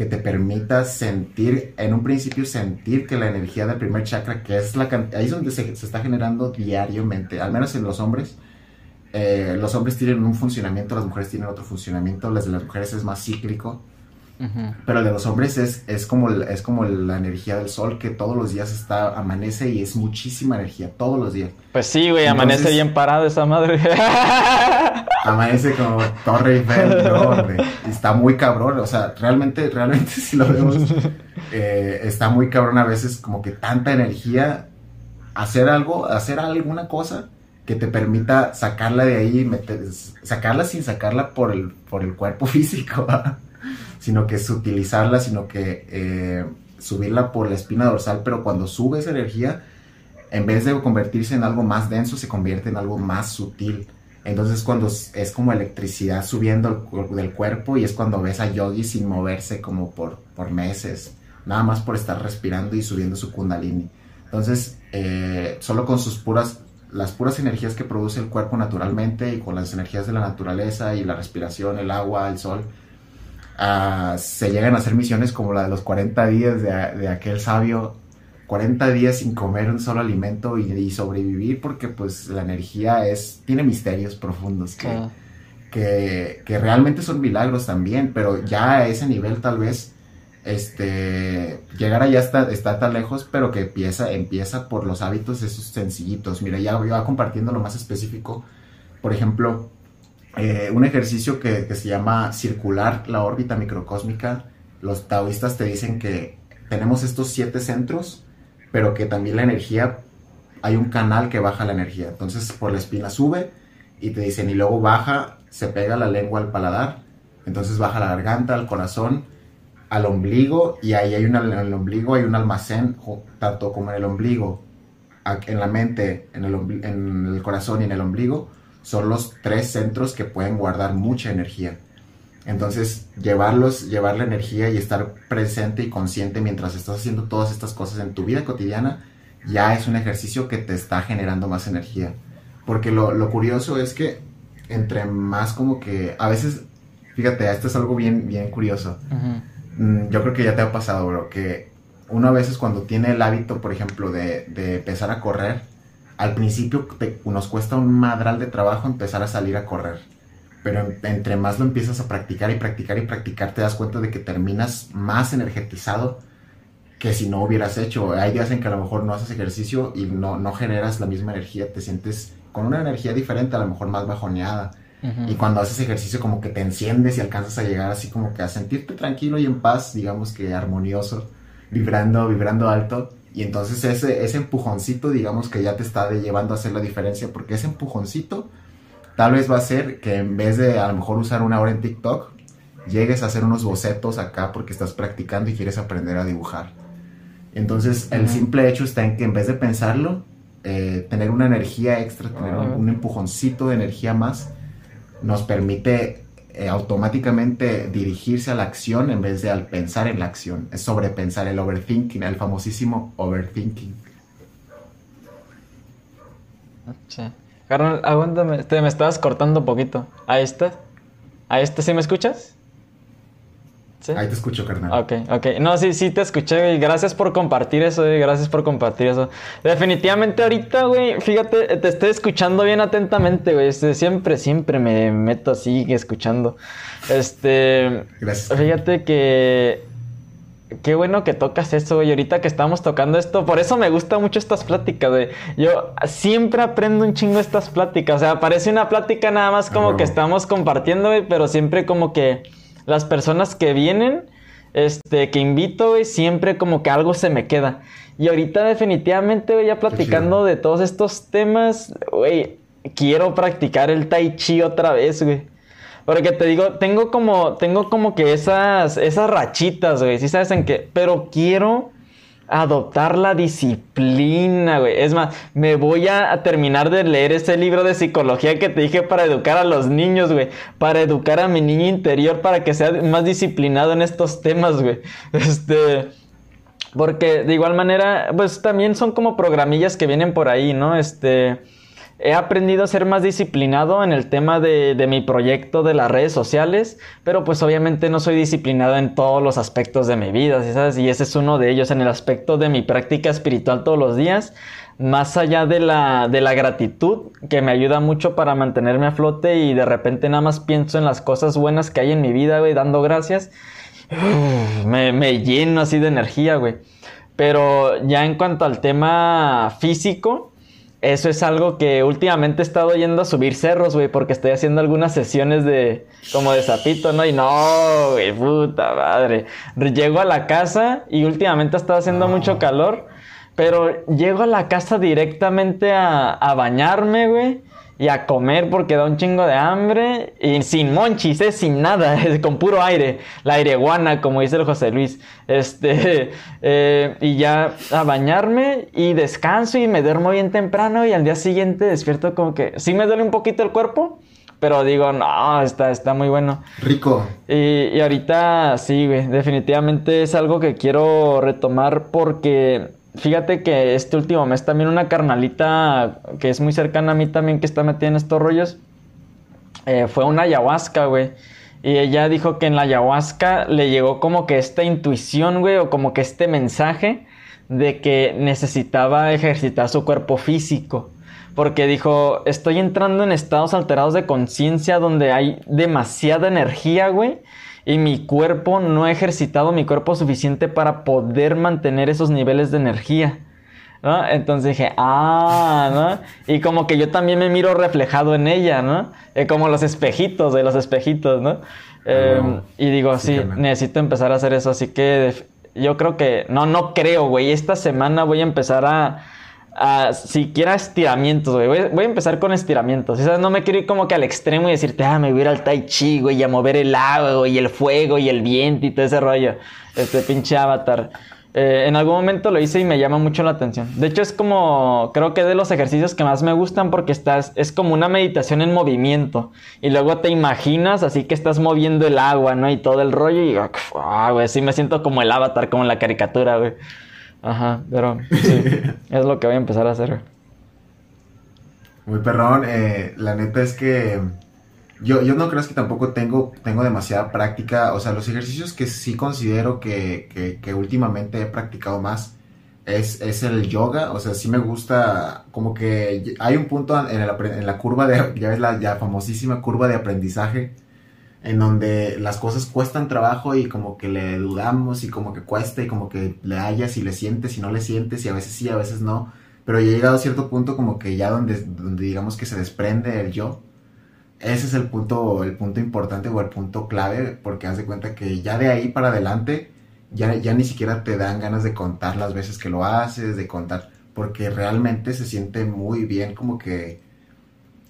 que te permita sentir, en un principio sentir que la energía del primer chakra, que es la ahí es donde se, se está generando diariamente, al menos en los hombres, eh, los hombres tienen un funcionamiento, las mujeres tienen otro funcionamiento, las de las mujeres es más cíclico, pero el de los hombres es, es, como, es como la energía del sol que todos los días está, amanece y es muchísima energía, todos los días. Pues sí, güey, amanece bien parado esa madre. amanece como Torre Eiffel, ¿no? Está muy cabrón, o sea, realmente, realmente si lo vemos, eh, está muy cabrón a veces como que tanta energía, hacer algo, hacer alguna cosa que te permita sacarla de ahí, meter, sacarla sin sacarla por el, por el cuerpo físico sino que es utilizarla, sino que eh, subirla por la espina dorsal, pero cuando sube esa energía, en vez de convertirse en algo más denso, se convierte en algo más sutil. Entonces cuando es como electricidad subiendo del cuerpo y es cuando ves a Yogi sin moverse como por, por meses, nada más por estar respirando y subiendo su kundalini. Entonces, eh, solo con sus puras, las puras energías que produce el cuerpo naturalmente y con las energías de la naturaleza y la respiración, el agua, el sol, se llegan a hacer misiones como la de los 40 días de, aquel sabio, 40 días sin comer un solo alimento y, sobrevivir porque pues la energía es, tiene misterios profundos que, que, realmente son milagros también, pero ya a ese nivel tal vez este llegar allá está, está tan lejos, pero que empieza, empieza por los hábitos esos sencillitos. Mira, ya va compartiendo lo más específico. Por ejemplo, eh, un ejercicio que, se llama circular la órbita microcósmica. Los taoístas te dicen que tenemos estos siete centros, pero que también la energía, hay un canal que baja la energía. Entonces por la espina sube y te dicen, y luego baja, se pega la lengua al paladar, entonces baja la garganta, al corazón, al ombligo, y ahí hay en el ombligo hay un almacén, tanto como en el ombligo, en la mente, en el, en el corazón y en el ombligo son los tres centros que pueden guardar mucha energía. Entonces, llevarlos, llevar la energía y estar presente y consciente mientras estás haciendo todas estas cosas en tu vida cotidiana, ya es un ejercicio que te está generando más energía. Porque lo, curioso es que entre más como que, a veces, fíjate, esto es algo bien, bien curioso. Mm, yo creo que ya te ha pasado, bro, que uno a veces cuando tiene el hábito, por ejemplo, de, de empezar a correr, al principio nos cuesta un madral de trabajo empezar a salir a correr. Pero entre más lo empiezas a practicar y practicar y practicar, te das cuenta de que terminas más energetizado que si no hubieras hecho. Hay días en que a lo mejor no haces ejercicio y no, no generas la misma energía, te sientes con una energía diferente, a lo mejor más bajoneada. Y cuando haces ejercicio como que te enciendes y alcanzas a llegar así como que a sentirte tranquilo y en paz, digamos que armonioso, vibrando, vibrando alto y entonces ese, ese empujoncito, digamos que ya te está llevando a hacer la diferencia, porque ese empujoncito tal vez va a ser que en vez de a lo mejor usar una hora en TikTok, llegues a hacer unos bocetos acá porque estás practicando y quieres aprender a dibujar. Entonces el simple hecho está en que en vez de pensarlo, eh, tener una energía extra, tener un empujoncito de energía más, nos permite eh, automáticamente dirigirse a la acción en vez de al pensar en la acción. Es sobrepensar, el overthinking, el famosísimo overthinking. Carnal, aguántame, te me estabas cortando un poquito. Ahí está. Ahí está, ¿sí me escuchas? Ahí te escucho, carnal. Ok, ok. No, sí, sí te escuché, y Gracias por compartir eso, güey. Gracias por compartir eso. Definitivamente ahorita, güey, fíjate, te estoy escuchando bien atentamente, güey. Este, siempre, siempre me meto así escuchando. Este... Gracias. Fíjate que... Qué bueno que tocas eso, güey. Ahorita que estamos tocando esto, por eso me gusta mucho estas pláticas, güey. Yo siempre aprendo un chingo estas pláticas. O sea, parece una plática nada más como que estamos compartiendo, güey, pero siempre como que las personas que vienen, este, que invito, güey, siempre como que algo se me queda. Y ahorita definitivamente, güey, ya platicando de todos estos temas, güey, quiero practicar el tai chi otra vez, güey. Porque te digo, tengo como, tengo como que esas, esas rachitas, güey, ¿sí sabes en qué? Pero quiero adoptar la disciplina, güey. Es más, me voy a, terminar de leer ese libro de psicología que te dije para educar a los niños, güey. Para educar a mi niño interior para que sea más disciplinado en estos temas, güey. Este... Porque de igual manera, pues también son como programillas que vienen por ahí, ¿no? Este he aprendido a ser más disciplinado en el tema de, de, mi proyecto de las redes sociales, pero pues obviamente no soy disciplinado en todos los aspectos de mi vida, ¿sabes? Y ese es uno de ellos, en el aspecto de mi práctica espiritual todos los días, más allá de la, de la gratitud, que me ayuda mucho para mantenerme a flote y de repente nada más pienso en las cosas buenas que hay en mi vida, güey, dando gracias, me, me lleno así de energía, güey. Pero ya en cuanto al tema físico, eso es algo que últimamente he estado yendo a subir cerros, güey, porque estoy haciendo algunas sesiones de como de zapito, ¿no? Y no, güey, puta madre. Llego a la casa y últimamente ha estado haciendo mucho calor, pero llego a la casa directamente a, a bañarme, güey y a comer porque da un chingo de hambre y sin monchis, ¿eh? sin nada, con puro aire, la aireguana, como dice el José Luis. Este, eh, y ya a bañarme y descanso y me duermo bien temprano y al día siguiente despierto como que sí me duele un poquito el cuerpo, pero digo, no, está, está muy bueno. Rico. Y, y ahorita sí, güey, definitivamente es algo que quiero retomar porque Fíjate que este último mes también una carnalita que es muy cercana a mí también que está metida en estos rollos, eh, fue una ayahuasca, güey. Y ella dijo que en la ayahuasca le llegó como que esta intuición, güey, o como que este mensaje de que necesitaba ejercitar su cuerpo físico. Porque dijo, estoy entrando en estados alterados de conciencia donde hay demasiada energía, güey y mi cuerpo no ha ejercitado mi cuerpo suficiente para poder mantener esos niveles de energía. ¿no? Entonces dije, ah, ¿no? Y como que yo también me miro reflejado en ella, ¿no? Eh, como los espejitos de los espejitos, ¿no? Em, y digo, sí, necesito empezar a hacer eso, así que yo creo que, no, no creo, güey, esta semana voy a empezar a, siquiera estiramientos, güey. Voy, a empezar con estiramientos. ¿sabes? No me quiero ir como que al extremo y decirte, ah, me voy a ir al tai chi, güey, y a mover el agua, y el fuego, y el viento, y todo ese rollo. Este pinche avatar. Eh, en algún momento lo hice y me llama mucho la atención. De hecho, es como, creo que de los ejercicios que más me gustan porque estás, es como una meditación en movimiento. Y luego te imaginas así que estás moviendo el agua, ¿no? Y todo el rollo y, ah, güey, sí me siento como el avatar, como la caricatura, güey. Ajá, pero sí, es lo que voy a empezar a hacer. Muy perrón, eh, la neta es que yo, yo no creo que tampoco tengo, tengo demasiada práctica, o sea, los ejercicios que sí considero que, que, últimamente he practicado más es, es, el yoga, o sea, sí me gusta, como que hay un punto en la, en la curva de, ya ves la ya famosísima curva de aprendizaje, en donde las cosas cuestan trabajo y como que le dudamos y como que cuesta y como que le hallas y le sientes y no le sientes y a veces sí, a veces no. Pero ya he llegado a cierto punto como que ya donde, donde digamos que se desprende el yo. Ese es el punto, el punto importante o el punto clave porque haz de cuenta que ya de ahí para adelante ya, ya ni siquiera te dan ganas de contar las veces que lo haces, de contar, porque realmente se siente muy bien como que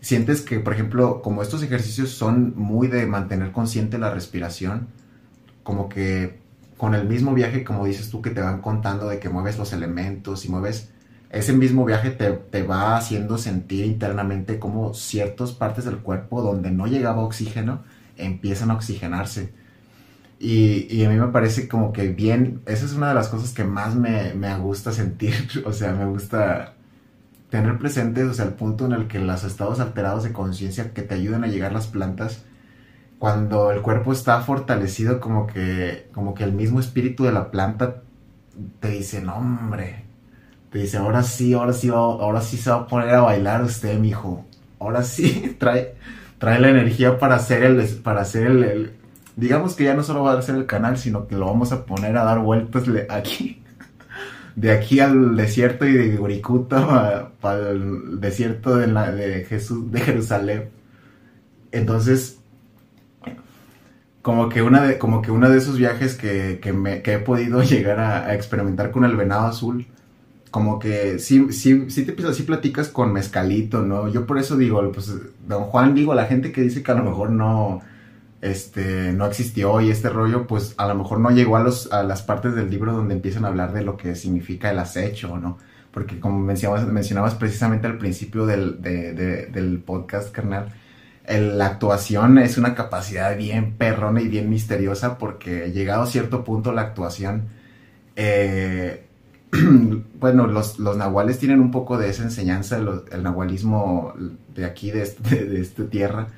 sientes que, por ejemplo, como estos ejercicios son muy de mantener consciente la respiración, como que con el mismo viaje, como dices tú, que te van contando de que mueves los elementos y mueves, ese mismo viaje te, va haciendo sentir internamente como ciertas partes del cuerpo donde no llegaba oxígeno empiezan a oxigenarse. Y, a mí me parece como que bien, esa es una de las cosas que más me, me gusta sentir, o sea, me gusta tener presente, o sea, el punto en el que los estados alterados de conciencia que te ayudan a llegar las plantas, cuando el cuerpo está fortalecido, como que, como que el mismo espíritu de la planta te dice, no, hombre, te dice, ahora sí, ahora sí, ahora sí se va a poner a bailar usted, mijo. Ahora sí, trae, trae la energía para hacer el, para hacer el, digamos que ya no solo va a ser el canal, sino que lo vamos a poner a dar vueltas aquí de aquí al desierto y de Gurikuta para el desierto de, la, de, Jesús, de Jerusalén. Entonces, como que una de, como que uno de esos viajes que, que, me, que he podido llegar a, experimentar con el venado azul, como que sí, sí, sí, te, sí platicas con mezcalito, ¿no? Yo por eso digo, pues, don Juan, digo, la gente que dice que a lo mejor no, este, no existió y este rollo, pues a lo mejor no llegó a, los, a las partes del libro donde empiezan a hablar de lo que significa el acecho, ¿no? Porque como mencionabas, mencionabas precisamente al principio del, del podcast, carnal, la actuación es una capacidad bien perrona y bien misteriosa porque llegado a cierto punto la actuación eh, bueno, los, los, nahuales tienen un poco de esa enseñanza, el nahualismo de aquí, de, este, de, esta tierra,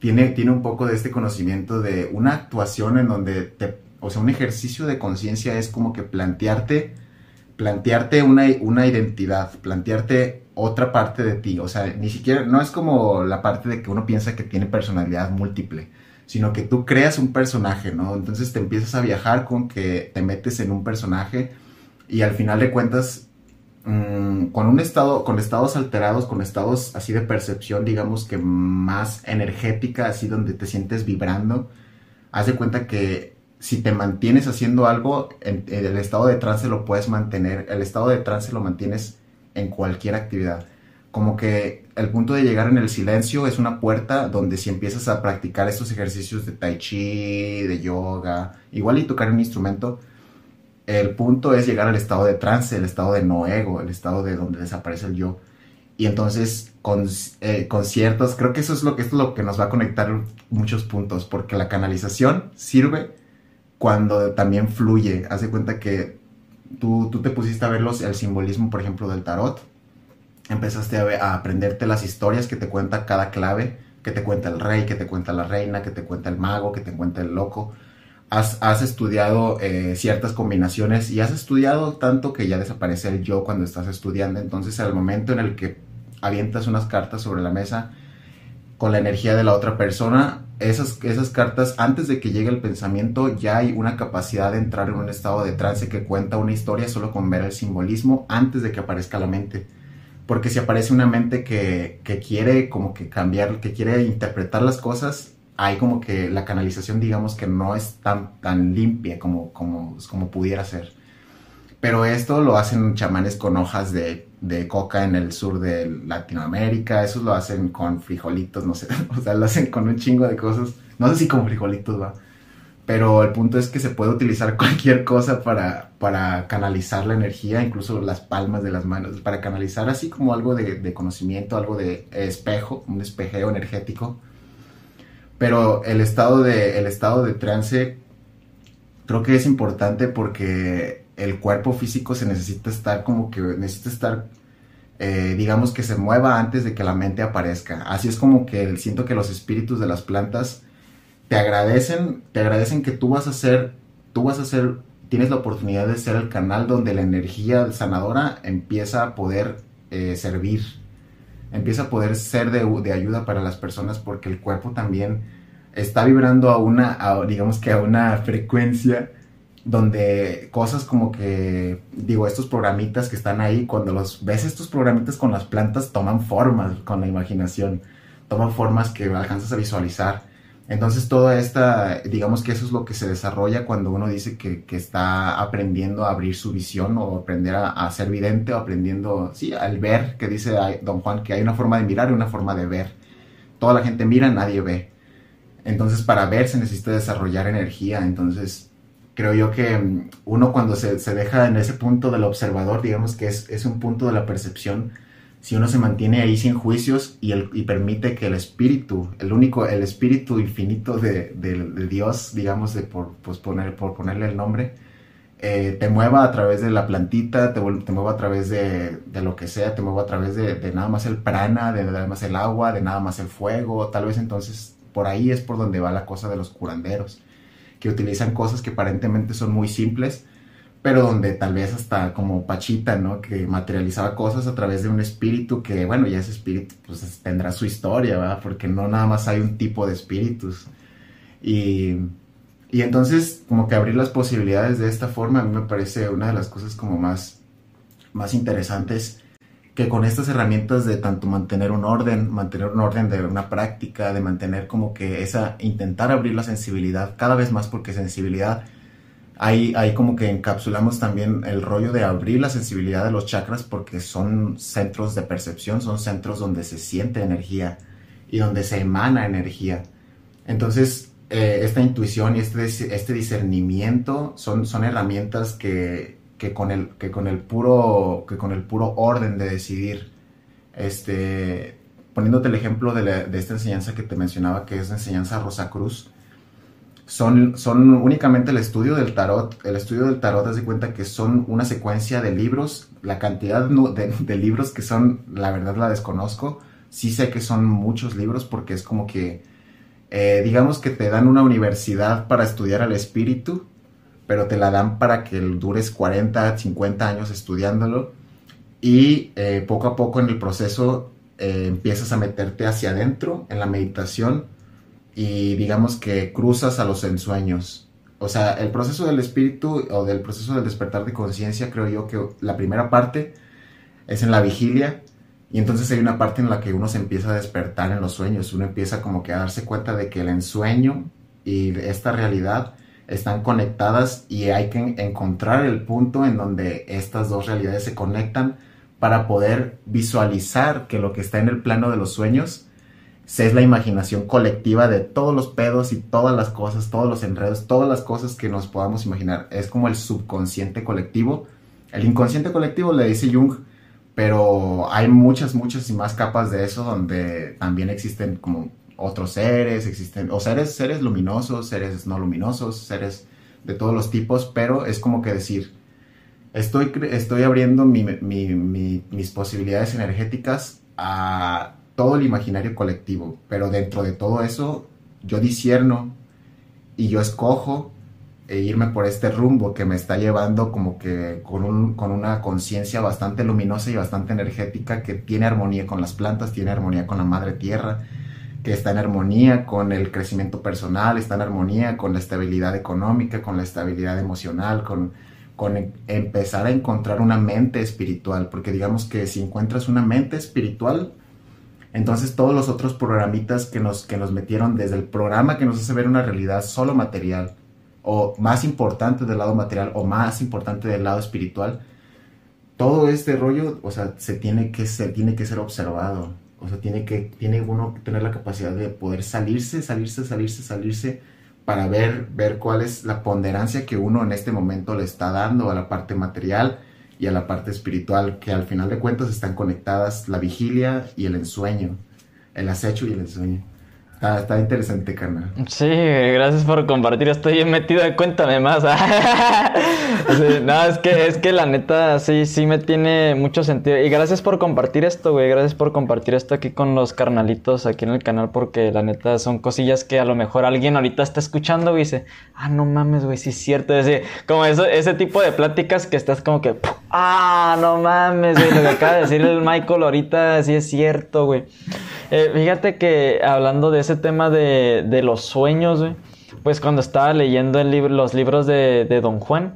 tiene, tiene un poco de este conocimiento de una actuación en donde te, o sea, un ejercicio de conciencia es como que plantearte, plantearte una, una identidad, plantearte otra parte de ti, o sea, ni siquiera, no es como la parte de que uno piensa que tiene personalidad múltiple, sino que tú creas un personaje, ¿no? Entonces te empiezas a viajar con que te metes en un personaje y al final de cuentas, mm, con un estado, con estados alterados, con estados así de percepción, digamos que más energética, así donde te sientes vibrando, haz de cuenta que si te mantienes haciendo algo, en, el estado de trance lo puedes mantener, el estado de trance lo mantienes en cualquier actividad. Como que el punto de llegar en el silencio es una puerta donde si empiezas a practicar estos ejercicios de tai chi, de yoga, igual y tocar un instrumento, el punto es llegar al estado de trance, el estado de no ego, el estado de donde desaparece el yo. Y entonces con, eh, conciertos, creo que eso es lo que, es lo que nos va a conectar muchos puntos, porque la canalización sirve cuando también fluye. Haz cuenta que tú, tú te pusiste a ver los, el simbolismo, por ejemplo, del tarot. Empezaste a, a aprenderte las historias que te cuenta cada clave, que te cuenta el rey, que te cuenta la reina, que te cuenta el mago, que te cuenta el loco has, estudiado eh, ciertas combinaciones y has estudiado tanto que ya desaparece el yo cuando estás estudiando. Entonces, al momento en el que avientas unas cartas sobre la mesa con la energía de la otra persona, esas, esas cartas, antes de que llegue el pensamiento, ya hay una capacidad de entrar en un estado de trance que cuenta una historia solo con ver el simbolismo antes de que aparezca la mente. Porque si aparece una mente que, que quiere como que cambiar, que quiere interpretar las cosas, hay como que la canalización, digamos que no es tan, tan limpia como, como, como pudiera ser. Pero esto lo hacen chamanes con hojas de, de, coca en el sur de Latinoamérica, eso lo hacen con frijolitos, no sé, o sea, lo hacen con un chingo de cosas, no sé si con frijolitos va, pero el punto es que se puede utilizar cualquier cosa para, para canalizar la energía, incluso las palmas de las manos, para canalizar así como algo de, de conocimiento, algo de espejo, un espejeo energético. Pero el estado de, el estado de trance creo que es importante porque el cuerpo físico se necesita estar como que necesita estar eh, digamos que se mueva antes de que la mente aparezca. Así es como que siento que los espíritus de las plantas te agradecen te agradecen que tú vas a ser tú vas a ser tienes la oportunidad de ser el canal donde la energía sanadora empieza a poder eh, servir empieza a poder ser de, de, ayuda para las personas porque el cuerpo también está vibrando a una, digamos que a una frecuencia donde cosas como que, digo, estos programitas que están ahí, cuando los ves estos programitas con las plantas, toman formas con la imaginación, toman formas que alcanzas a visualizar. Entonces toda esta, digamos que eso es lo que se desarrolla cuando uno dice que, está aprendiendo a abrir su visión o aprender a, ser vidente o aprendiendo, sí, al ver, que dice don Juan, que hay una forma de mirar y una forma de ver. Toda la gente mira, nadie ve. Entonces para ver se necesita desarrollar energía. Entonces creo yo que mm, uno cuando se, deja en ese punto del observador, digamos que es, es un punto de la percepción, si uno se mantiene ahí sin juicios y, el, y permite que el espíritu, el único, el espíritu infinito de, Dios, digamos, de por, pues poner, por ponerle el nombre, eh, te mueva a través de la plantita, te, te mueva a través de, lo que sea, te mueva a través de, nada más el prana, de nada más el agua, de nada más el fuego, tal vez entonces por ahí es por donde va la cosa de los curanderos, que utilizan cosas que aparentemente son muy simples, pero donde tal vez hasta como Pachita, ¿no? Que materializaba cosas a través de un espíritu que, bueno, ya ese espíritu pues tendrá su historia, ¿verdad? Porque no nada más hay un tipo de espíritus. Y, y entonces, como que abrir las posibilidades de esta forma, a mí me parece una de las cosas como más, más interesantes que con estas herramientas de tanto mantener un orden, mantener un orden de una práctica, de mantener como que esa, intentar abrir la sensibilidad cada vez más porque sensibilidad Ahí, ahí, como que encapsulamos también el rollo de abrir la sensibilidad de los chakras porque son centros de percepción, son centros donde se siente energía y donde se emana energía. Entonces, eh, esta intuición y este, este discernimiento son, son herramientas que, que, con el, que, con el puro, que con el puro orden de decidir, este, poniéndote el ejemplo de, de esta enseñanza que te mencionaba, que es la enseñanza Rosa Cruz, son, son únicamente el estudio del tarot. El estudio del tarot, das de cuenta que son una secuencia de libros. La cantidad de, libros que son, la verdad la desconozco. Sí sé que son muchos libros porque es como que, eh, digamos que te dan una universidad para estudiar al espíritu, pero te la dan para que dures 40, 50 años estudiándolo. Y eh, poco a poco en el proceso eh, empiezas a meterte hacia adentro en la meditación y digamos que cruzas a los ensueños. O sea, el proceso del espíritu o del proceso del despertar de conciencia, creo yo que la primera parte es en la vigilia y entonces hay una parte en la que uno se empieza a despertar en los sueños, uno empieza como que a darse cuenta de que el ensueño y esta realidad están conectadas y hay que encontrar el punto en donde estas dos realidades se conectan para poder visualizar que lo que está en el plano de los sueños es la imaginación colectiva de todos los pedos y todas las cosas, todos los enredos, todas las cosas que nos podamos imaginar. Es como el subconsciente colectivo. El inconsciente colectivo le dice Jung, pero hay muchas, muchas y más capas de eso donde también existen como otros seres, existen, o seres, seres luminosos, seres no luminosos, seres de todos los tipos, pero es como que decir, estoy, estoy abriendo mis posibilidades energéticas a todo el imaginario colectivo, pero dentro de todo eso yo disierno y yo escojo e irme por este rumbo que me está llevando como que con, un, con una conciencia bastante luminosa y bastante energética que tiene armonía con las plantas, tiene armonía con la madre tierra, que está en armonía con el crecimiento personal, está en armonía con la estabilidad económica, con la estabilidad emocional, con, con empezar a encontrar una mente espiritual, porque digamos que si encuentras una mente espiritual, entonces todos los otros programitas que nos, que nos metieron desde el programa que nos hace ver una realidad solo material, o más importante del lado material, o más importante del lado espiritual, todo este rollo, o sea, se tiene que ser, tiene que ser observado. O sea, tiene que, tiene uno que tener la capacidad de poder salirse, salirse, salirse, salirse, para ver, ver cuál es la ponderancia que uno en este momento le está dando a la parte material y a la parte espiritual, que al final de cuentas están conectadas la vigilia y el ensueño, el acecho y el ensueño. Está, interesante, carnal. Sí, gracias por compartir. Estoy bien metido cuéntame más. no, es que, es que la neta sí, sí me tiene mucho sentido. Y gracias por compartir esto, güey. Gracias por compartir esto aquí con los carnalitos aquí en el canal. Porque la neta son cosillas que a lo mejor alguien ahorita está escuchando y dice, ah, no mames, güey, sí es cierto. Es como eso, ese tipo de pláticas que estás como que, ah, no mames, güey. Lo que acaba de decir el Michael ahorita sí es cierto, güey. Eh, fíjate que hablando de ese tema de, de los sueños, güey, pues cuando estaba leyendo los libros de, de Don Juan,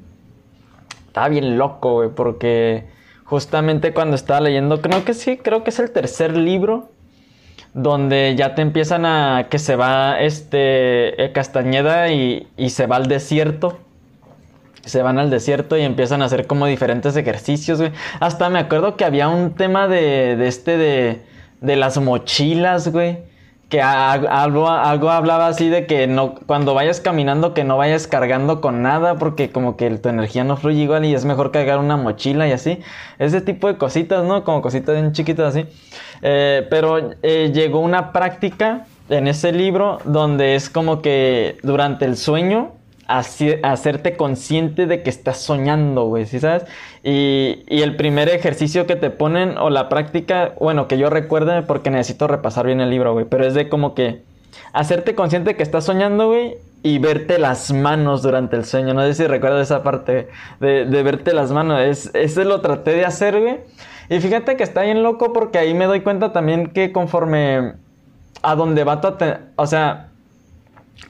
estaba bien loco, güey, porque justamente cuando estaba leyendo, creo que sí, creo que es el tercer libro, donde ya te empiezan a que se va este eh, Castañeda y, y, se va al desierto. Se van al desierto y empiezan a hacer como diferentes ejercicios. Hasta me acuerdo que había un tema de, de este de de las mochilas, güey. Que algo, algo hablaba así de que no, cuando vayas caminando que no vayas cargando con nada porque como que tu energía no fluye igual y es mejor cargar una mochila y así. Ese tipo de cositas, ¿no? Como cositas bien chiquitas así. Eh, pero eh, llegó una práctica en ese libro donde es como que durante el sueño hacerte consciente de que estás soñando, güey, ¿sí sabes? Y, el primer ejercicio que te ponen, o la práctica, bueno, que yo recuerde porque necesito repasar bien el libro, güey, pero es de como que hacerte consciente de que estás soñando, güey, y verte las manos durante el sueño. No sé si recuerdas esa parte de, verte las manos. Es, ese lo traté de hacer, güey. Y fíjate que está bien loco porque ahí me doy cuenta también que conforme a donde va tu o sea,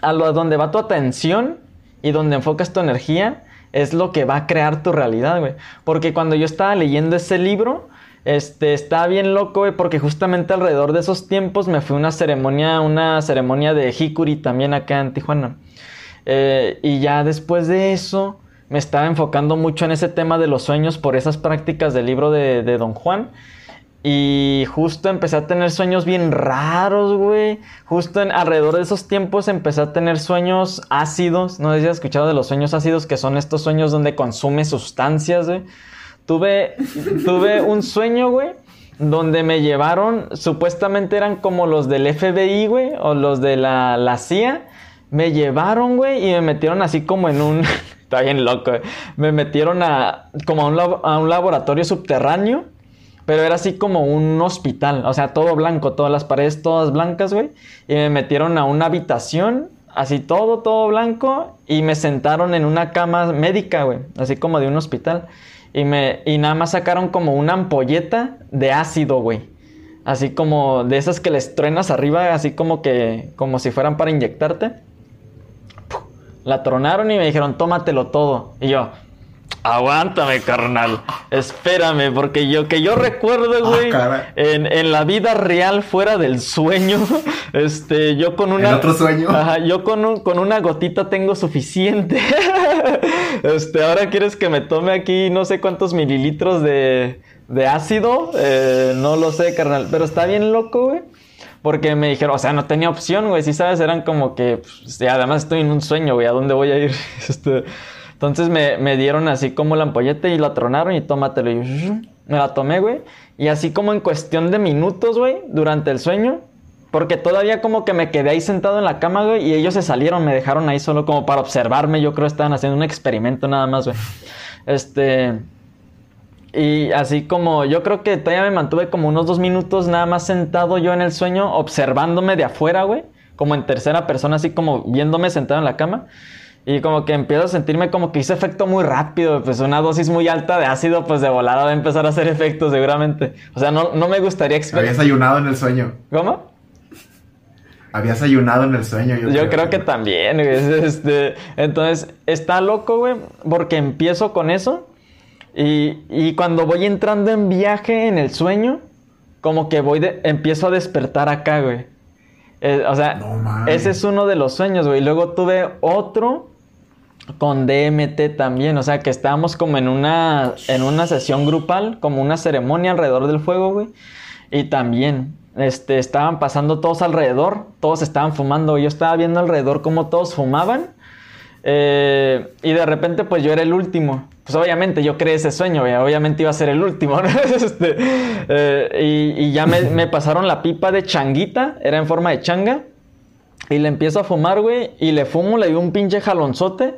a, lo, a donde va tu atención, y donde enfocas tu energía es lo que va a crear tu realidad, güey. Porque cuando yo estaba leyendo ese libro, este, estaba bien loco, güey, porque justamente alrededor de esos tiempos me fui a una ceremonia, una ceremonia de Hikuri también acá en Tijuana. Eh, y ya después de eso, me estaba enfocando mucho en ese tema de los sueños por esas prácticas del libro de, de Don Juan. Y justo empecé a tener sueños bien raros, güey. Justo en, alrededor de esos tiempos empecé a tener sueños ácidos. No sé si has escuchado de los sueños ácidos, que son estos sueños donde consume sustancias, güey. Tuve, tuve un sueño, güey, donde me llevaron, supuestamente eran como los del FBI, güey, o los de la, la CIA Me llevaron, güey, y me metieron así como en un... Está bien loco, güey. Me metieron a... como a un laboratorio subterráneo. Pero era así como un hospital. O sea, todo blanco, todas las paredes todas blancas, güey. Y me metieron a una habitación así todo, todo blanco, y me sentaron en una cama médica, güey, así como de un hospital. Y, me, y nada más sacaron como una ampolleta de ácido, güey. Así como de esas que les truenas arriba, así como que, como si fueran para inyectarte. La tronaron y me dijeron, tómatelo todo. Y yo, Aguántame, carnal. Espérame, porque yo que yo recuerdo, ah, güey, en, la vida real fuera del sueño, este, yo con una ¿En otro sueño. Ajá, yo con con una gotita tengo suficiente. este, ahora quieres que me tome aquí no sé cuántos mililitros de, de ácido, eh, no lo sé, carnal, pero está bien loco, güey. Porque me dijeron, o sea, no tenía opción, güey. Si sabes, eran como que, pues, además estoy en un sueño, güey. ¿A dónde voy a ir? Este, entonces me, dieron así como la ampolleta y la tronaron y tómatelo. Y me la tomé, güey. Y así como en cuestión de minutos, güey, durante el sueño. Porque todavía como que me quedé ahí sentado en la cama, güey. Y ellos se salieron, me dejaron ahí solo como para observarme. Yo creo que estaban haciendo un experimento nada más, güey. Este... Y así como yo creo que todavía me mantuve como unos dos minutos nada más sentado yo en el sueño, observándome de afuera, güey. Como en tercera persona, así como viéndome sentado en la cama. Y como que empiezo a sentirme como que hizo efecto muy rápido. Pues una dosis muy alta de ácido, pues de volada va a empezar a hacer efecto seguramente. O sea, no, no me gustaría Habías ayunado en el sueño. ¿Cómo? Habías ayunado en el sueño. Yo, creo, que también, güey. Este, entonces, está loco, güey, porque empiezo con eso. Y, y, cuando voy entrando en viaje en el sueño, como que voy de, empiezo a despertar acá, güey. Eh, o sea, ese es uno de los sueños, güey. Luego tuve otro con DMT también, o sea, que estábamos como en una, en una sesión grupal, como una ceremonia alrededor del fuego, güey. Y también, este, estaban pasando todos alrededor, todos estaban fumando, yo estaba viendo alrededor cómo todos fumaban. Eh, y de repente, pues yo era el último. Pues obviamente yo creé ese sueño, güey. obviamente iba a ser el último. este, eh, y, ya me, pasaron la pipa de changuita, era en forma de changa. Y le empiezo a fumar, güey, y le fumo, le doy un pinche jalonzote.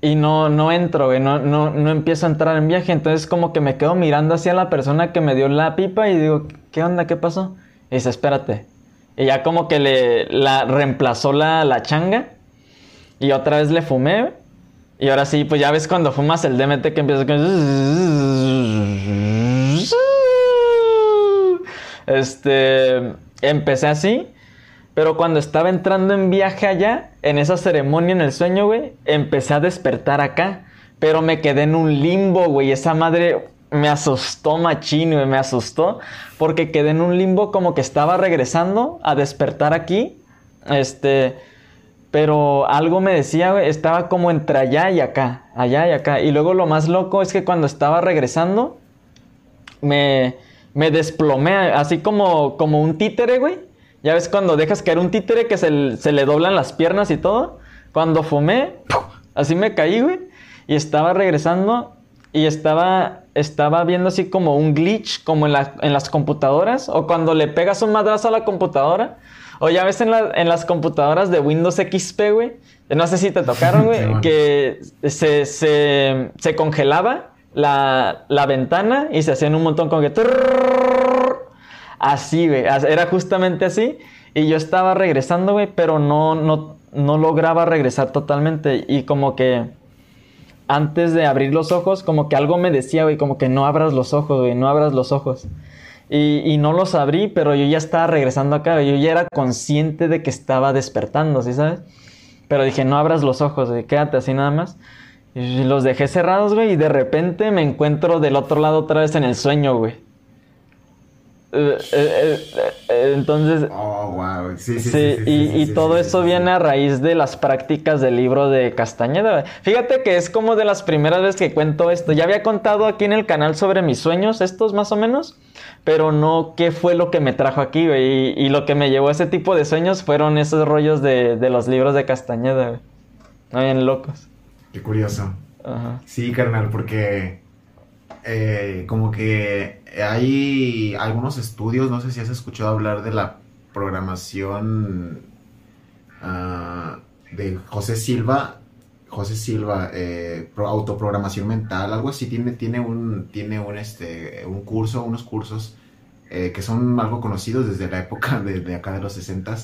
Y no, no entro, güey, no, no, no empiezo a entrar en viaje. Entonces como que me quedo mirando hacia la persona que me dio la pipa y digo, ¿qué onda? ¿Qué pasó? Y dice, espérate. Y ya como que le la, reemplazó la, la changa. Y otra vez le fumé. Y ahora sí, pues ya ves cuando fumas el DMT que empieza con... Este... Empecé así. Pero cuando estaba entrando en viaje allá, en esa ceremonia en el sueño, güey, empecé a despertar acá. Pero me quedé en un limbo, güey. Esa madre me asustó machín, güey, me asustó. Porque quedé en un limbo como que estaba regresando a despertar aquí. Este. Pero algo me decía, güey, estaba como entre allá y acá, allá y acá. Y luego lo más loco es que cuando estaba regresando, me, me desplomé, así como, como un títere, güey ya ves cuando dejas caer un títere que se, le doblan las piernas y todo. Cuando fumé, así me caí, güey. Y estaba regresando y estaba, estaba viendo así como un glitch, como en, las computadoras. O cuando le pegas un madrazo a la computadora. O ya ves en, las computadoras de Windows XP, güey. No sé si te tocaron, güey. que se, se, congelaba la, la, ventana y se hacían un montón como que... Así, güey. Era justamente así. Y yo estaba regresando, güey, pero no, no, no lograba regresar totalmente. Y como que antes de abrir los ojos, como que algo me decía, güey, como que no abras los ojos, güey, no abras los ojos. Y, no los abrí, pero yo ya estaba regresando acá, yo ya era consciente de que estaba despertando, ¿sí sabes? Pero dije, no abras los ojos, quédate así nada más. Y los dejé cerrados, güey, y de repente me encuentro del otro lado otra vez en el sueño, güey. Eh, eh, eh, entonces, oh, wow. sí, sí, sí, y, todo eso viene a raíz de las prácticas del libro de Castañeda. Fíjate que es como de las primeras veces que cuento esto. Ya había contado aquí en el canal sobre mis sueños, estos más o menos, pero no qué fue lo que me trajo aquí, Y, lo que me llevó a ese tipo de sueños fueron esos rollos de, los libros de Castañeda, güey. Bien locos. Qué curioso. Sí, carnal, porque como que hay algunos estudios, no sé si has escuchado hablar de la programación ah, de José Silva, José Silva, eh, autoprogramación mental, algo así, tiene, tiene, un, tiene un, este, un curso, unos cursos eh, que son algo conocidos desde la época de, acá de los 60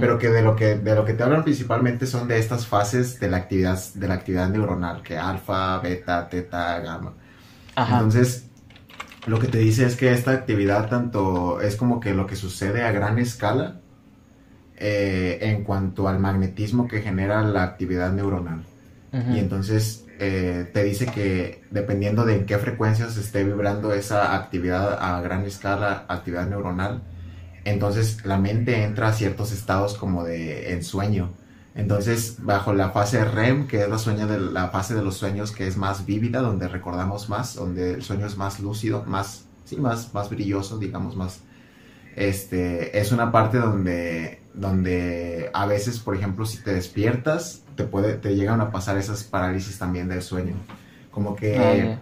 pero que de lo que de lo que te hablan principalmente son de estas fases de la actividad de la actividad neuronal, que alfa, beta, teta, gamma. Entonces, lo que te dice es que esta actividad tanto es como que lo que sucede a gran escala eh, en cuanto al magnetismo que genera la actividad neuronal. Y entonces eh, te dice que dependiendo de en qué frecuencias esté vibrando esa actividad a gran escala, actividad neuronal, entonces la mente entra a ciertos estados como de ensueño. Entonces, bajo la fase REM, que es la, sueño fase de los sueños que es más vívida, donde recordamos más, donde el sueño es más lúcido, más, sí, más, más brilloso, digamos, más, este, es una parte donde, donde a veces, por ejemplo, si te despiertas, te, puede, te llegan a pasar esas parálisis también del sueño. Como que, ah,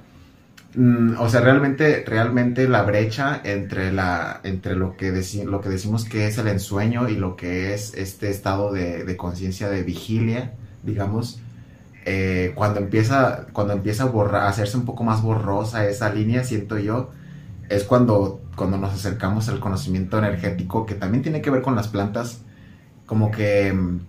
mm, o sea, realmente, realmente la brecha entre, la, entre lo, que lo que decimos que es el ensueño y lo que es este estado de, conciencia de vigilia, digamos, eh, cuando empieza, cuando empieza a, a hacerse un poco más borrosa esa línea, siento yo, es cuando, cuando nos acercamos al conocimiento energético, que también tiene que ver con las plantas, como que mm,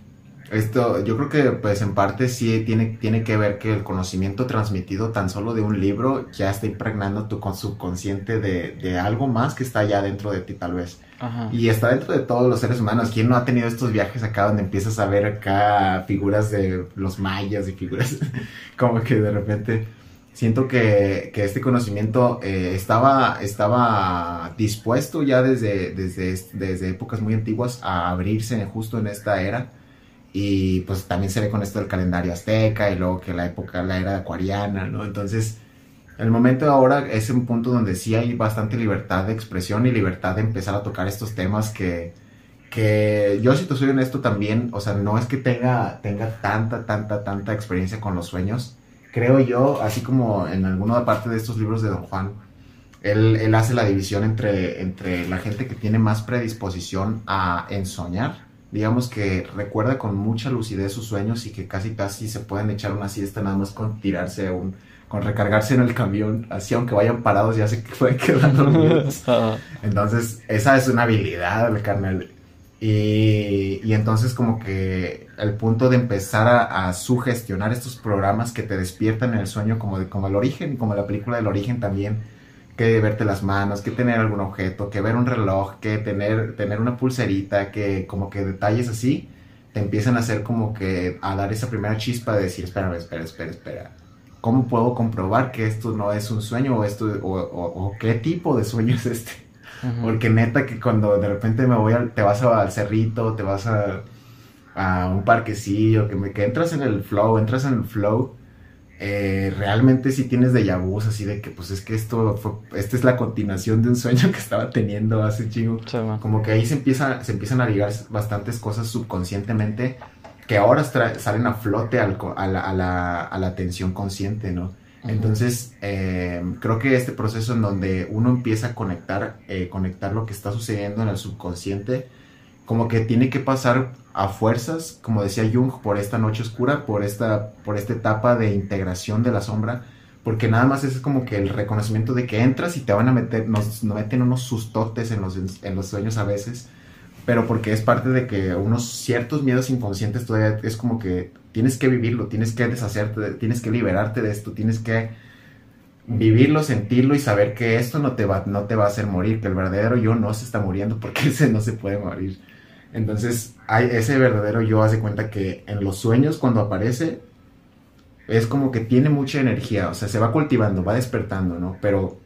esto, yo creo que pues en parte sí tiene, tiene que ver que el conocimiento transmitido tan solo de un libro ya está impregnando tu subconsciente de, de algo más que está allá dentro de ti tal vez. Y está dentro de todos los seres humanos. ¿Quién no ha tenido estos viajes acá donde empiezas a ver acá figuras de los mayas y figuras como que de repente siento que, que este conocimiento eh, estaba, estaba dispuesto ya desde, desde, desde épocas muy antiguas a abrirse justo en esta era. Y pues también se ve con esto del calendario azteca y luego que la época, la era acuariana, ¿no? Entonces, el momento ahora es un punto donde sí hay bastante libertad de expresión y libertad de empezar a tocar estos temas que, que yo si te soy honesto también, o sea, no es que tenga, tenga tanta, tanta, tanta experiencia con los sueños, creo yo, así como en alguna parte de estos libros de Don Juan, él, hace la división entre, entre la gente que tiene más predisposición a ensoñar, digamos que recuerda con mucha lucidez sus sueños y que casi casi se pueden echar una siesta nada más con tirarse un, con recargarse en el camión, así aunque vayan parados ya se pueden quedar dormidos. Entonces, esa es una habilidad del carnal. Y, entonces como que el punto de empezar a, sugestionar estos programas que te despiertan en el sueño como, de, como el origen, como la película del origen también, que verte las manos, que tener algún objeto, que ver un reloj, que tener, tener una pulserita, que como que detalles así, te empiezan a hacer como que a dar esa primera chispa de decir, espera, espera, espera, espera. ¿Cómo puedo comprobar que esto no es un sueño o, esto, o qué tipo de sueño es este? Porque neta que cuando de repente me voy al, te vas al cerrito, te vas a, a un parquecillo, que, me, que entras en el flow, entras en el flow, eh, realmente si tienes de vus, así de que pues es que esto fue, esta es la continuación de un sueño que estaba teniendo hace chingo. Como que ahí se, empieza, se empiezan a ligar bastantes cosas subconscientemente que ahora salen a flote al, a, la, a, la, a la atención consciente, ¿no? Entonces, eh, creo que este proceso en donde uno empieza a conectar, eh, conectar lo que está sucediendo en el subconsciente, como que tiene que pasar a fuerzas, como decía Jung, por esta noche oscura, por esta, por esta etapa de integración de la sombra, porque nada más es como que el reconocimiento de que entras y te van a meter, nos, meten unos sustotes en los, en los sueños a veces, pero porque es parte de que unos ciertos miedos inconscientes todavía es como que tienes que vivirlo, tienes que deshacerte, tienes que liberarte de esto, tienes que vivirlo, sentirlo y saber que esto no te va, no te va a hacer morir, que el verdadero yo no se está muriendo porque ese no se puede morir. Entonces, hay ese verdadero yo hace cuenta que en los sueños cuando aparece es como que tiene mucha energía, o sea, se va cultivando, va despertando, ¿no? Pero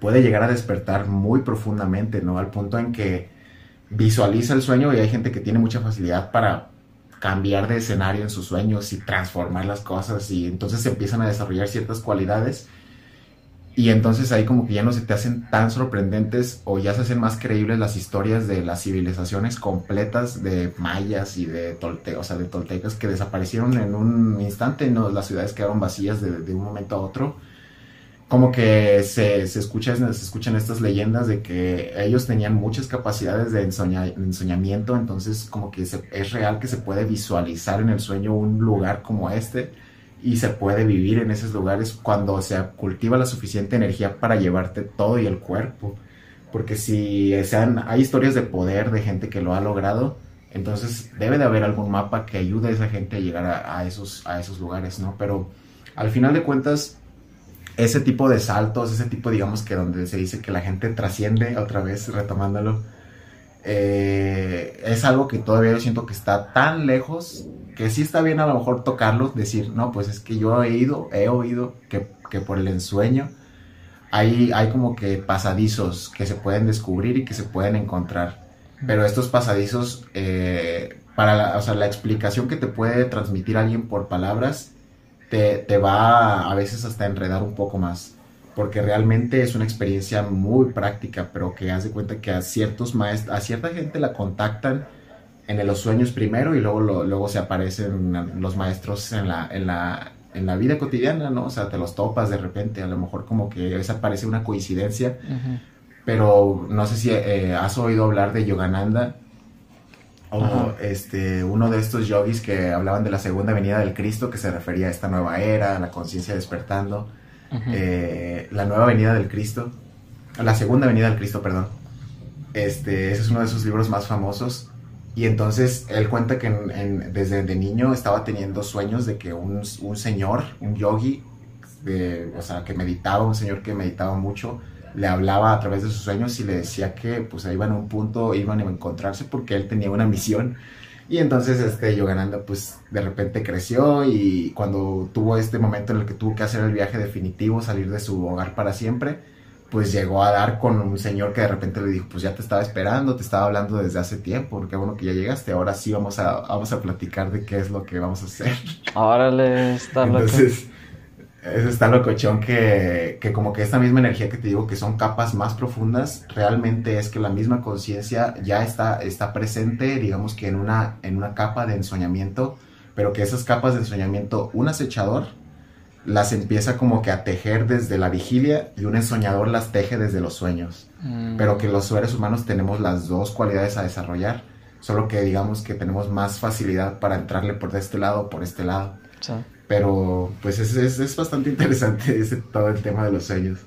puede llegar a despertar muy profundamente, ¿no? Al punto en que visualiza el sueño y hay gente que tiene mucha facilidad para cambiar de escenario en sus sueños y transformar las cosas y entonces se empiezan a desarrollar ciertas cualidades y entonces ahí como que ya no se te hacen tan sorprendentes o ya se hacen más creíbles las historias de las civilizaciones completas de mayas y de tolte o sea, de toltecas que desaparecieron en un instante, ¿no? las ciudades quedaron vacías de, de un momento a otro como que se, se, escucha, se escuchan estas leyendas de que ellos tenían muchas capacidades de ensoñamiento, entonces como que es real que se puede visualizar en el sueño un lugar como este y se puede vivir en esos lugares cuando se cultiva la suficiente energía para llevarte todo y el cuerpo. Porque si sean, hay historias de poder de gente que lo ha logrado, entonces debe de haber algún mapa que ayude a esa gente a llegar a, esos, a esos lugares, ¿no? Pero al final de cuentas, ese tipo de saltos, ese tipo, digamos, que donde se dice que la gente trasciende, otra vez retomándolo, eh, es algo que todavía yo siento que está tan lejos que sí está bien a lo mejor tocarlo, decir, no, pues es que yo he ido, he oído que, por el ensueño hay, hay como que pasadizos que se pueden descubrir y que se pueden encontrar. Pero estos pasadizos, eh, para la, o sea, la explicación que te puede transmitir alguien por palabras, te, va a, veces hasta enredar un poco más, porque realmente es una experiencia muy práctica, pero que hace cuenta que a ciertos maestros, a cierta gente la contactan en los sueños primero y luego, luego se aparecen los maestros en la, en la, en la vida cotidiana, ¿no? O sea, te los topas de repente, a lo mejor como que esa parece una coincidencia, pero no sé si eh, has oído hablar de Yogananda, o este, uno de estos yogis que hablaban de la segunda venida del Cristo, que se refería a esta nueva era, la conciencia despertando, eh, la nueva venida del Cristo, la segunda venida del Cristo, perdón. Este, ese es uno de sus libros más famosos. Y entonces él cuenta que desde de niño estaba teniendo sueños de que un, un señor, un yogi, o sea, que meditaba, un señor que meditaba mucho, le hablaba a través de sus sueños y le decía que pues iban a un punto, iban a encontrarse porque él tenía una misión. Y entonces este Yogananda pues de repente creció y cuando tuvo este momento en el que tuvo que hacer el viaje definitivo, salir de su hogar para siempre, pues llegó a dar con un señor que de repente le dijo, pues ya te estaba esperando, te estaba hablando desde hace tiempo, qué bueno que ya llegaste, ahora sí vamos a, vamos a platicar de qué es lo que vamos a hacer. Órale, está Entonces, eso está locochón que, que como que esta misma energía que te digo que son capas más profundas, realmente es que la misma conciencia ya está, está presente, digamos que en una, en una capa de ensoñamiento, pero que esas capas de ensoñamiento, un acechador las empieza como que a tejer desde la vigilia y un ensoñador las teje desde los sueños. Mm. Pero que los seres humanos tenemos las dos cualidades a desarrollar, solo que digamos que tenemos más facilidad para entrarle por este lado o por este lado. Pero pues es, es, bastante interesante ese, todo el tema de los sueños.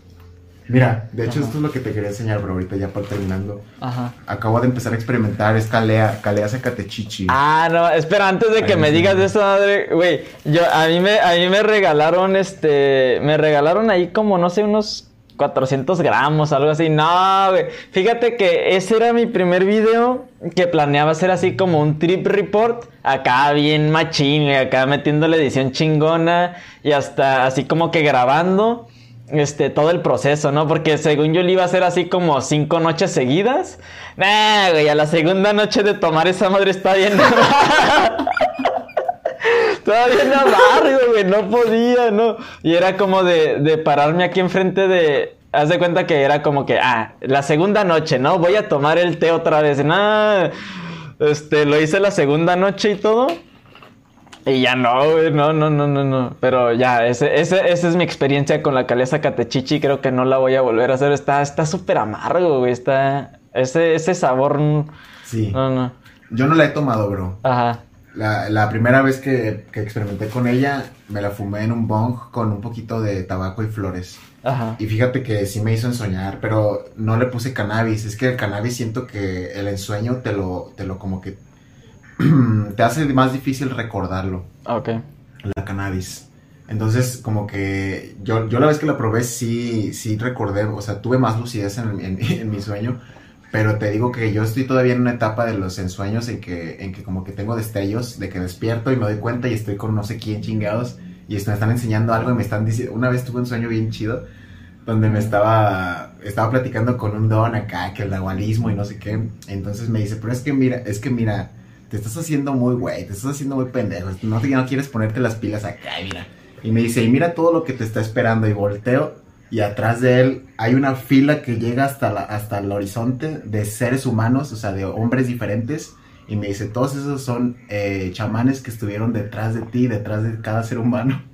Mira, de hecho esto es lo que te quería enseñar, pero ahorita ya por terminando. Ajá. Acabo de empezar a experimentar, es calea, calea Zacatechichi. Ah, no, espera, antes de que me digas de eso, madre, güey, yo, a mí me, a mí me regalaron, este, me regalaron ahí como, no sé, unos 400 gramos, algo así. No, güey. Fíjate que ese era mi primer video que planeaba hacer así como un trip report. Acá bien machín, acá metiendo la edición chingona y hasta así como que grabando este, todo el proceso, ¿no? Porque según yo le iba a hacer así como cinco noches seguidas. Nah, güey, a la segunda noche de tomar esa madre está bien. Todavía no amargo, güey, no podía, ¿no? Y era como de, de pararme aquí enfrente de... Haz de cuenta que era como que, ah, la segunda noche, ¿no? Voy a tomar el té otra vez. Nah, este, lo hice la segunda noche y todo. Y ya no, güey, no, no, no, no, no. Pero ya, ese, ese, esa es mi experiencia con la calesa catechichi. Creo que no la voy a volver a hacer. Está súper amargo, güey. Está. Ese, ese sabor. Sí. No, no. Yo no la he tomado, bro. Ajá. La, la primera vez que, que, experimenté con ella, me la fumé en un bong con un poquito de tabaco y flores. Ajá. Y fíjate que sí me hizo ensoñar, pero no le puse cannabis. Es que el cannabis siento que el ensueño te lo, te lo como que te hace más difícil recordarlo. Ok. La cannabis. Entonces, como que yo, yo la vez que la probé sí, sí recordé, o sea, tuve más lucidez en, en, en mi sueño, pero te digo que yo estoy todavía en una etapa de los ensueños en que, en que como que tengo destellos de que despierto y me doy cuenta y estoy con no sé quién chingados y me están enseñando algo y me están diciendo, una vez tuve un sueño bien chido donde me estaba, estaba platicando con un don acá, que el nahualismo y no sé qué, entonces me dice, pero es que mira, es que mira, te estás haciendo muy güey, te estás haciendo muy pendejo, no, no quieres ponerte las pilas acá, mira. Y me dice, y mira todo lo que te está esperando y volteo y atrás de él hay una fila que llega hasta, la, hasta el horizonte de seres humanos, o sea, de hombres diferentes. Y me dice, todos esos son eh, chamanes que estuvieron detrás de ti, detrás de cada ser humano.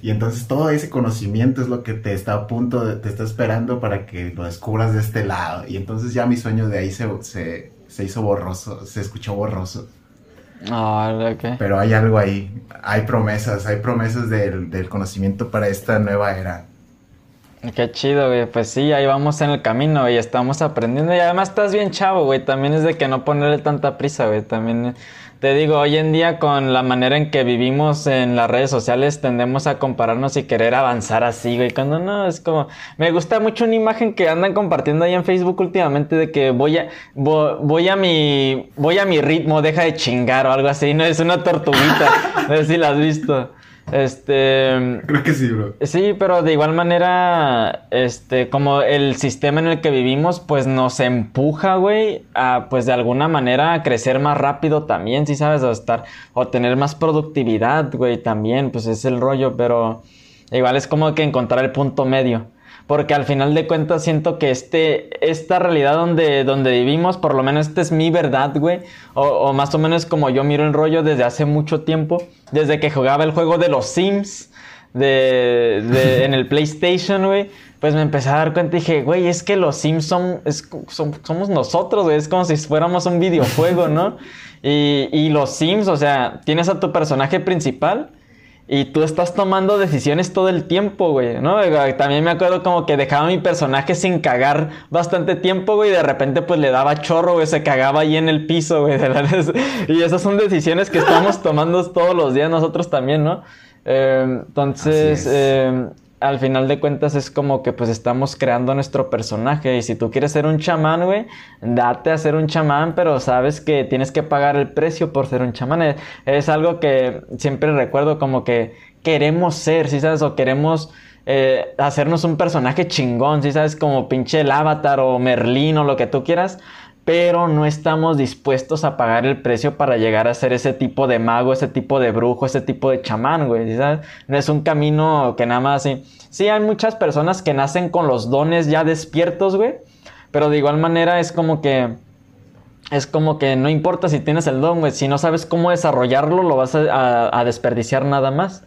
Y entonces todo ese conocimiento es lo que te está a punto, de, te está esperando para que lo descubras de este lado. Y entonces ya mi sueño de ahí se, se, se hizo borroso, se escuchó borroso. Ah, okay. Pero hay algo ahí, hay promesas, hay promesas del, del conocimiento para esta nueva era. Qué chido, güey. Pues sí, ahí vamos en el camino, y Estamos aprendiendo. Y además estás bien chavo, güey. También es de que no ponerle tanta prisa, güey. También te digo, hoy en día con la manera en que vivimos en las redes sociales tendemos a compararnos y querer avanzar así, güey. Cuando no, es como... Me gusta mucho una imagen que andan compartiendo ahí en Facebook últimamente de que voy a... Voy, a mi... Voy a mi ritmo, deja de chingar o algo así. No, es una tortuguita. no sé si la has visto. Este. Creo que sí, bro. Sí, pero de igual manera, este, como el sistema en el que vivimos, pues nos empuja, güey, a, pues de alguna manera a crecer más rápido también, si sabes, o estar, o tener más productividad, güey, también, pues es el rollo, pero igual es como que encontrar el punto medio porque al final de cuentas siento que este, esta realidad donde, donde vivimos, por lo menos esta es mi verdad, güey, o, más o menos como yo miro el rollo desde hace mucho tiempo, desde que jugaba el juego de los Sims de, en el PlayStation, güey, pues me empecé a dar cuenta y dije, güey, es que los Sims son, somos nosotros, güey, es como si fuéramos un videojuego, ¿no? Y, y los Sims, o sea, tienes a tu personaje principal y tú estás tomando decisiones todo el tiempo, güey, ¿no? También me acuerdo como que dejaba a mi personaje sin cagar bastante tiempo, güey, y de repente pues le daba chorro, güey, se cagaba ahí en el piso, güey. Y esas son decisiones que estamos tomando todos los días nosotros también, ¿no? Eh, entonces, eh, al final de cuentas es como que pues estamos creando nuestro personaje y si tú quieres ser un chamán, güey, date a ser un chamán, pero sabes que tienes que pagar el precio por ser un chamán. Es, algo que siempre recuerdo como que queremos ser, ¿sí sabes? O queremos eh, hacernos un personaje chingón, ¿sí sabes? Como pinche el avatar o Merlín o lo que tú quieras, pero no estamos dispuestos a pagar el precio para llegar a ser ese tipo de mago, ese tipo de brujo, ese tipo de chamán, güey. No es un camino que nada más así. Sí, hay muchas personas que nacen con los dones ya despiertos, güey, pero de igual manera es como que es como que no importa si tienes el don, güey, si no sabes cómo desarrollarlo, lo vas a desperdiciar nada más.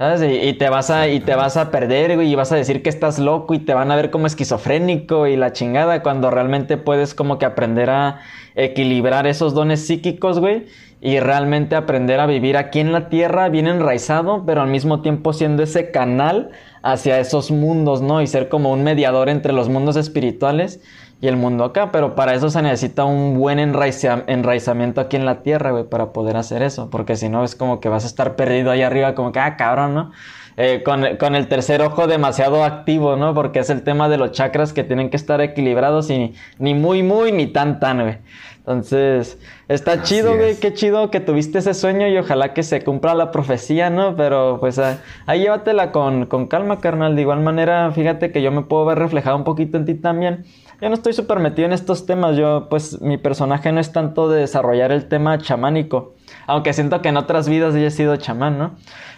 Y, te vas a, y te vas a perder, güey, y vas a decir que estás loco y te van a ver como esquizofrénico y la chingada, cuando realmente puedes como que aprender a equilibrar esos dones psíquicos, güey, y realmente aprender a vivir aquí en la tierra bien enraizado, pero al mismo tiempo siendo ese canal hacia esos mundos, ¿no? Y ser como un mediador entre los mundos espirituales y el mundo acá, pero para eso se necesita un buen enraizamiento aquí en la tierra, güey, para poder hacer eso, porque si no es como que vas a estar perdido ahí arriba, como que, ah, cabrón, ¿no? Eh, con, con, el tercer ojo demasiado activo, ¿no? Porque es el tema de los chakras que tienen que estar equilibrados y ni muy, muy, ni tan, tan, güey. Entonces, está chido, güey, qué chido que tuviste ese sueño y ojalá que se cumpla la profecía, ¿no? Pero pues ah, ahí llévatela con, con calma, carnal. De igual manera, fíjate que yo me puedo ver reflejado un poquito en ti también yo no estoy súper metido en estos temas. Yo, pues, mi personaje no es tanto de desarrollar el tema chamánico. Aunque siento que en otras vidas ya he sido chamán, ¿no?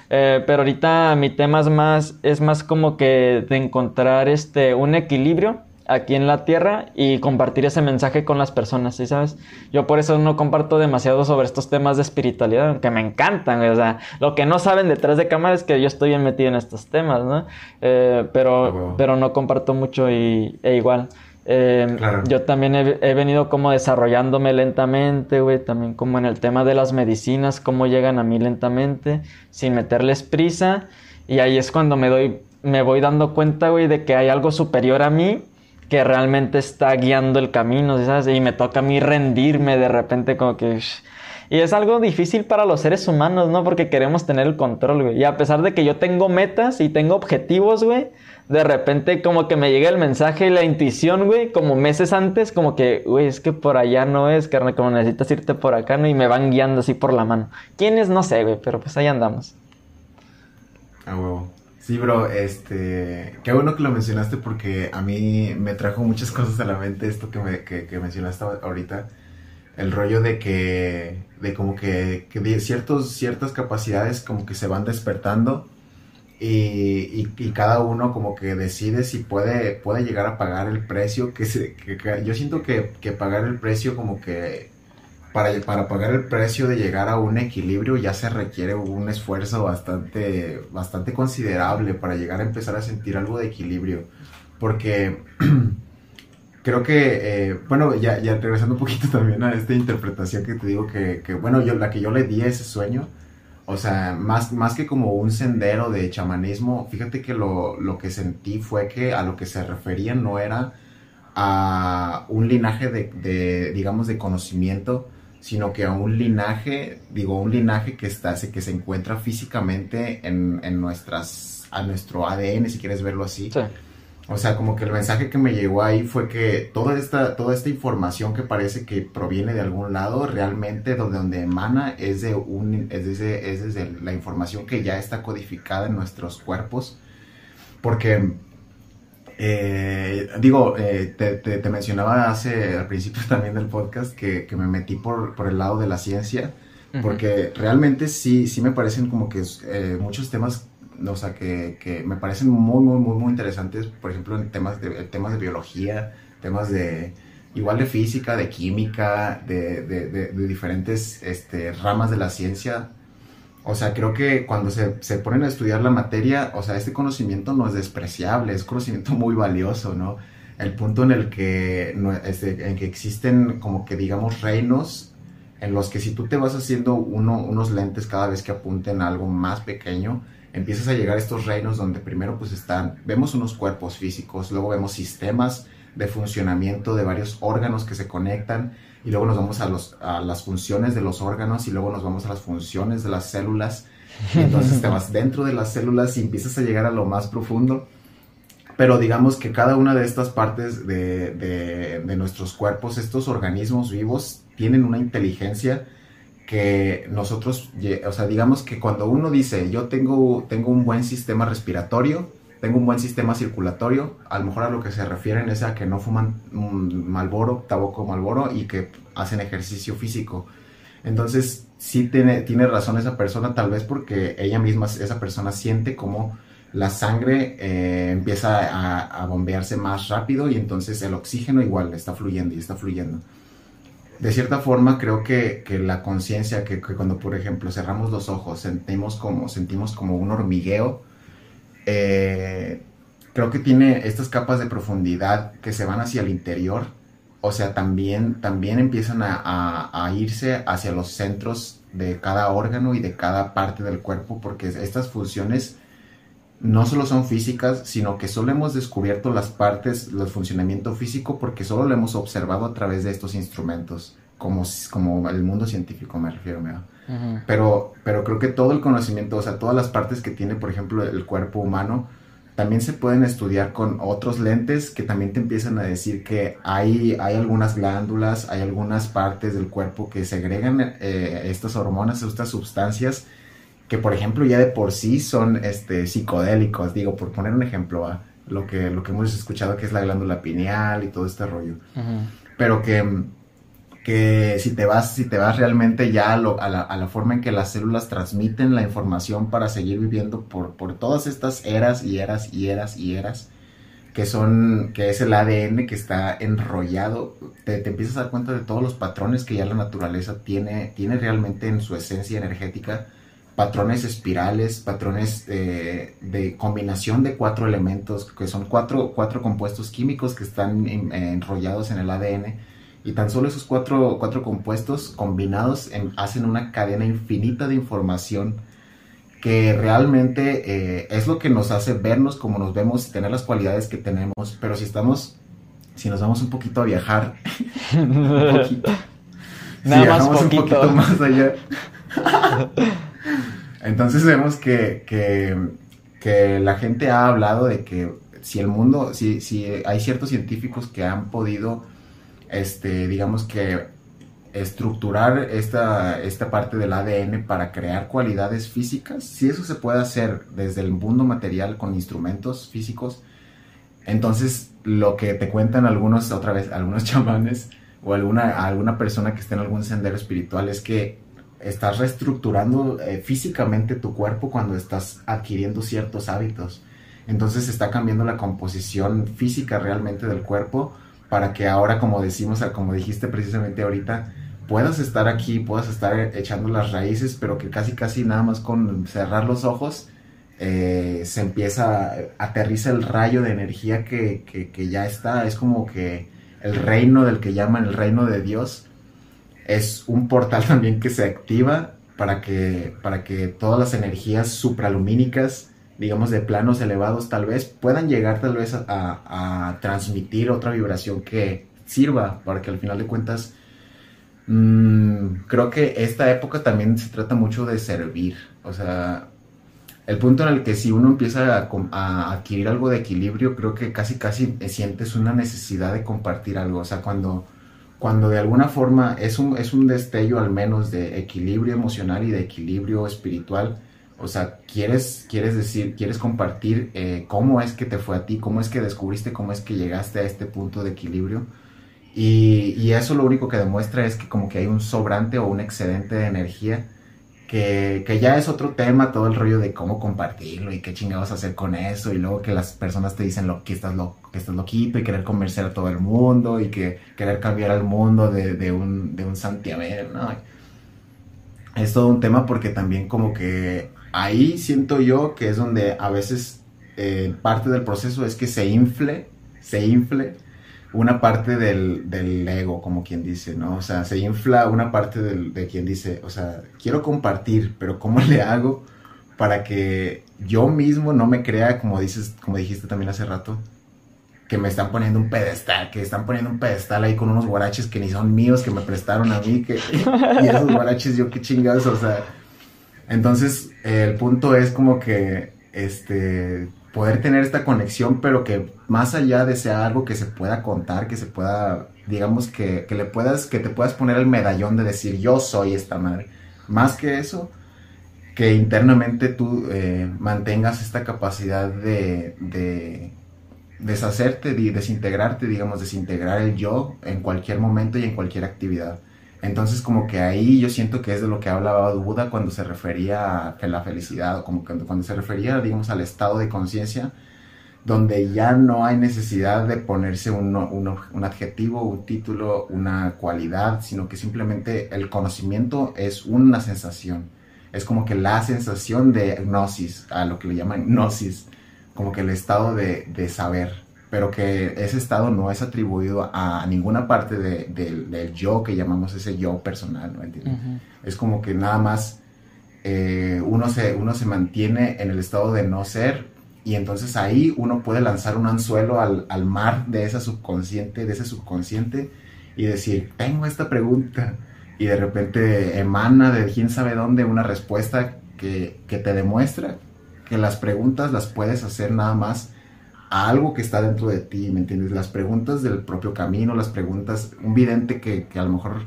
Eh, pero ahorita mi tema es más, es más como que de encontrar este, un equilibrio aquí en la tierra y compartir ese mensaje con las personas, ¿sí sabes? Yo por eso no comparto demasiado sobre estos temas de espiritualidad, aunque me encantan, o sea, lo que no saben detrás de cámara es que yo estoy bien metido en estos temas, ¿no? Eh, pero, ah, pero no comparto mucho y, e igual. Em, yo también he, venido como desarrollándome lentamente, güey, también como en el tema de las medicinas, cómo llegan a mí lentamente, sin meterles prisa. Y ahí es cuando me doy, me voy dando cuenta, güey, de que hay algo superior a mí que realmente está guiando el camino, ¿sabes? Y me toca a mí rendirme de repente como que... Y es algo difícil para los seres humanos, ¿no? Porque queremos tener el control, güey. Y a pesar de que yo tengo metas y tengo objetivos, güey, de repente como que me llega el mensaje y la intuición, güey, como meses antes, como que, güey, es que por allá no es, carne, como necesitas irte por acá, ¿no? Y me van guiando así por la mano. ¿Quién es? No sé, güey, pero pues ahí andamos. Ah, huevo. Sí, bro, este, qué bueno que lo mencionaste porque a mí me trajo muchas cosas a la mente esto que, me, que mencionaste ahorita, el rollo de que, de como que, que ciertos, ciertas capacidades como que se van despertando y, y, cada uno como que decide si puede, puede llegar a pagar el precio que, se, que, yo siento que, que, pagar el precio como que para, para pagar el precio de llegar a un equilibrio ya se requiere un esfuerzo bastante, bastante considerable para llegar a empezar a sentir algo de equilibrio. Porque creo que, eh, bueno, ya, ya regresando un poquito también a esta interpretación que te digo que, que, bueno, yo, la que yo le di a ese sueño, o sea, más, más que como un sendero de chamanismo, fíjate que lo, lo que sentí fue que a lo que se refería no era a un linaje de, de, digamos, de conocimiento, sino que a un linaje, digo, un linaje que, está, que se encuentra físicamente en, en nuestras, a nuestro ADN, si quieres verlo así. O sea, como que el mensaje que me llegó ahí fue que toda esta, toda esta información que parece que proviene de algún lado, realmente donde, donde emana es, de un, es, desde, es desde la información que ya está codificada en nuestros cuerpos. Porque eh, digo, eh, te, mencionaba hace al principio también del podcast que, me metí por, por, el lado de la ciencia, porque realmente sí, sí me parecen como que eh, muchos temas, o sea, que, que, me parecen muy, muy, muy, muy interesantes, por ejemplo, en temas de, temas de biología, temas de, igual de física, de química, de, de, de diferentes este, ramas de la ciencia, o sea, creo que cuando se, se, ponen a estudiar la materia, o sea, este conocimiento no es despreciable, es conocimiento muy valioso, ¿no? El punto en el que, este, en que existen como que digamos reinos en los que si tú te vas haciendo uno, unos lentes cada vez que apunten a algo más pequeño, empiezas a llegar a estos reinos donde primero pues están, vemos unos cuerpos físicos, luego vemos sistemas de funcionamiento de varios órganos que se conectan, y luego nos vamos a, los, a las funciones de los órganos y luego nos vamos a las funciones de las células. Y entonces te vas dentro de las células y empiezas a llegar a lo más profundo. Pero digamos que cada una de estas partes de, de, de nuestros cuerpos, estos organismos vivos, tienen una inteligencia que nosotros, o sea, digamos que cuando uno dice, yo tengo, tengo un buen sistema respiratorio, tengo un buen sistema circulatorio, a lo mejor a lo que se refieren es a que no fuman malboro, tabaco malboro y que hacen ejercicio físico. Entonces, sí tiene, tiene razón esa persona, tal vez porque ella misma, esa persona siente como la sangre eh, empieza a, bombearse más rápido y entonces el oxígeno igual está fluyendo y está fluyendo. De cierta forma, creo que, que la conciencia, que, cuando por ejemplo cerramos los ojos, sentimos como, sentimos como un hormigueo, eh, creo que tiene estas capas de profundidad que se van hacia el interior, o sea, también, también empiezan a, irse hacia los centros de cada órgano y de cada parte del cuerpo, porque estas funciones no solo son físicas, sino que solo hemos descubierto las partes, el funcionamiento físico, porque solo lo hemos observado a través de estos instrumentos, como, como el mundo científico me refiero, ¿me pero, pero creo que todo el conocimiento, o sea, todas las partes que tiene, por ejemplo, el cuerpo humano, también se pueden estudiar con otros lentes que también te empiezan a decir que hay, hay algunas glándulas, hay algunas partes del cuerpo que segregan eh, estas hormonas, estas sustancias que por ejemplo ya de por sí son este, psicodélicos, digo, por poner un ejemplo, lo, que, lo que hemos escuchado que es la glándula pineal y todo este rollo, pero que que si te vas, si te vas realmente ya a, la, forma en que las células transmiten la información para seguir viviendo por, por todas estas eras y eras y eras y eras, que son, que es el ADN que está enrollado, te, empiezas a dar cuenta de todos los patrones que ya la naturaleza tiene, tiene realmente en su esencia energética, patrones espirales, patrones de combinación de cuatro elementos, que son cuatro, cuatro compuestos químicos que están enrollados en el ADN y tan solo esos cuatro, cuatro compuestos combinados hacen una cadena infinita de información que realmente eh, es lo que nos hace vernos como nos vemos y tener las cualidades que tenemos. Pero si estamos, si nos vamos un poquito a viajar, un poquito, Nada más poquito. un poquito más allá, entonces vemos que, que, la gente ha hablado de que si el mundo, si, si hay ciertos científicos que han podido este, digamos que estructurar esta, esta parte del ADN para crear cualidades físicas, si eso se puede hacer desde el mundo material con instrumentos físicos, entonces lo que te cuentan algunos, otra vez, algunos chamanes o alguna, alguna persona que esté en algún sendero espiritual es que estás reestructurando eh, físicamente tu cuerpo cuando estás adquiriendo ciertos hábitos. Entonces está cambiando la composición física realmente del cuerpo para que ahora, como decimos, como dijiste precisamente ahorita, puedas estar aquí, puedas estar echando las raíces, pero que casi casi nada más con cerrar los ojos eh, se empieza, aterriza el rayo de energía que, que, ya está, es como que el reino del que llaman el reino de Dios es un portal también que se activa para que, para que todas las energías supralumínicas, digamos de planos elevados tal vez, puedan llegar tal vez a, a transmitir otra vibración que sirva para que al final de cuentas mm, creo que esta época también se trata mucho de servir, o sea, el punto en el que si uno empieza a, adquirir algo de equilibrio, creo que casi casi sientes una necesidad de compartir algo. O sea, cuando, cuando de alguna forma es un, es un destello al menos de equilibrio emocional y de equilibrio espiritual, o sea, quieres, quieres decir, quieres compartir eh, cómo es que te fue a ti, cómo es que descubriste, cómo es que llegaste a este punto de equilibrio. Y, y eso lo único que demuestra es que como que hay un sobrante o un excedente de energía que, ya es otro tema, todo el rollo de cómo compartirlo y qué chingados hacer con eso, y luego que las personas te dicen lo, que, estás lo, que estás loquito y querer convencer a todo el mundo y que querer cambiar al mundo de, un, de un Santiago, ¿no? Es todo un tema porque también como que ahí siento yo que es donde a veces eh, parte del proceso es que se infle, se infle una parte del, del, ego, como quien dice, ¿no? O sea, se infla una parte del, de quien dice, o sea, quiero compartir, pero ¿cómo le hago para que yo mismo no me crea, como dices, como dijiste también hace rato, que me están poniendo un pedestal, que están poniendo un pedestal ahí con unos guaraches que ni son míos, que me prestaron a mí, que, y esos guaraches yo qué chingados, o sea, entonces el punto es como que, este, poder tener esta conexión, pero que más allá de ser algo que se pueda contar, que se pueda, digamos que, que le puedas, que te puedas poner el medallón de decir yo soy esta madre. Más que eso, que internamente tú eh, mantengas esta capacidad de, de deshacerte, de desintegrarte, digamos, desintegrar el yo en cualquier momento y en cualquier actividad. Entonces como que ahí yo siento que es de lo que hablaba Buda cuando se refería a la felicidad, o como cuando, cuando se refería, digamos, al estado de conciencia, donde ya no hay necesidad de ponerse un, un, adjetivo, un título, una cualidad, sino que simplemente el conocimiento es una sensación. Es como que la sensación de gnosis, a lo que le llaman gnosis, como que el estado de, de saber pero que ese estado no es atribuido a ninguna parte del yo que llamamos ese yo personal, ¿no entiendes? Es como que nada más eh, uno, se, uno se mantiene en el estado de no ser y entonces ahí uno puede lanzar un anzuelo al, al mar de esa subconsciente, de ese subconsciente y decir, tengo esta pregunta y de repente emana de quién sabe dónde una respuesta que, que te demuestra que las preguntas las puedes hacer nada más a algo que está dentro de ti, ¿me entiendes? Las preguntas del propio camino, las preguntas, un vidente que, a lo mejor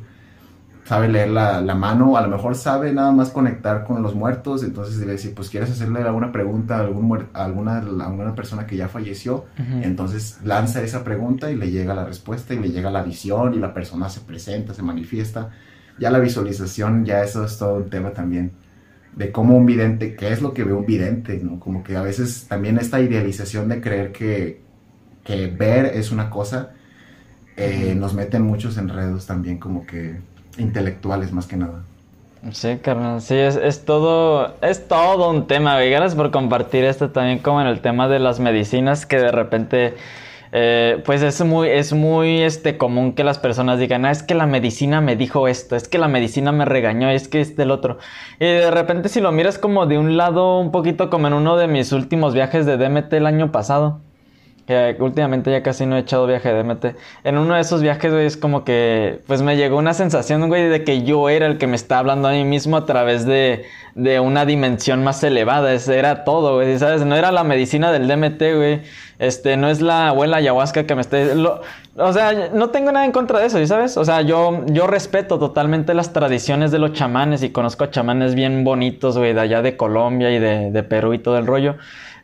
sabe leer la, la, mano, a lo mejor sabe nada más conectar con los muertos, entonces debe decir, pues quieres hacerle alguna pregunta a, algún alguna, alguna persona que ya falleció, entonces lanza esa pregunta y le llega la respuesta y le llega la visión y la persona se presenta, se manifiesta. Ya la visualización, ya eso es todo un tema también de cómo un vidente, qué es lo que ve un vidente, ¿no? Como que a veces también esta idealización de creer que, que ver es una cosa, eh, nos mete en muchos enredos también como que intelectuales más que nada. Sí, carnal, sí, es, es, todo, es todo un tema, Gracias por compartir esto también como en el tema de las medicinas que de repente eh, pues es muy, es muy este, común que las personas digan, ah, es que la medicina me dijo esto, es que la medicina me regañó, es que es del otro. Y de repente si lo miras como de un lado, un poquito como en uno de mis últimos viajes de DMT el año pasado, que últimamente ya casi no he echado viaje de DMT. En uno de esos viajes, güey, es como que, pues me llegó una sensación, güey, de que yo era el que me está hablando a mí mismo a través de, de una dimensión más elevada. Ese era todo, güey, ¿sabes? No era la medicina del DMT, güey. Este, no es la abuela ayahuasca que me esté... o sea, no tengo nada en contra de eso, ¿sabes? O sea, yo, yo respeto totalmente las tradiciones de los chamanes y conozco a chamanes bien bonitos, güey, de allá de Colombia y de, de Perú y todo el rollo.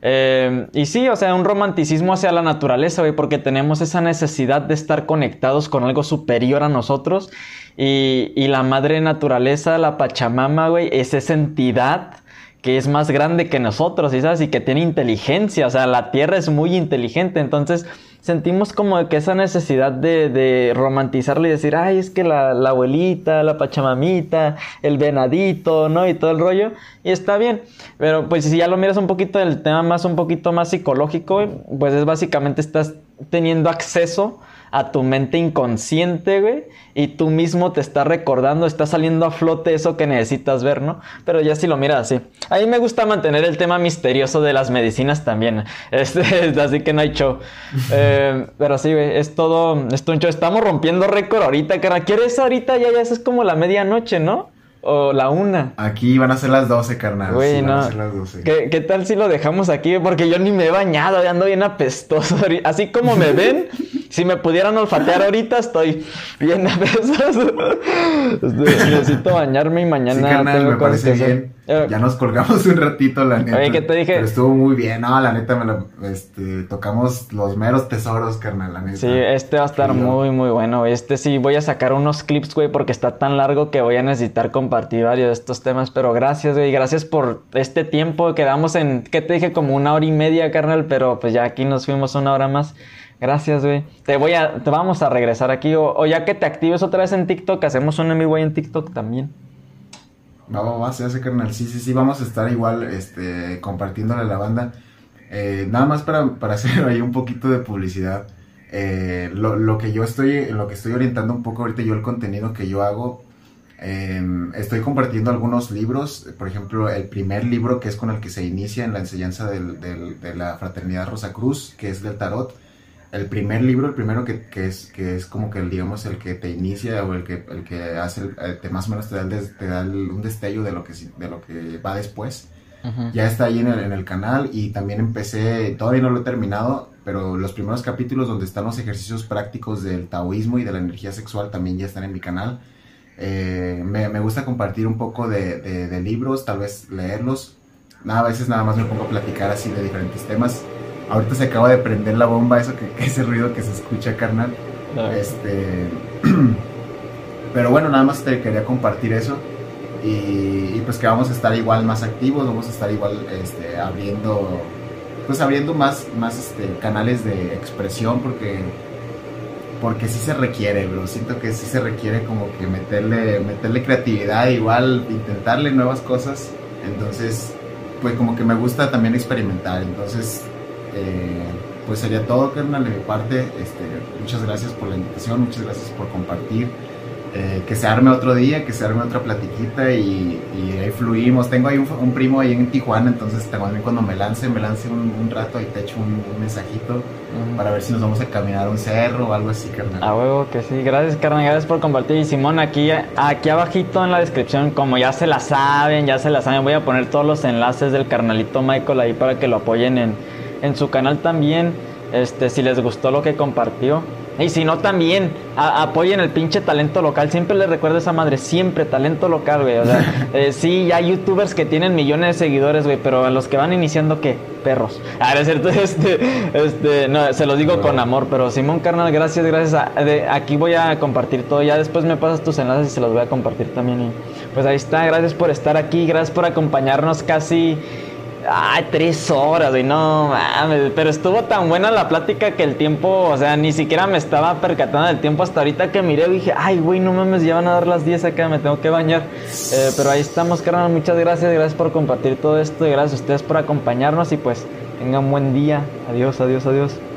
Eh, y sí, o sea, un romanticismo hacia la naturaleza, güey, porque tenemos esa necesidad de estar conectados con algo superior a nosotros. Y, y la madre naturaleza, la Pachamama, güey, es esa entidad que es más grande que nosotros, ¿y sabes? Y que tiene inteligencia, o sea, la Tierra es muy inteligente, entonces sentimos como que esa necesidad de, de y decir, ay, es que la, la, abuelita, la pachamamita, el venadito, ¿no? Y todo el rollo, y está bien, pero pues si ya lo miras un poquito del tema más, un poquito más psicológico, pues es básicamente estás teniendo acceso a tu mente inconsciente, güey, y tú mismo te estás recordando, está saliendo a flote eso que necesitas ver, ¿no? Pero ya si lo miras así. A mí me gusta mantener el tema misterioso de las medicinas también, este, así que no hay show. Eh, pero sí, güey, es todo, es un show. Estamos rompiendo récord ahorita, cara. ¿Quieres ahorita? Ya, ya, es como la medianoche, ¿no? O la una. Aquí van a ser las 12, carnal. Güey, no. ¿Qué, ¿Qué, tal si lo dejamos aquí? Porque yo ni me he bañado, ando bien apestoso. Así como me ven, si me pudieran olfatear ahorita, estoy bien apestoso. Este, necesito bañarme y mañana. Sí, carnal, me parece bien. Eh, ya nos colgamos un ratito, la neta. Oye, ¿qué te dije? Pero estuvo muy bien. No, la neta, me lo, este, tocamos los meros tesoros, carnal, la neta. Sí, este va a estar muy, muy bueno. Este sí, voy a sacar unos clips, güey, porque está tan largo que voy a necesitar compartir varios de estos temas. Pero gracias, güey. Gracias por este tiempo. Quedamos en, ¿qué te dije? Como una hora y media, carnal. Pero pues ya aquí nos fuimos una hora más. Gracias, güey. Te voy a, te vamos a regresar aquí. O, ya que te actives otra vez en TikTok, hacemos un envío en TikTok también. Va, va, va, se hace carnal. Sí, sí, sí, vamos a estar igual, este, compartiéndole la banda. Eh, nada más para, para, hacer ahí un poquito de publicidad. Eh, lo, lo, que yo estoy, lo que estoy orientando un poco ahorita yo el contenido que yo hago. Em, estoy compartiendo algunos libros, por ejemplo, el primer libro que es con el que se inicia en la enseñanza del, del, de la Fraternidad Rosa Cruz, que es del Tarot el primer libro, el primero que, que, es, que es como que, digamos, el que te inicia o el que, el que hace, el, te más o menos te da, te da un destello de lo que, de lo que va después. Ya está ahí en el, en el, canal y también empecé, todavía no lo he terminado, pero los primeros capítulos donde están los ejercicios prácticos del taoísmo y de la energía sexual también ya están en mi canal. Eh, me, me, gusta compartir un poco de, de, de libros, tal vez leerlos. Nada, a veces nada más me pongo a platicar así de diferentes temas. Ahorita se acaba de prender la bomba, eso que, ese ruido que se escucha, carnal. Este. Pero bueno, nada más te quería compartir eso. Y, pues que vamos a estar igual más activos, vamos a estar igual este, abriendo. Pues abriendo más, más este, canales de expresión porque. Porque sí se requiere, bro. Siento que sí se requiere como que meterle, meterle creatividad, igual intentarle nuevas cosas. Entonces, pues como que me gusta también experimentar. Entonces, eh, pues sería todo, carnal, de mi parte. Este, muchas gracias por la invitación, muchas gracias por compartir. Eh, que se arme otro día, que se arme otra platiquita y, ahí fluimos. Tengo ahí un, primo ahí en Tijuana, entonces también cuando me lance, me lance un, rato y te echo un, mensajito para ver si nos vamos a caminar a un cerro o algo así, carnal. A huevo que sí, gracias carnal, gracias por compartir. Y Simón, aquí, aquí abajito en la descripción, como ya se la saben, ya se la saben, voy a poner todos los enlaces del carnalito Michael ahí para que lo apoyen en en su canal también, este, si les gustó lo que compartió. Y si no, también apoyen el pinche talento local. Siempre les recuerdo esa madre, siempre talento local, güey. O sea, eh, sí, ya hay youtubers que tienen millones de seguidores, güey, pero a los que van iniciando, ¿qué? Perros. Ah, es cierto, este, este, no, se los digo con amor, pero Simón Carnal, gracias, gracias. aquí voy a compartir todo. Ya después me pasas tus enlaces y se los voy a compartir también. Y pues ahí está, gracias por estar aquí, gracias por acompañarnos casi Ay, tres horas, güey, no mames. Pero estuvo tan buena la plática que el tiempo, o sea, ni siquiera me estaba percatando del tiempo hasta ahorita que miré y dije, ay, güey, no mames, ya van a dar las 10 acá, me tengo que bañar. Eh, pero ahí estamos, carnal, muchas gracias, gracias por compartir todo esto y gracias a ustedes por acompañarnos y pues tengan buen día. Adiós, adiós, adiós.